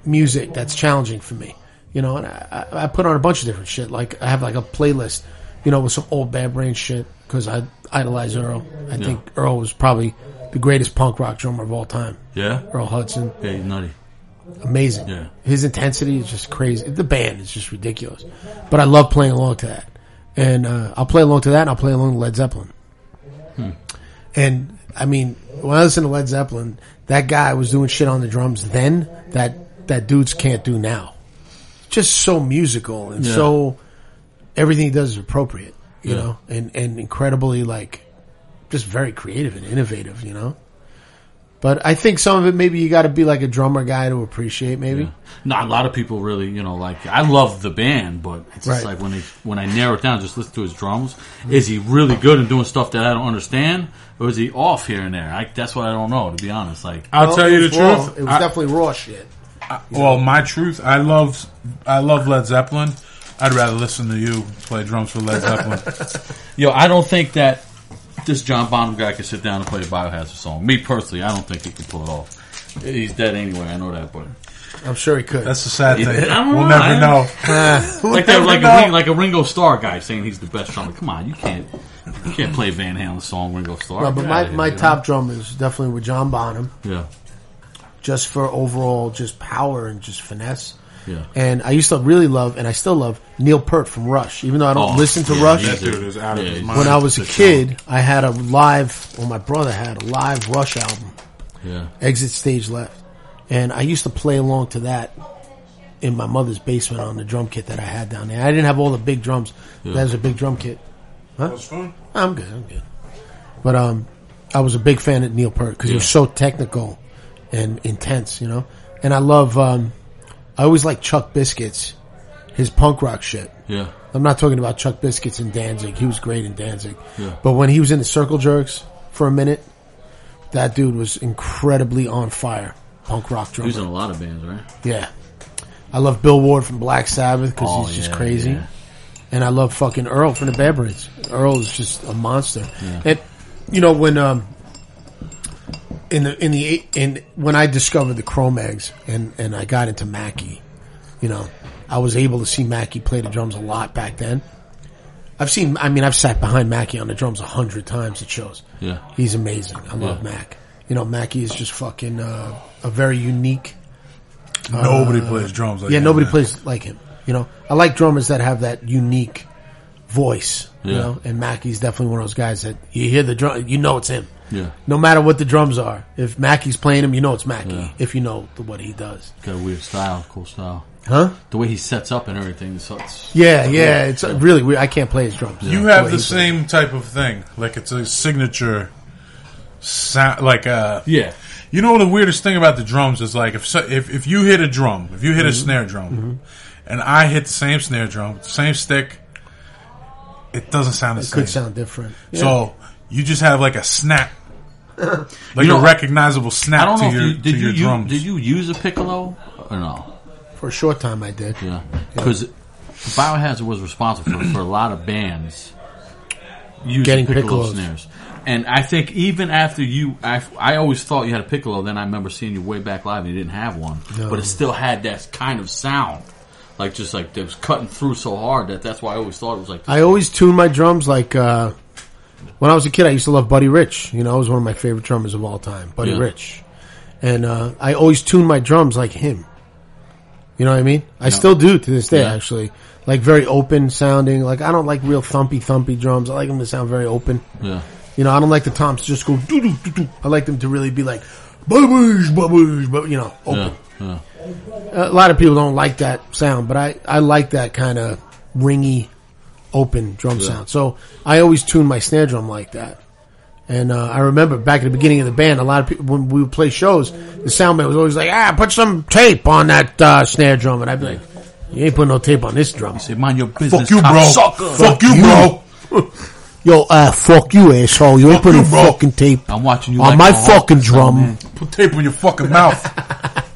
music that's challenging for me. You know, and I, I I put on a bunch of different shit. Like I have like a playlist, you know, with some old Bad Brain shit because I idolize Earl. I think Earl was probably the greatest punk rock drummer of all time. Yeah. Earl Hudson, Yeah, he's nutty. amazing. Yeah. His intensity is just crazy. The band is just ridiculous. But I love playing along to that. And uh, I'll play along to that and I'll play along to Led Zeppelin. And I mean, when I listen to Led Zeppelin, that guy was doing shit on the drums then that that dudes can't do now. Just so musical and Yeah. so everything he does is appropriate, you Yeah. know, and and incredibly like just very creative and innovative, you know. But I think some of it maybe you got to be like a drummer guy to appreciate, maybe. Yeah. No, a lot of people really, you know, like I love the band, but it's just Right. like when they when I narrow it down, just listen to his drums. Is he really good and doing stuff that I don't understand, or is he off here and there? I, that's what I don't know, to be honest. Like, I'll Well, tell you the was raw. truth. It was I- definitely raw shit. I- well, my truth. I love. I love Led Zeppelin. I'd rather listen to you play drums for Led Zeppelin. yo, I don't think that this John Bonham guy can sit down and play a Biohazard song. Me personally, I don't think he can pull it off. He's dead anyway. I know that, but I'm sure he could. That's the sad thing. I don't We'll know. never I- know. Like that, like know. a, like a Ringo Starr guy saying he's the best drummer. Come on, you can't you can't play Van Halen song Ringo Starr. no, but my, outta my here, you top drum is definitely with John Bonham. Yeah, just for overall just power and just finesse. Yeah. And I used to really love, and I still love Neil Peart from Rush. Even though I don't Oh, listen to yeah, Rush, That dude is out of his mind. when I was a The kid, I had a live. Well, my brother had a live Rush album, Yeah. Exit Stage Left, and I used to play along to that in my mother's basement on the drum kit that I had down there. I didn't have all the big drums. That was a big drum kit. That was fun. I'm good. I'm good. But um, I was a big fan of Neil Peart because he was so technical and intense, you know. And I love. Um, I always like Chuck Biscuits, his punk rock shit. Yeah. I'm not talking about Chuck Biscuits in Danzig. He was great in Danzig. Yeah. But when he was in the Circle Jerks for a minute, that dude was incredibly on fire. Punk rock He was in a lot of bands, right? Yeah. I love Bill Ward from Black Sabbath because Oh, he's just yeah, crazy. yeah. And I love fucking Earl from the Bad Brains. Earl is just a monster. And you know when um in the in the in when I discovered the Cro-Mags and and I got into Mackie, you know, I was able to see Mackie play the drums a lot back then. I've seen, I mean, I've sat behind Mackie on the drums a hundred times at shows. Yeah. He's amazing. I love Yeah. Mac. You know, Mackie is just fucking uh, a very unique Nobody plays drums like yeah, that, nobody man. plays like him. You know, I like drummers that have that unique voice. You Yeah. know, and Mackie's definitely one of those guys that you hear the drum, you know it's him. Yeah. No matter what the drums are, if Mackie's playing them, you know it's Mackey. Yeah. If you know the, what he does, Got a weird style, cool style. huh? The way he sets up and everything. So it's, Yeah, yeah. It's uh, really weird. I can't play his drums. You have way the he plays. same type of thing. Like it's a signature sound. Like uh, yeah. you know the weirdest thing about the drums is like if so, if if you hit a drum, if you hit a Mm-hmm. snare drum, and I hit the same snare drum, the same stick, it doesn't sound the It same. could sound different. Yeah. So you just have like a snap, like You know, a recognizable snap I don't know to your you to you, your you drums. did you use a piccolo or no? for a short time, I did. Yeah, because Biohazard was responsible for, for a lot of bands using Getting piccolo piccolos. snares. And I think even after you, I, I always thought you had a piccolo. Then I remember seeing you way back live, and you didn't have one, No. but it still had that kind of sound, like just like it was cutting through so hard that that's why I always thought it was like. I always tune my drums like uh, when I was a kid. I used to love Buddy Rich. You know, he was one of my favorite drummers of all time, Buddy Yeah. Rich. And uh, I always tune my drums like him. You know what I mean? I still do to this day, Yeah. actually. Like very open sounding. Like I don't like real thumpy thumpy drums. I like them to sound very open. yeah, You know, I don't like the toms to just go doo doo doo doo. I like them to really be like bubbles bubbles, but you know, open. yeah, yeah. A lot of people don't like that sound, but I, I like that kind of ringy, open drum sound. So I always tune my snare drum like that. And uh, I remember back at the beginning of the band, a lot of people when we would play shows, the sound man was always like, "Ah, put some tape on that uh, snare drum," and I'd be like, "You ain't putting no tape on this drum." Say, mind your business. Fuck you, bro. cocksucker." Fuck you, bro. Yo, uh, fuck you, asshole! You ain't putting you, fucking tape I'm watching you on like my fucking drum. Put tape on your fucking mouth.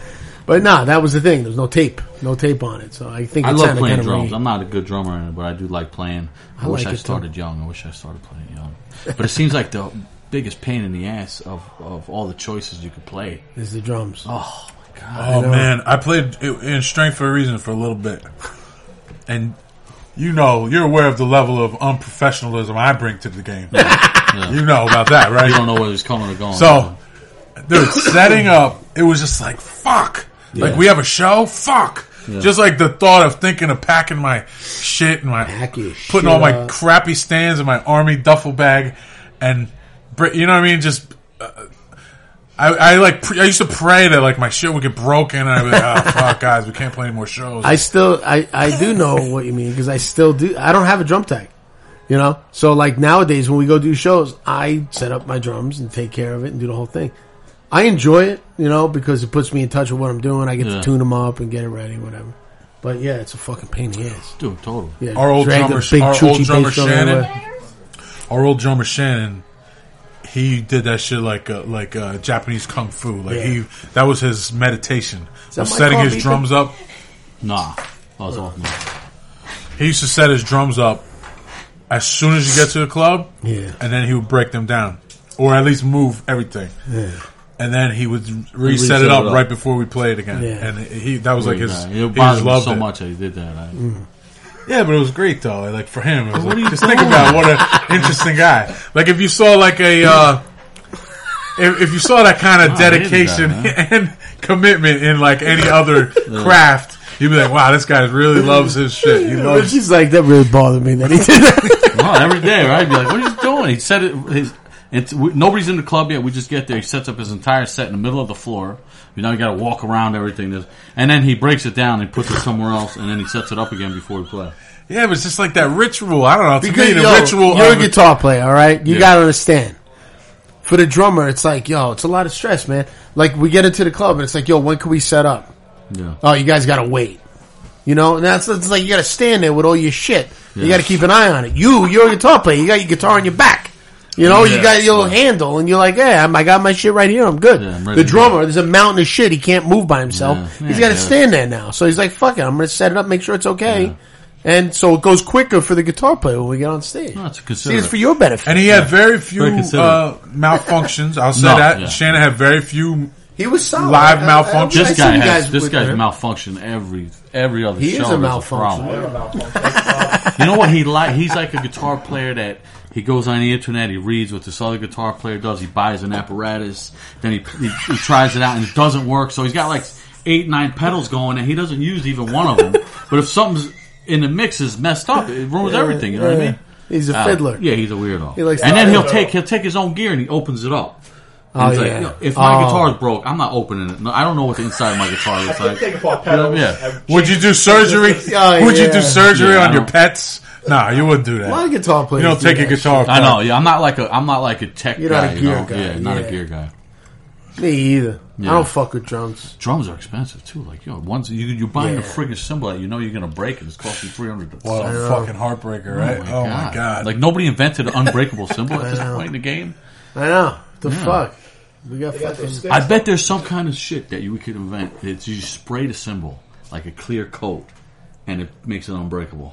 But nah, that was the thing. There's no tape, no tape on it. So I think I it love sounded playing kind of drums. I'm not a good drummer, in it, but I do like playing. I, I wish like I it, too. started young. I wish I started playing young. But it seems like the biggest pain in the ass of, of all the choices you could play. is the drums. Oh my god! Oh know. man, I played in Strength for a Reason for a little bit, and you know, you're aware of the level of unprofessionalism I bring to the game. You know about that, right? You don't know whether it's coming or going. So, dude, setting up, it was just like, fuck. Like, we have a show? Fuck. Just like the thought of thinking of packing my shit and my, putting shit all my up. crappy stands in my army duffel bag and, you know what I mean? Just, uh, I, I like, pre- I used to pray that like my shit would get broken and I'd be like, oh, fuck, guys, we can't play any more shows. I still, I, I do know what you mean because I still do. I don't have a drum tech, you know. So like nowadays when we go do shows, I set up my drums and take care of it and do the whole thing. I enjoy it, you know, because it puts me in touch with what I'm doing. I get Yeah. to tune them up and get it ready, whatever. But yeah, it's a fucking pain in the ass. dude, total. Yeah, Our old drummer- big our old drummer Shannon, our old drummer Shannon, he did that shit like uh, like uh, Japanese kung fu. Like Yeah. he, that was his meditation. that Was setting his coffee? drums up. Nah, that was off. He used to set his drums up as soon as you get to the club, Yeah. and then he would break them down, or at least move everything. And then he would reset reset it up it up. right before we played again. Yeah. And he that was like his. It he bothered just loved so it. much that he did that. I, Yeah, but it was great though. Like for him, it was like, are you just think about what an interesting guy. Like if you saw like a, uh, if, if you saw that kind of Oh, dedication that, and commitment in like any other craft, you'd be like, wow, this guy really loves his shit. He But loves. she's like, that really bothered me that he did that. no, every day, right? I'd be like, "What are you doing?" He said it. His, it's, we, nobody's in the club yet. We just get there. He sets up his entire set in the middle of the floor. You know, you got to walk around everything, There's- and then he breaks it down and puts it somewhere else, and then he sets it up again before we play. Yeah, but it's just like that ritual. I don't know. To Because me, the yo, ritual. you're a guitar player, all right? You Yeah. gotta understand. For the drummer, it's like, yo, it's a lot of stress, man. Like we get into the club and it's like, yo, when can we set up? Yeah. Oh, you guys gotta wait. You know, and that's it's like you gotta stand there with all your shit. You gotta keep an eye on it. You, you're a guitar player. You got your guitar on your back. You know, you got your handle, and you're like, "Yeah, I'm- I got my shit right here. I'm good." Yeah, I'm the drummer, there's a mountain of shit. He can't move by himself. Yeah. He's Yeah, got to yeah. stand there now. So he's like, "Fuck it, I'm going to set it up, make sure it's okay." And so it goes quicker for the guitar player when we get on stage. No, it's See, it's for your benefit. and he had very few Very uh, malfunctions. I'll say No, that. yeah. Shannon had very few. he was solid. Live I- I- malfunction. I- I This guy has guys this guy's him. malfunction every every other He is show. a there's malfunction. problem. You know what he like? He's like a guitar player that he goes on the internet, he reads what this other guitar player does, he buys an apparatus, then he, he he tries it out and it doesn't work. So he's got like eight nine pedals going and he doesn't use even one of them. but if something's in the mix is messed up, it ruins everything. You know what I mean? He's a Uh, fiddler. yeah, he's a weirdo. He likes and then he'll take he'll take his own gear and he opens it up. Oh, he's like, yeah. "You know, if my Oh. guitar's broke, I'm not opening it. No, I don't know what the inside of my guitar looks like. Take apart You know, yeah. Would you do surgery? Oh, Would you do surgery Yeah, on your pets? Nah, you wouldn't do A lot that. of guitar You players. don't do take a that guitar. I know. Yeah, I'm not like a I'm not like a tech You're guy. not a gear you know? guy, Yeah, not yeah. a gear guy. Me either. Yeah. I don't fuck with drums. Drums are expensive too. Like yo, once you you buying a Yeah. friggin' cymbal that you know you're gonna break it, it's costing three hundred. What a fucking heartbreaker, right? Oh my oh god! Like nobody invented an unbreakable cymbal at this know. point in the game. I know. The fuck. We got got fucking. I bet there's some kind of shit that you could invent. It's you spray the cymbal like a clear coat, and it makes it unbreakable.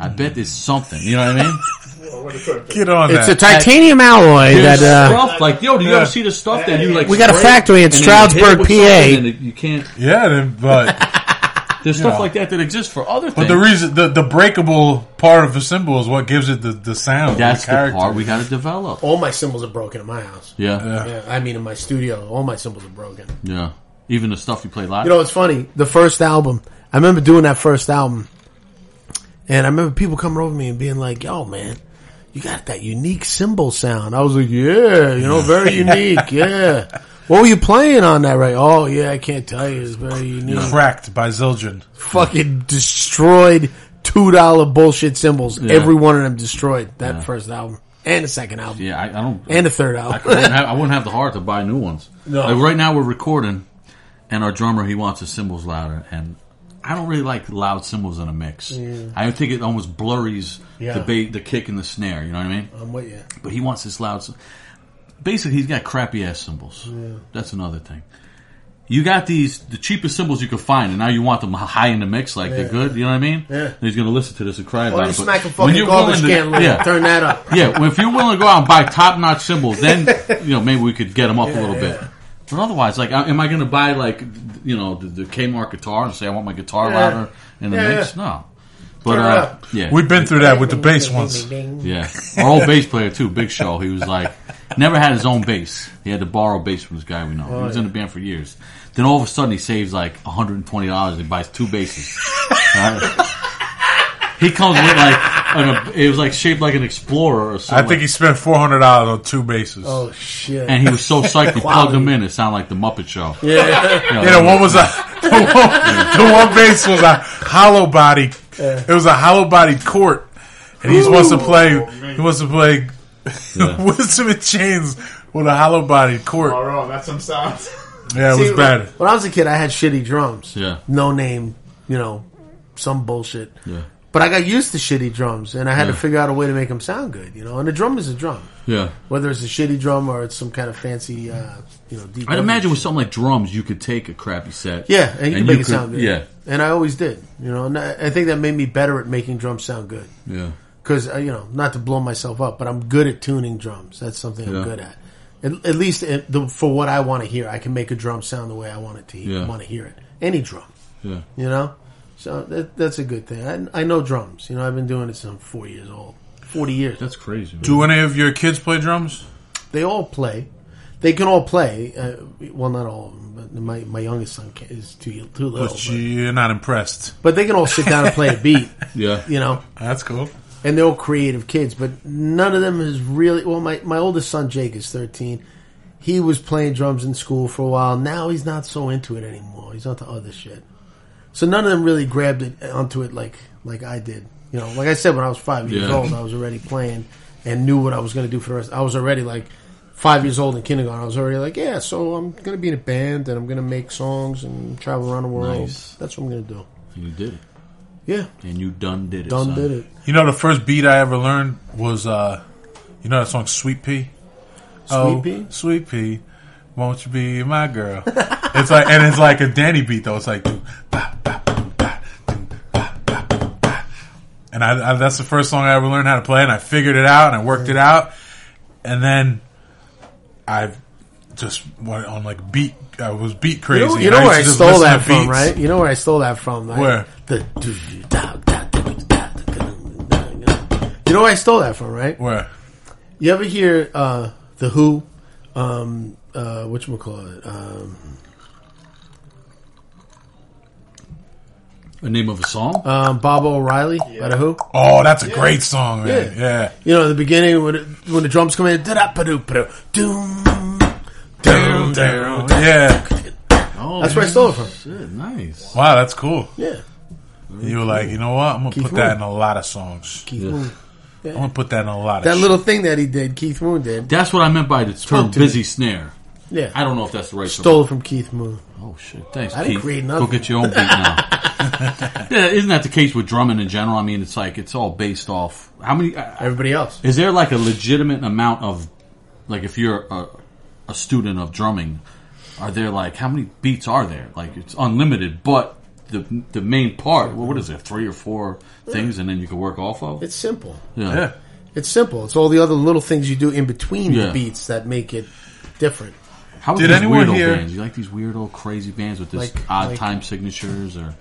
I bet there's something. You know what I mean? Well, what do you put it? Get on It's a that. titanium alloy There's that. Uh, stuff like yo. Do you ever see the stuff that you like? We got a spray factory in and then you hit it Stroudsburg, with PA. and it- you can't. yeah, then, but There's stuff Yeah. like that that exists for other but things. the reason the, the breakable part of the cymbal is what gives it the, the sound. That's the, the character. part we got to develop. all my cymbals are broken in my house. Yeah, yeah, Yeah. Yeah, I mean in my studio, all my cymbals are broken. Yeah. Even the stuff you play live. You know, it's funny. The first album, I remember doing that first album, and I remember people coming over to me and being like, "Yo, man, you got that unique cymbal sound." I was like, "Yeah, you know, very unique. Yeah." What were you playing on that? Right? Oh, yeah, I can't tell you. It's very unique. Cracked by Zildjian. Fucking destroyed two dollar bullshit cymbals. Yeah. Every one of them destroyed that Yeah. first album and the second album yeah, I, I don't. and the third I, album. wouldn't have, I wouldn't have the heart to buy new ones. No. Like right now, we're recording, and our drummer he wants his cymbals louder, and I don't really like loud cymbals in a mix. I think it almost blurries Yeah. the ba- the kick and the snare. You know what I mean? I'm with you. But he wants this loud. Basically, he's got crappy ass cymbals. That's another thing. You got these the cheapest cymbals you could find, and now you want them high in the mix, like they're good. You know what I mean? Yeah. And he's going to listen to this and cry Why about it. smack a when fucking you're garbage willing to- can yeah, Turn that up. yeah, well, if you're willing to go out and buy top notch cymbals, then you know maybe we could get them up a little bit. But otherwise, like, am I going to buy like you know the, the Kmart guitar and say I want my guitar Yeah. louder in the Yeah, mix? No. But uh, yeah, We've been through that with the bass once. yeah. Our old bass player too, Big Show. He was like never had his own bass. He had to borrow bass from this guy we know. he was in the band for years. Then all of a sudden he saves like hundred and twenty dollars. And he buys two basses. Right? He comes with like an, it was like shaped like an Explorer or something. I think he spent four hundred dollars on two bases. Oh shit! and he was so psyched he plugged them in. It sounded like the Muppet Show. yeah. You know, Yeah, the one was a the one, the one bass was a hollow body. It was a hollow body court, and he wants to play. Oh, he wants to play Yeah. Wisdom in Chains with a hollow body court. Oh, All right, that's some sounds. Yeah, it See, was bad. When I was a kid, I had shitty drums. Yeah. No name, you know, some bullshit. Yeah. But I got used to shitty drums, and I had to figure out a way to make them sound good, you know. And a drum is a drum, yeah. whether it's a shitty drum or it's some kind of fancy, uh, you know. DW I'd imagine with shit. something like drums, you could take a crappy set. Yeah, and you can make it could- sound good. Yeah, and I always did, you know. And I I think that made me better at making drums sound good. yeah. Because uh, you know, not to blow myself up, but I'm good at tuning drums. That's something Yeah. I'm good at. At, at least it, the, for what I want to hear, I can make a drum sound the way I want it to. Yeah. want to hear it. Any drum, Yeah. you know. So that, that's a good thing. I, I know drums. You know, I've been doing it since I'm four years old. Forty years. That's crazy. man. Do any of your kids play drums? They all play. They can all play. Uh, well, not all of them, but my my youngest son ca- is too too little. But But, you're not impressed. but they can all sit down and play a beat. Yeah. You know, That's cool. and they're all creative kids. But none of them is really. Well, my my oldest son Jake is thirteen. He was playing drums in school for a while. Now he's not so into it anymore. He's onto other shit. So none of them really grabbed it onto it like like I did. You know, like I said, when I was five years Yeah. old, I was already playing and knew what I was going to do for the rest. I was already like five years old in kindergarten. I was already like, yeah, so I'm going to be in a band and I'm going to make songs and travel around the world. Nice. That's what I'm going to do. And you did it. Yeah, And you done did it. done son. did it. You know, the first beat I ever learned was, uh, you know that song Sweet Pea? oh, Pea? Sweet Pea, won't you be my girl? it's like, and it's like a Danny beat though. It's like, and I, I, that's the first song I ever learned how to play, and I figured it out and I worked it out, and then I just went on like beat. I was beat You crazy. know, you know where I stole that from, beats. right? You know where I stole that from? Right? Where? The you know where I stole that from, right? Where? You ever hear uh, the Who? Um, uh, what you call it? Um, The name of a song? um, Baba O'Riley by the Who. Oh, that's a great song, man. Yeah. Yeah. You know, in the beginning when it, when the drums come in, da-da-ba-doo-ba-doo, doom, doom, doom. Yeah. oh, That's where I stole it from. Shit, nice. Wow, that's cool. Yeah, You were like, you know what? I'm gonna Keith put that Moon. in a lot of songs. Keith Yeah. Moon. I'm gonna put that in a lot of That shit. little thing that he did, Keith Moon did. That's what I meant by the term Spoke to me. busy snare. Yeah, I don't know if that's the right term. stole it from Keith Moon. Oh shit! Thanks, I didn't Pete. create Go get your own beat now. yeah, isn't that the case with drumming in general? I mean, it's like it's all based off how many. Uh, Everybody else. is there like a legitimate amount of, like, if you're a, a student of drumming, are there like how many beats are there? Like it's unlimited, but the the main part. Well, what is it? Three or four things, and then you can work off of. It's simple. yeah. Yeah. It's simple. It's all the other little things you do in between Yeah. the beats that make it different. How Did these anyone weirdo hear- bands? You like these weirdo, crazy bands with this Like- odd like- time signatures, or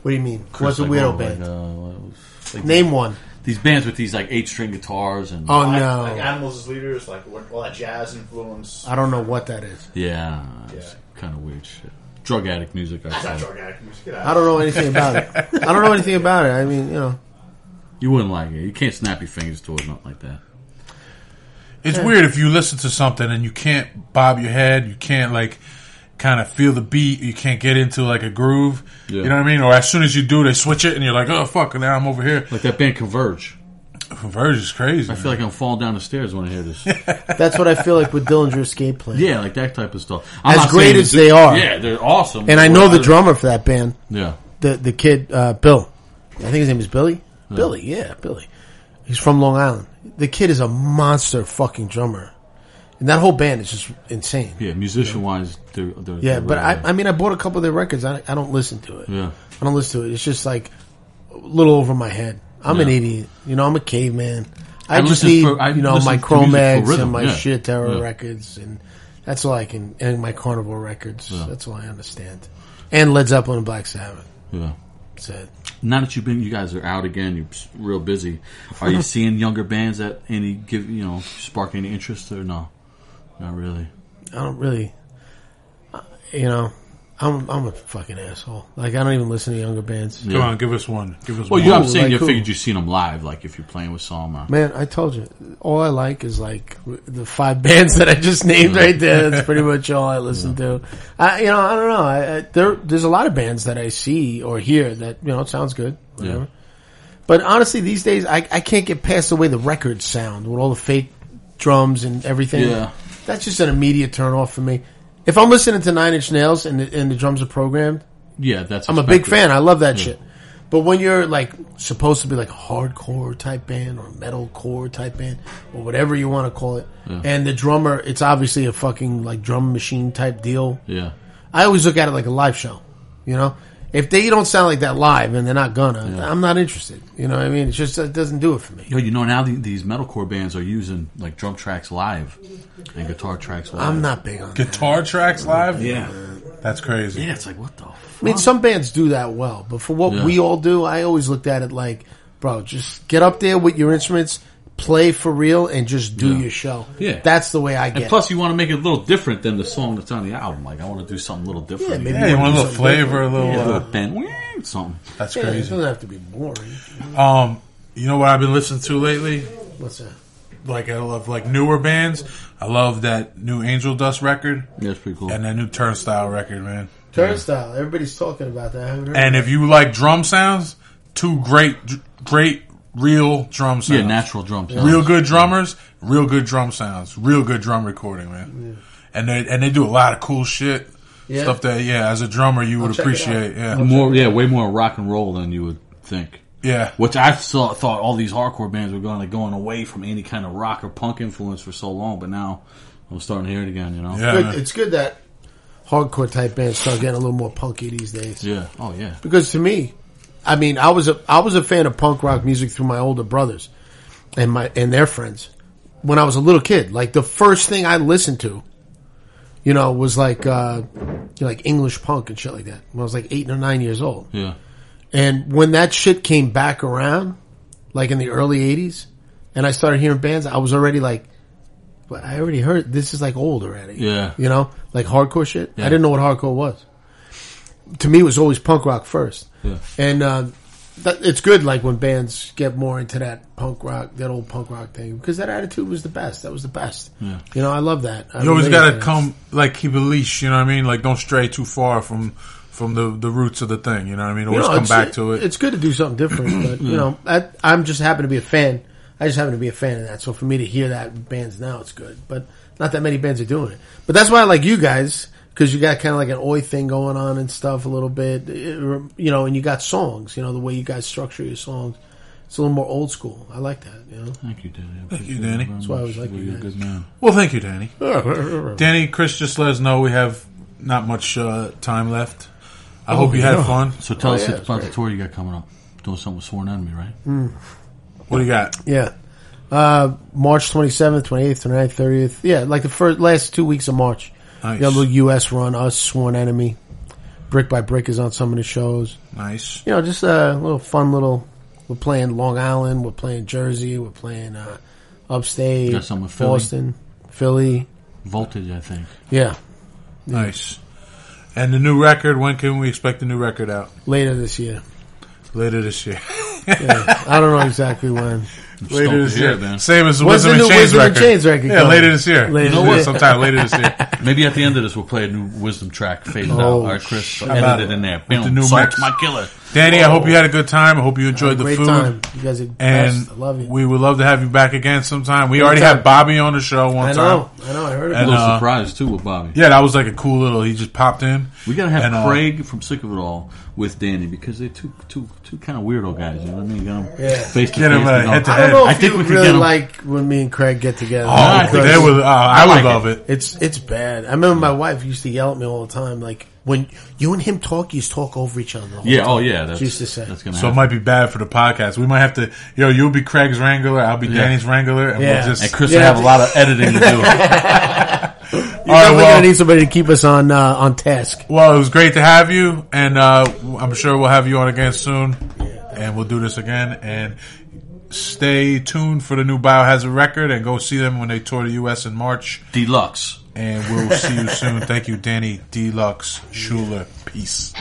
What do you mean? What's a like, weirdo oh, band? Like, uh, what was- like Name one. these bands with these like eight string guitars and Oh Like, no, like animals as leaders, like what, all that jazz influence. I don't know what that is. yeah, it's kind of weird shit. Drug addict music. I That's not call drug addict music. Get out. I don't know anything about it. I don't know anything about it. I mean, you know, You wouldn't like it. You can't snap your fingers to it, nothing like that. It's weird if you listen to something and you can't bob your head, you can't like kind of feel the beat, you can't get into like a groove. Yeah. You know what I mean? Or as soon as you do, they switch it and you're like, oh fuck, and now I'm over here. Like that band Converge. Converge is crazy. I feel like I'm falling down the stairs when I hear this. that's what I feel like with Dillinger Escape Plan. yeah, like that type of stuff. I'm As great as they are. Yeah, they're awesome. And I know the drummer for that band, Yeah. the the kid uh, Bill. I think his name is Billy. Billy, yeah, Billy. He's from Long Island. The kid is a monster fucking drummer, and that whole band is just insane. Yeah, musician wise, they're, they're Yeah, they're but really- I, I mean, I bought a couple of their records. I, I don't listen to it. yeah. I don't listen to it. It's just like a little over my head. I'm an idiot. You know, I'm a caveman. I, I just need, for- I you know, my Cro-Mags and my yeah. Sheer Terror Yeah. records, and that's all I can, and my Carnivore records. Yeah. That's all I understand. And Led Zeppelin and Black Sabbath. Yeah. That's it. Now that you've been, you guys are out again. You're real busy. Are you seeing younger bands that any give you know spark any interest or no? Not really. I don't really, uh, you know, I'm I'm a fucking asshole. Like I don't even listen to younger bands. Come on, give us one. Give us Well, one. you, I'm saying like you who? figured you've seen them live. Like if you're playing with some. Uh, Man, I told you, all I like is like the five bands that I just named right there. That's pretty much all I listen to. I, you know, I don't know. I, I, there, there's a lot of bands that I see or hear that you know it sounds good. Whatever. Yeah. But honestly, these days I, I can't get past the way the records sound with all the fake drums and everything. Yeah. that's just an immediate turn off for me. If I'm listening to Nine Inch Nails and the, and the drums are programmed, yeah, that's. I'm a big expected. fan. I love that shit. But when you're like supposed to be like a hardcore type band or metalcore type band or whatever you want to call it, and the drummer, it's obviously a fucking like drum machine type deal. Yeah. I always look at it like a live show, you know. If they don't sound like that live and they're not gonna, I'm not interested. You know what I mean? It's just it doesn't do it for me. Yo, you know now the, these metalcore bands are using like drum tracks live and guitar tracks live. I'm not big on. That. Guitar tracks live? Yeah, That's crazy. yeah. It's like what the. I mean, some bands do that well, but for what Yeah. we all do, I always looked at it like, bro, just get up there with your instruments, play for real, and just do Yeah. your show. Yeah. that's the way I And get. plus, you want to make it a little different than the song that's on the album. Like, I want to do something a little different. Yeah, maybe Yeah, you want a little flavor, a little. Yeah, a Uh, little band, something. that's it. Yeah, it crazy. doesn't have to be boring. Um, you know what I've been listening to lately? What's that? Like I love like newer bands. I love that new Angel Dust record Yeah, it's pretty cool. and that new Turnstile record, man. Turnstile. Everybody's talking about that. I haven't heard. And if you like drum sounds, two great, great, real drum sounds. yeah, natural drums. real good drummers, real good drum sounds, real good drum recording, man. Yeah. And they and they do a lot of cool shit, Yeah. stuff that yeah, as a drummer you would check it out. appreciate. Yeah, More, yeah, way more rock and roll than you would think. yeah, Which I thought, thought all these hardcore bands were going like going away from any kind of rock or punk influence for so long, but now I'm starting to hear it again. You know? yeah. good, it's good that hardcore type bands start getting a little more punky these days. Yeah. Oh yeah. Because to me, I mean, I was a I was a fan of punk rock music through my older brothers and my and their friends when I was a little kid. Like the first thing I listened to, you know, was like uh, you know, like English punk and shit like that. When I was like eight or nine years old, Yeah. and when that shit came back around, like in the early '80s, and I started hearing bands, I was already like. But I already heard this is like old already. Yeah. You know, like hardcore shit. Yeah. I didn't know what hardcore was. To me, was always punk rock first. Yeah. And uh, that, it's good, like when bands get more into that punk rock, that old punk rock thing, because that attitude was the best. That was the best. Yeah. You know, I love that. I You always got to to come like keep a leash. You know what I mean? Like don't stray too far from from the the roots of the thing. You know what I mean? You Always know, come it's- back to it. It's good to do something different, but you know, I, I'm just happen to be a fan. I just happen to be a fan of that. So for me to hear that bands now, it's good. But not that many bands are doing it. But that's why I like you guys because you got kind of like an oi thing going on and stuff a little bit. It- you know, and you got songs. You know, the way you guys structure your songs. It's a little more old school. I like that. You know. Thank you, Danny. I Thank you, appreciate Danny. it very That's why I much. always like Well, you You're a guys. good man. well, thank you, Danny. Danny, Chris, just let us know we have not much uh, time left. I hope you had yeah. fun. So tell Oh, us yeah, about the tour you got coming up. Doing something with Sworn Enemy, right? What do you got? Yeah. Uh, March 27th, 28th, 29th, 30th. Yeah, like the first, last two weeks of March. Nice. We got a little U.S. run, us, Sworn Enemy. Brick by Brick is on some of the shows. Nice. You know, just a little fun little, we're playing Long Island, we're playing Jersey, we're playing, uh, upstate, Got some with Philly? Boston, Philly. Voltage, I think. Yeah, Nice. And the new record, when can we expect the new record out? later this year. Later this year. Yeah, I don't know exactly when. I'm later this year. then. Same as the When's Wisdom the and new Chains Wisdom and record. Chains record Yeah, coming? later this year. Later you know what? Sometime later this year. Maybe at the end of this, we'll play a new wisdom track faded out. Oh, All right, Chris, about edit it? it in there. With the new Salt my killer. Danny, I hope you had a good time. I hope you enjoyed the Great food. time. You guys are And best. I love you. we would love to have you back again sometime. We already Anytime. had Bobby on the show one I time. know. I know. I heard A And, it. little uh, surprise too with Bobby. Yeah, that was like a cool little. He just popped in. We gotta have And, uh, Craig from Sick of It All with Danny because they're two two two kind of weirdo guys. You know what I mean? Get 'em Yeah. face to Get 'em, face, uh, you know. head I don't know I if think you we could really get 'em- like when me and Craig get together. Oh, I think they would. Uh, I, I would like love it. it. It's it's bad. I remember my wife used to yell at me all the time, like when you and him talk, you just talk over each other. the whole Yeah. time. Oh yeah. That's She used to say. that's gonna So it might be bad for the podcast. We might have to. Yo, you'll be Craig's wrangler. I'll be Yeah. Danny's wrangler, and Yeah. we'll just. and Chris Yeah. will have a lot of editing to do. You're All right, definitely well- gonna need somebody to keep us on uh, on task. Well, it was great to have you, and uh, I'm sure we'll have you on again soon, and we'll do this again. And stay tuned for the new Biohazard record, and go see them when they tour the U.S. in March. Deluxe. And we'll see you soon. Thank you, Danny Deluxe Schuler. Peace.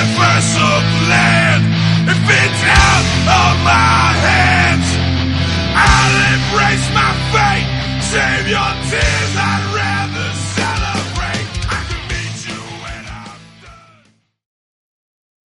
Coffin